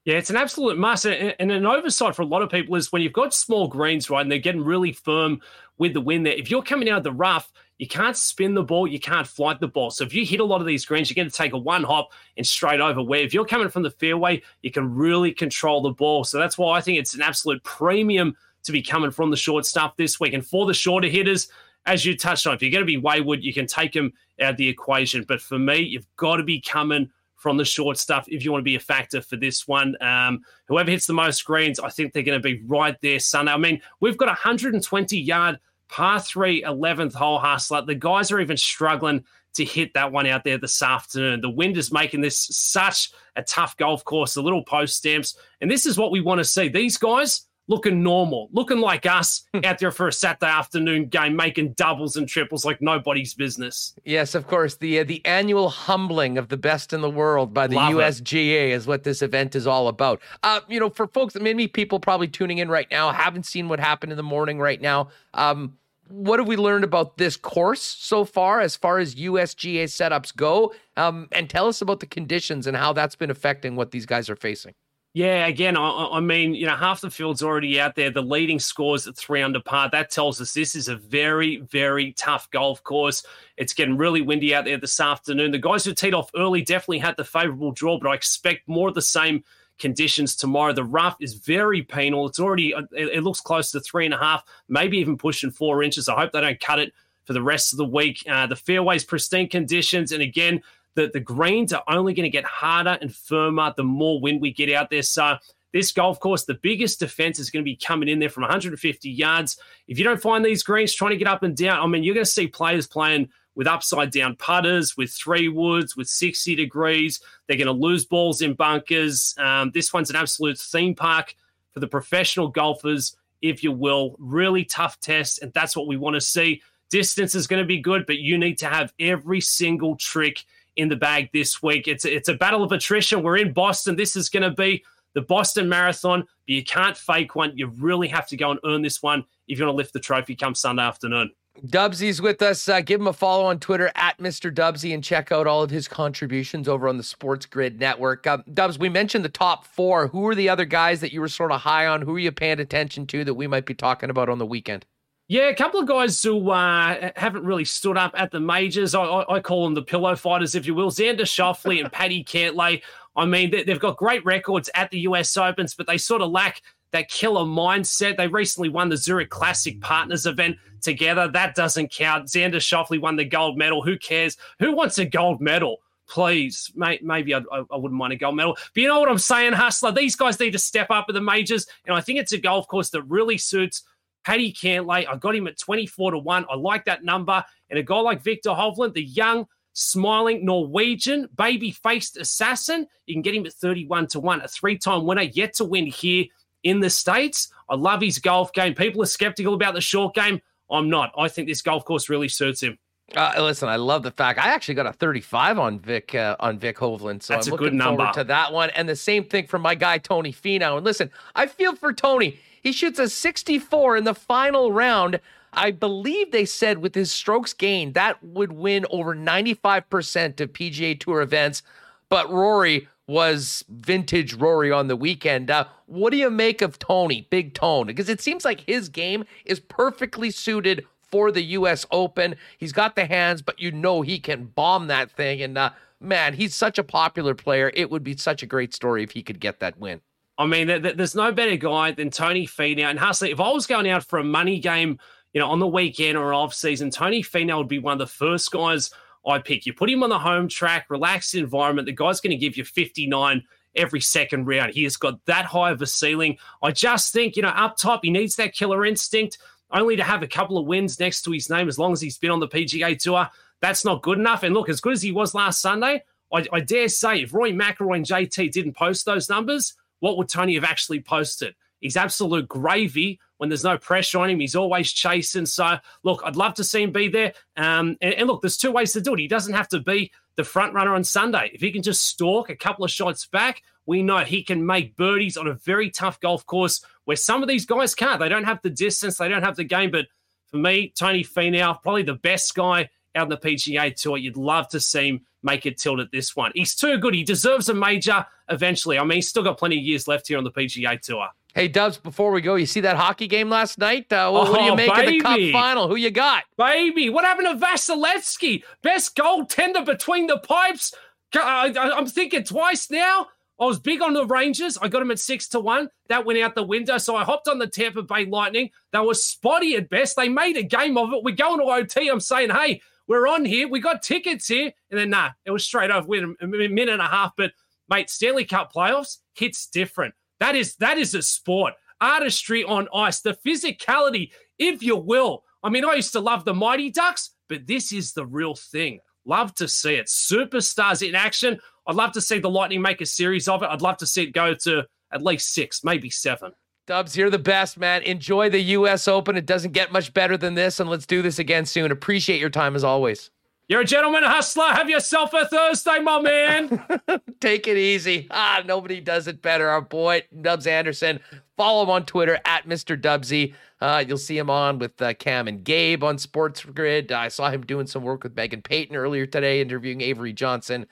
Speaker 10: yeah, it's an absolute must. And an oversight for a lot of people is when you've got small greens, right, and they're getting really firm with the wind there. If you're coming out of the rough, you can't spin the ball, you can't flight the ball. So if you hit a lot of these greens, you're going to take a one hop and straight over. Where if you're coming from the fairway, you can really control the ball. So that's why I think it's an absolute premium to be coming from the short stuff this week. And for the shorter hitters, as you touched on, if you're going to be wayward, you can take them out of the equation. But for me, you've got to be coming from the short stuff if you want to be a factor for this one. Um, whoever hits the most greens, I think they're going to be right there, Sunday. I mean, we've got a 120 yard par three 11th hole hustler. The guys are even struggling to hit that one out there this afternoon. The wind is making this such a tough golf course, the little post stamps. And this is what we want to see. These guys, looking normal, looking like us hmm. out there for a Saturday afternoon game, making doubles and triples like nobody's business.
Speaker 2: Yes, of course. The uh, the annual humbling of the best in the world by the Love USGA it. is what this event is all about. Uh, you know, for folks, maybe people probably tuning in right now haven't seen what happened in the morning right now. Um, what have we learned about this course so far as far as USGA setups go? Um, and tell us about the conditions and how that's been affecting what these guys are facing.
Speaker 10: Yeah, again, I, I, mean, you know, half the field's already out there. The leading scores at three under par. That tells us this is a very, very tough golf course. It's getting really windy out there this afternoon. The guys who teed off early definitely had the favorable draw, but I expect more of the same conditions tomorrow. The rough is very penal. It's already, uh, it, looks close to three and a half, maybe even pushing four inches. I hope they don't cut it for the rest of the week. Uh, the fairways, pristine conditions. And again, the, the greens are only going to get harder and firmer the more wind we get out there. So, this golf course, the biggest defense is going to be coming in there from 150 yards. If you don't find these greens trying to get up and down, I mean, you're going to see players playing with upside down putters, with three woods, with 60 degrees. They're going to lose balls in bunkers. Um, this one's an absolute theme park for the professional golfers, if you will. Really tough test, and that's what we want to see. Distance is going to be good, but you need to have every single trick in the bag this week. It's it's a battle of attrition. We're in Boston. This is going to be the Boston Marathon, but you can't fake one. You really have to go and earn this one if you want to lift the trophy come Sunday afternoon.
Speaker 2: Dubsy's with us. Uh, give him a follow on Twitter at Mr. Dubsy and check out all of his contributions over on the Sports Grid Network. Uh, Dubbs, we mentioned the top four. Who are the other guys that you were sort of high on? Who are you paying attention to that we might be talking about on the weekend?
Speaker 10: Yeah, a couple of guys who uh, haven't really stood up at the majors. I, I, I, call them the pillow fighters, if you will. Xander Schauffele and Paddy Cantlay. I mean, they, they've got great records at the US Opens, but they sort of lack that killer mindset. They recently won the Zurich Classic Partners event together. That doesn't count. Xander Schauffele won the gold medal. Who cares? Who wants a gold medal? Please, maybe I, I wouldn't mind a gold medal. But you know what I'm saying, Hustler? These guys need to step up at the majors. And I think it's a golf course that really suits Paddy Cantlay. I got him at 24 to 1. I like that number. And a guy like Viktor Hovland, the young, smiling Norwegian, baby faced assassin, you can get him at 31 to 1. A three time winner, yet to win here in the States. I love his golf game. People are skeptical about the short game. I'm not. I think this golf course really suits him.
Speaker 2: Uh, listen, I love the fact I actually got a 35 on Vic uh, on Vic Hovland, so
Speaker 10: That's
Speaker 2: I'm
Speaker 10: a
Speaker 2: looking
Speaker 10: good number.
Speaker 2: forward to that one. And the same thing for my guy Tony Finau. And listen, I feel for Tony. He shoots a 64 in the final round. I believe they said with his strokes gained that would win over 95% of PGA Tour events. But Rory was vintage Rory on the weekend. Uh, what do you make of Tony, Big Tone? Because it seems like his game is perfectly suited for the U.S. Open. He's got the hands, but you know he can bomb that thing. And uh, man, he's such a popular player. It would be such a great story if he could get that win.
Speaker 10: I mean, there's no better guy than Tony Finau. And Husley, if I was going out for a money game, you know, on the weekend or off season, Tony Finau would be one of the first guys I pick. You put him on the home track, relaxed environment. The guy's going to give you 59 every second round. He has got that high of a ceiling. I just think, you know, up top, he needs that killer instinct. Only to have a couple of wins next to his name as long as he's been on the PGA Tour, that's not good enough. And look, as good as he was last Sunday, I, I dare say if Roy McIlroy and JT didn't post those numbers, what would Tony have actually posted? He's absolute gravy when there's no pressure on him. He's always chasing. So, look, I'd love to see him be there. Um, and, and, look, there's two ways to do it. He doesn't have to be the front runner on Sunday. If he can just stalk a couple of shots back, we know he can make birdies on a very tough golf course where some of these guys can't. They don't have the distance, they don't have the game. But for me, Tony Finau, probably the best guy out in the PGA Tour. You'd love to see him make it tilt at this one. He's too good. He deserves a major eventually. I mean, he's still got plenty of years left here on the PGA Tour.
Speaker 2: Hey Dubbs, before we go, you see that hockey game last night? Uh, what, oh, what, do you oh, make baby. of the cup final? Who you got?
Speaker 10: Baby, what happened to Vasilevskiy? Best goaltender between the pipes. I, am thinking twice now. I was big on the Rangers. I got them at six to one. That went out the window. So I hopped on the Tampa Bay Lightning. They were spotty at best. They made a game of it. We're going to OT. I'm saying, hey, we're on here. We got tickets here. And then, nah, it was straight over with a minute and a half. But, mate, Stanley Cup playoffs, hits different. That is that is a sport. Artistry on ice, the physicality, if you will. I mean, I used to love the Mighty Ducks, but this is the real thing. Love to see it. Superstars in action. I'd love to see the Lightning make a series of it. I'd love to see it go to at least six, maybe seven.
Speaker 2: Dubbs, you're the best, man. Enjoy the U.S. Open. It doesn't get much better than this, and let's do this again soon. Appreciate your time as always.
Speaker 10: You're a gentleman hustler. Have yourself a Thursday, my man.
Speaker 2: Take it easy. Ah, nobody does it better. Our boy Dubbs Anderson. Follow him on Twitter at Mr. Dubsy. Uh, you'll see him on with uh, Cam and Gabe on Sports Grid. I saw him doing some work with Megan Payton earlier today, interviewing Avery Johnson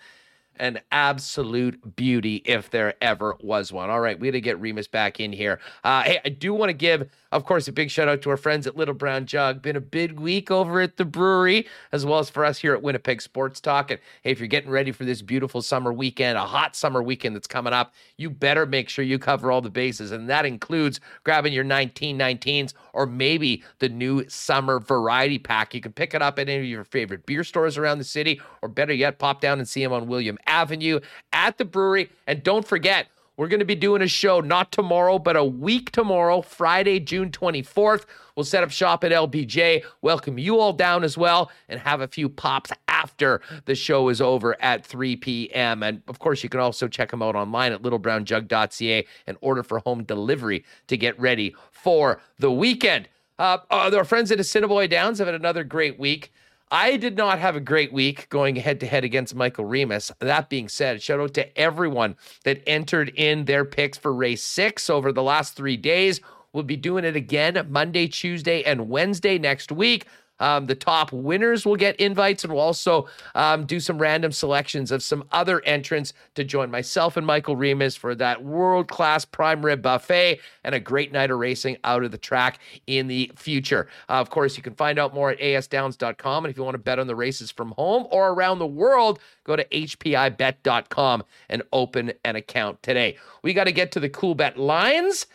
Speaker 2: an absolute beauty if there ever was one. All right, we got to get Remis back in here. Uh, hey, I do want to give, of course, a big shout out to our friends at Little Brown Jug. Been a big week over at the brewery, as well as for us here at Winnipeg Sports Talk. And hey, if you're getting ready for this beautiful summer weekend, a hot summer weekend that's coming up, you better make sure you cover all the bases. And that includes grabbing your 1919s or maybe the new summer variety pack. You can pick it up at any of your favorite beer stores around the city, or better yet, pop down and see them on William Avenue at the brewery. And don't forget, we're going to be doing a show not tomorrow, but a week tomorrow, Friday, June 24th. We'll set up shop at LBJ, welcome you all down as well, and have a few pops after the show is over at 3 p.m. And of course, you can also check them out online at littlebrownjug.ca and order for home delivery to get ready for the weekend. Uh, our friends at Assiniboia Downs have had another great week. I did not have a great week going head to head against Michael Remis. That being said, shout out to everyone that entered in their picks for race six over the last three days. We'll be doing it again Monday, Tuesday, and Wednesday next week. Um, the top winners will get invites, and we'll also um, do some random selections of some other entrants to join myself and Michael Remis for that world class prime rib buffet and a great night of racing out of the track in the future. Uh, of course, you can find out more at asdowns.com. And if you want to bet on the races from home or around the world, go to hpibet.com and open an account today. We got to get to the Coolbet lines.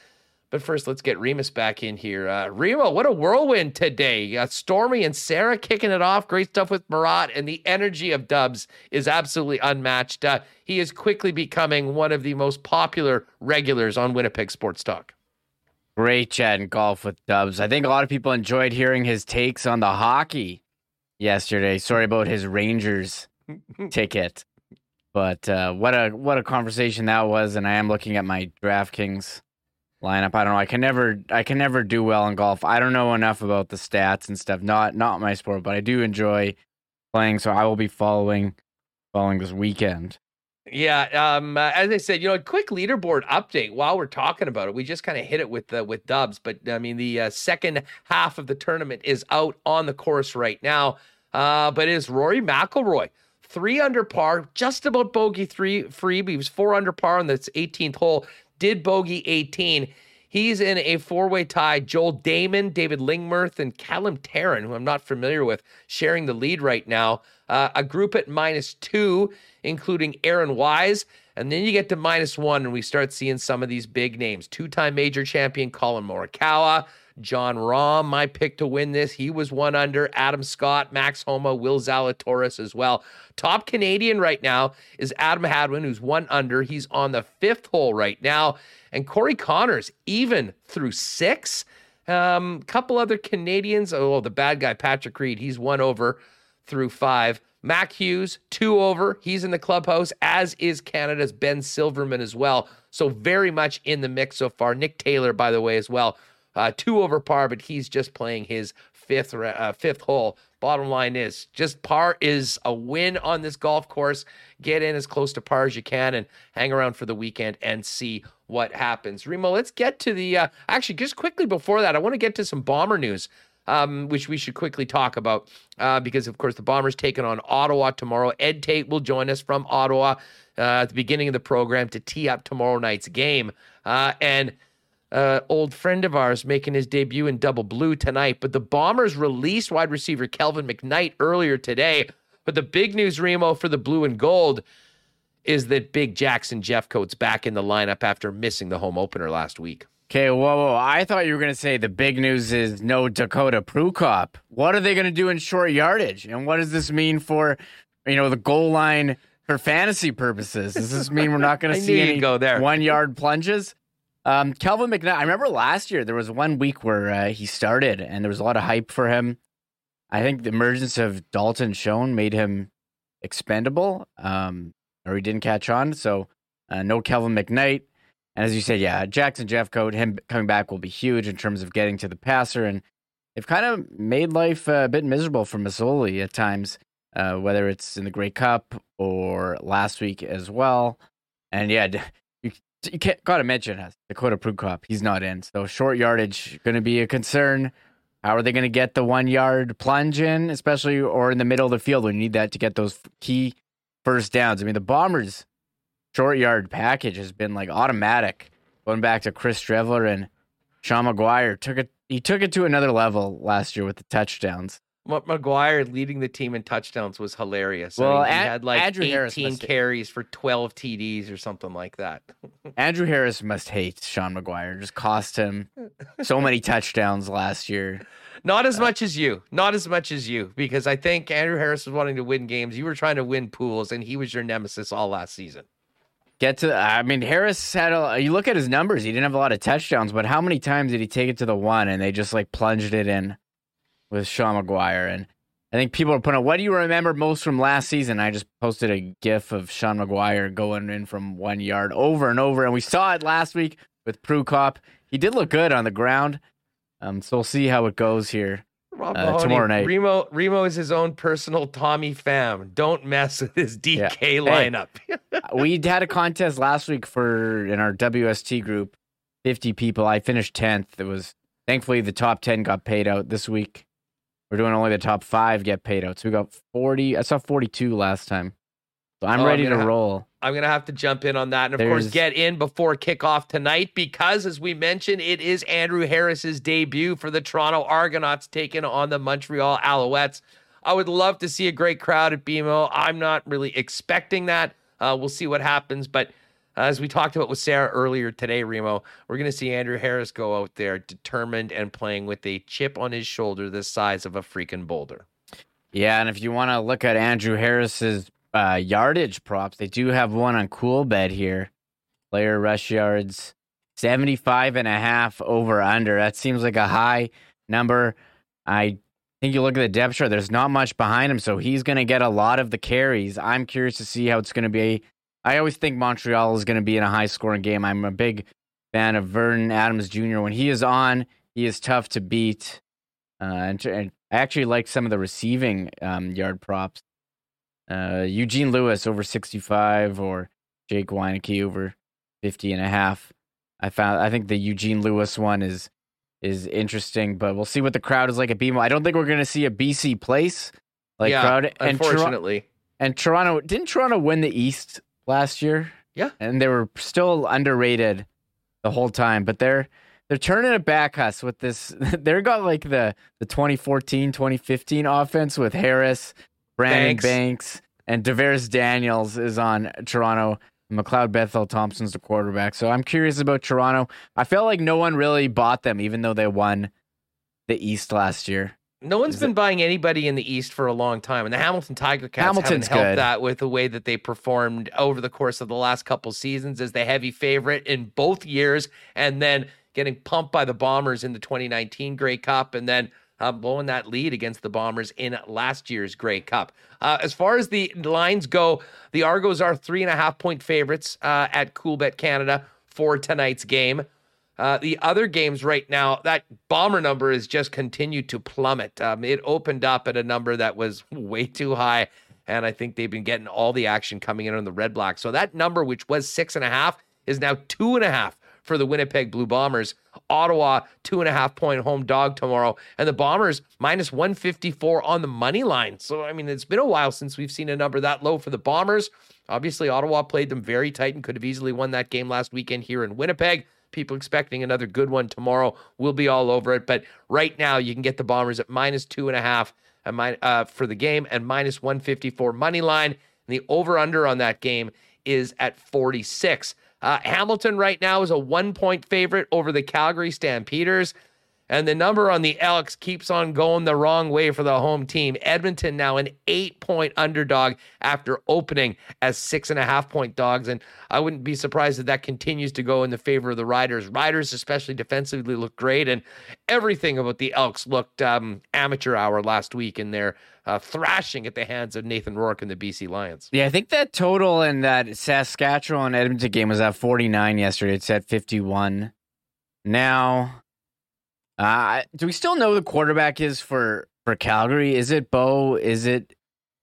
Speaker 2: But first, let's get Remis back in here. Uh, Remo, what a whirlwind today. Uh, Stormy and Sara kicking it off. Great stuff with Murat, and the energy of Dubbs is absolutely unmatched. Uh, he is quickly becoming one of the most popular regulars on Winnipeg Sports Talk.
Speaker 3: Great chat and golf with Dubbs. I think a lot of people enjoyed hearing his takes on the hockey yesterday. Sorry about his Rangers ticket. But uh, what a what a conversation that was, and I am looking at my DraftKings lineup. I don't know. I can never I can never do well in golf. I don't know enough about the stats and stuff. Not not my sport, but I do enjoy playing. So I will be following following this weekend.
Speaker 2: Yeah, um, uh, as I said, you know, a quick leaderboard update while we're talking about it. We just kind of hit it with uh, with Dubbs, but I mean, the uh, second half of the tournament is out on the course right now. Uh, but it is Rory McIlroy, three under par, just about bogey three free. He was four under par on this 18th hole did bogey 18. He's in a four way tie. Joel Dahmen, David Lingmerth, and Callum Tarren, who I'm not familiar with, sharing the lead right now. Uh, a group at minus two, including Aaron Wise. And then you get to minus one, and we start seeing some of these big names. Two time major champion Collin Morikawa, Jon Rahm, my pick to win this. He was one under. Adam Scott, Max Homa, Will Zalatoris as well. Top Canadian right now is Adam Hadwin, who's one under. He's on the fifth hole right now. And Corey Conners, even through six. Um, couple other Canadians. Oh, the bad guy, Patrick Reed, he's one over through five. Mac Hughes, two over. He's in the clubhouse, as is Canada's Ben Silverman as well. So very much in the mix so far. Nick Taylor, by the way, as well uh, two over par, but he's just playing his fifth uh, fifth hole. Bottom line is just par is a win on this golf course. Get in as close to par as you can and hang around for the weekend and see what happens. Remo, let's get to the uh, actually just quickly before that, I want to get to some bomber news. Um, which we should quickly talk about uh, because, of course, the Bombers taking on Ottawa tomorrow. Ed Tait will join us from Ottawa uh, at the beginning of the program to tee up tomorrow night's game. Uh, and uh, old friend of ours making his debut in double blue tonight. But the Bombers released wide receiver Kelvin McKnight earlier today. But the big news, Remo, for the blue and gold is that Big Jackson Jeffcoat's back in the lineup after missing the home opener last week.
Speaker 3: Okay, whoa, whoa. I thought you were going to say the big news is no Dakota Prukop. What are they going to do in short yardage? And what does this mean for, you know, the goal line for fantasy purposes? Does this mean we're not going to see any
Speaker 2: go there.
Speaker 3: one yard plunges? Um, Kelvin McKnight, I remember last year there was one week where uh, he started and there was a lot of hype for him. I think the emergence of Dalton Schoen made him expendable, um, or he didn't catch on. So uh, no Kelvin McKnight. And as you said, yeah, Jackson Jeffcoat, him coming back will be huge in terms of getting to the passer. And they've kind of made life a bit miserable for Masoli at times uh, whether it's in the Grey Cup or last week as well. And yeah, you, can't gotta mention us, Dakota Prukop. He's not in, so short yardage going to be a concern. How are they going to get the one yard plunge in, especially or in the middle of the field when you need that to get those key first downs? I mean, the Bombers' short yard package has been like automatic. Going back to Chris Streveler and Sean McGuire took it. He took it to another level last year with the touchdowns.
Speaker 2: McGuire leading the team in touchdowns was hilarious.
Speaker 3: Well,
Speaker 2: I mean, he
Speaker 3: An-
Speaker 2: had like
Speaker 3: Andrew
Speaker 2: 18
Speaker 3: Harris must-
Speaker 2: carries for 12 TDs or something like that.
Speaker 3: Andrew Harris must hate Sean McGuire. Just cost him so many touchdowns last year.
Speaker 2: Not as uh, much as you. Not as much as you, because I think Andrew Harris was wanting to win games. You were trying to win pools, and he was your nemesis all last season.
Speaker 3: Get to, I mean, Harris had a, you look at his numbers, he didn't have a lot of touchdowns, but how many times did he take it to the one and they just like plunged it in with Sean McGuire? And I think people are putting, what do you remember most from last season? I just posted a gif of Sean McGuire going in from one yard over and over. And we saw it last week with Prukop. He did look good on the ground. Um, so we'll see how it goes here
Speaker 2: Rob
Speaker 3: uh,
Speaker 2: Mahoney,
Speaker 3: tomorrow night.
Speaker 2: Remo Remo is his own personal Tommy Pham. Don't mess with his DK
Speaker 3: Yeah. Hey.
Speaker 2: lineup.
Speaker 3: we had a contest last week for in our WST group, fifty people. I finished tenth. It was thankfully the top ten got paid out this week. We're doing only the top five get paid out. So we got forty. I saw forty-two last time. So I'm
Speaker 2: Oh, I'm
Speaker 3: ready to
Speaker 2: ha-
Speaker 3: roll.
Speaker 2: I'm gonna have to jump in on that, and of course, get in before kickoff tonight because, as we mentioned, it is Andrew Harris's debut for the Toronto Argonauts taking on the Montreal Alouettes. I would love to see a great crowd at BMO. I'm not really expecting that. Uh, we'll see what happens, but as we talked about with Sara earlier today, Remo, we're going to see Andrew Harris go out there determined and playing with a chip on his shoulder the size of a freaking boulder.
Speaker 3: Yeah, and if you want to look at Andrew Harris's uh, yardage props, they do have one on Coolbet here. Player rush yards, 75 and a half over under. That seems like a high number. I think you look at the depth chart, there's not much behind him, so he's going to get a lot of the carries. I'm curious to see how it's going to be. I always think Montreal is going to be in a high scoring game. I'm a big fan of Vernon Adams Jr. When he is on, he is tough to beat. Uh, and, and I actually like some of the receiving um, yard props. Uh, Eugene Lewis over 65 or Jake Wieneke over 50 and a half. I found I think the Eugene Lewis one is is interesting, but we'll see what the crowd is like at BMO. I don't think we're going to see a BC place like
Speaker 2: yeah,
Speaker 3: crowd. And, Tor-
Speaker 2: unfortunately.
Speaker 3: and Toronto didn't Toronto win the East last year?
Speaker 2: Yeah.
Speaker 3: and they were still underrated the whole time, but they're they're turning it back us with this. They're got like the the 2014 2015 offense with Harris, Brandon
Speaker 2: Banks.
Speaker 3: Banks, and DaVaris Daniels is on Toronto. McLeod Bethel Thompson's the quarterback. So I'm curious about Toronto. I felt like no one really bought them, even though they won the East last year.
Speaker 2: No one's
Speaker 3: Is
Speaker 2: been buying anybody in the East for a long time, and the Hamilton Tiger Cats
Speaker 3: Hamilton's
Speaker 2: haven't helped
Speaker 3: good.
Speaker 2: that with the way that they performed over the course of the last couple seasons as the heavy favorite in both years, and then getting pumped by the Bombers in the 2019 Grey Cup, and then uh, blowing that lead against the Bombers in last year's Grey Cup. Uh, as far as the lines go, the Argos are three and a half point favorites uh, at Coolbet Canada for tonight's game. Uh, the other games right now, that bomber number has just continued to plummet. Um, it opened up at a number that was way too high, and I think they've been getting all the action coming in on the red black. So that number, which was six and a half, is now two and a half for the Winnipeg Blue Bombers. Ottawa, two and a half point home dog tomorrow, and the Bombers minus 154 on the money line. So, I mean, it's been a while since we've seen a number that low for the Bombers. Obviously, Ottawa played them very tight and could have easily won that game last weekend here in Winnipeg. People expecting another good one tomorrow. We'll be all over it. But right now, you can get the Bombers at minus two and a half and mi- uh, for the game and minus 154 money line. And the over under on that game is at 46. Uh, Hamilton right now is a one point favorite over the Calgary Stampeders. And the number on the Elks keeps on going the wrong way for the home team. Edmonton now an eight point underdog after opening as six and a half point dogs. And I wouldn't be surprised if that continues to go in the favor of the Riders. Riders, especially defensively, look great. And everything about the Elks looked um, amateur hour last week in their uh, thrashing at the hands of Nathan Rourke and the BC Lions.
Speaker 3: Yeah, I think that total in that Saskatchewan Edmonton game was at 49 yesterday. It's at 51 now. Uh, do we still know who the quarterback is for for Calgary? Is it Bo? Is it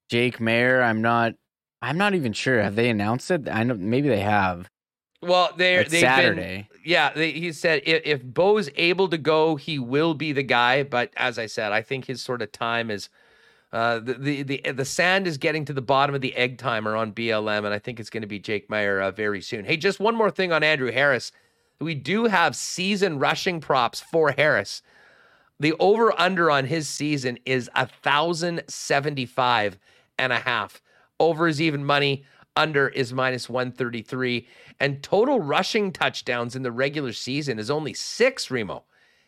Speaker 3: Jake Maier. I'm not. I'm not even sure. Have they announced it? I know maybe they have.
Speaker 2: Well, they're
Speaker 3: Saturday.
Speaker 2: Been, yeah, they, he said if, if Bo's able to go, he will be the guy. But as I said, I think his sort of time is. Uh, the, the the the sand is getting to the bottom of the egg timer on BLM, and I think it's going to be Jake Maier uh, very soon. Hey, just one more thing on Andrew Harris. We do have season rushing props for Harris. The over under on his season is a thousand seventy five and a half. Over is even money. Under is minus 133. And total rushing touchdowns in the regular season is only six, Remo.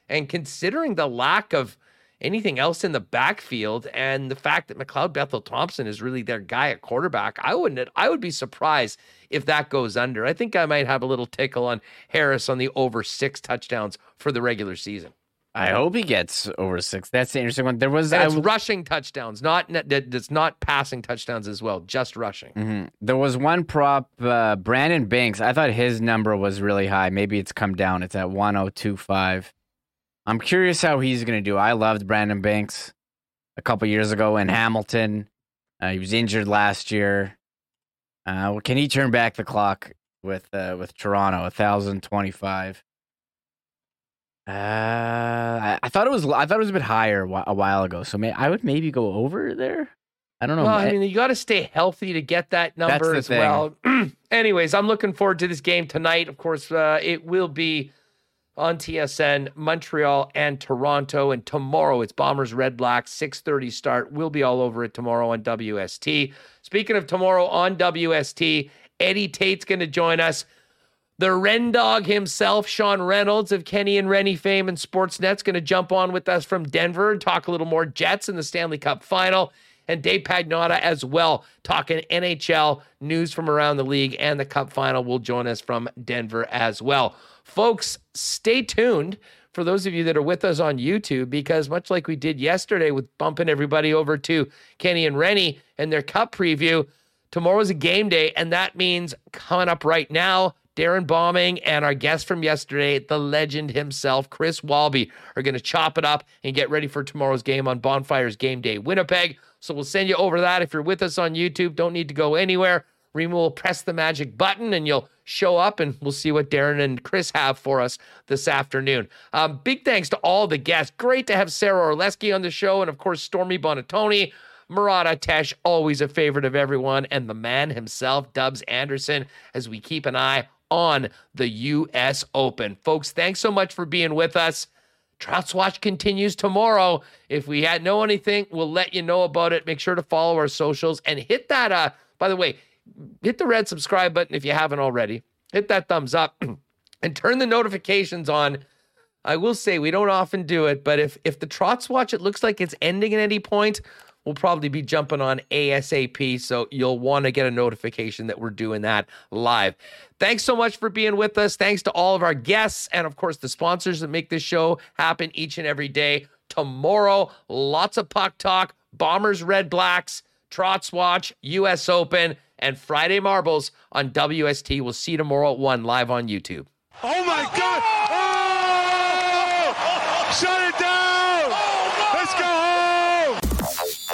Speaker 2: And considering the lack of anything else in the backfield and the fact that McLeod Bethel Thompson is really their guy at quarterback, I wouldn't I would be surprised if that goes under. I think I might have a little tickle on Harris on the over six touchdowns for the regular season.
Speaker 3: I hope he gets over six. That's the interesting one. There was
Speaker 2: And
Speaker 3: I
Speaker 2: rushing touchdowns, not that- it's not passing touchdowns as well, just rushing.
Speaker 3: Mhm. There was one prop, uh, Brandon Banks. I thought his number was really high. Maybe it's come down. It's at 1025. I'm curious how he's going to do. I loved Brandon Banks a couple years ago in Hamilton. Uh, he was injured last year. Uh, can he turn back the clock with uh, with Toronto? 1025. Uh, I, I thought it was I thought it was a bit higher a a while ago. So may, I would maybe go over there. I don't know.
Speaker 2: Well, I
Speaker 3: I-
Speaker 2: mean, you got to stay healthy to get that number as
Speaker 3: thing.
Speaker 2: well. Anyways, I'm looking forward to this game tonight. Of course, uh, it will be on TSN, Montreal and Toronto, and tomorrow it's Bombers Red Blacks 6:30 start. We'll be all over it tomorrow on WST. Speaking of tomorrow on WST, Eddie Tait's going to join us. The Ren Dog himself, Sean Reynolds of Kenny and Rennie fame and Sportsnet's going to jump on with us from Denver and talk a little more Jets in the Stanley Cup final. And Dave Pagnotta as well, talking NHL news from around the league and the Cup final will join us from Denver as well. Folks, stay tuned for those of you that are with us on YouTube, because much like we did yesterday with bumping everybody over to Kenny and Rennie and their Cup preview, tomorrow's a game day, and that means coming up right now, Darren Bombing and our guest from yesterday, the legend himself, Chris Walby, are going to chop it up and get ready for tomorrow's game on Bonfires Game Day Winnipeg. So we'll send you over that. If you're with us on YouTube, don't need to go anywhere. Remo will press the magic button and you'll show up and we'll see what Darren and Chris have for us this afternoon. Um, big thanks to all the guests. Great to have Sara Orlesky on the show and, of course, Stormy Buonantony. Murat Ates, always a favorite of everyone, and the man himself, Dubbs Anderson, as we keep an eye on the U.S. Open. Folks, thanks so much for being with us. Trotz Watch continues tomorrow. If we had know anything, we'll let you know about it. Make sure to follow our socials and hit that. Uh, by the way, hit the red subscribe button if you haven't already. Hit that thumbs up and turn the notifications on. I will say we don't often do it, but if if the Trotz Watch it looks like it's ending at any point, we'll probably be jumping on ASAP. So you'll want to get a notification that we're doing that live. Thanks so much for being with us. Thanks to all of our guests and, of course, the sponsors that make this show happen each and every day. Tomorrow, lots of puck talk, Bombers, Red Blacks, Trotz Watch, US Open, and Friday Marbles on WST. We'll see you tomorrow at 1 live on YouTube.
Speaker 11: Oh my God! Oh! Shut it down!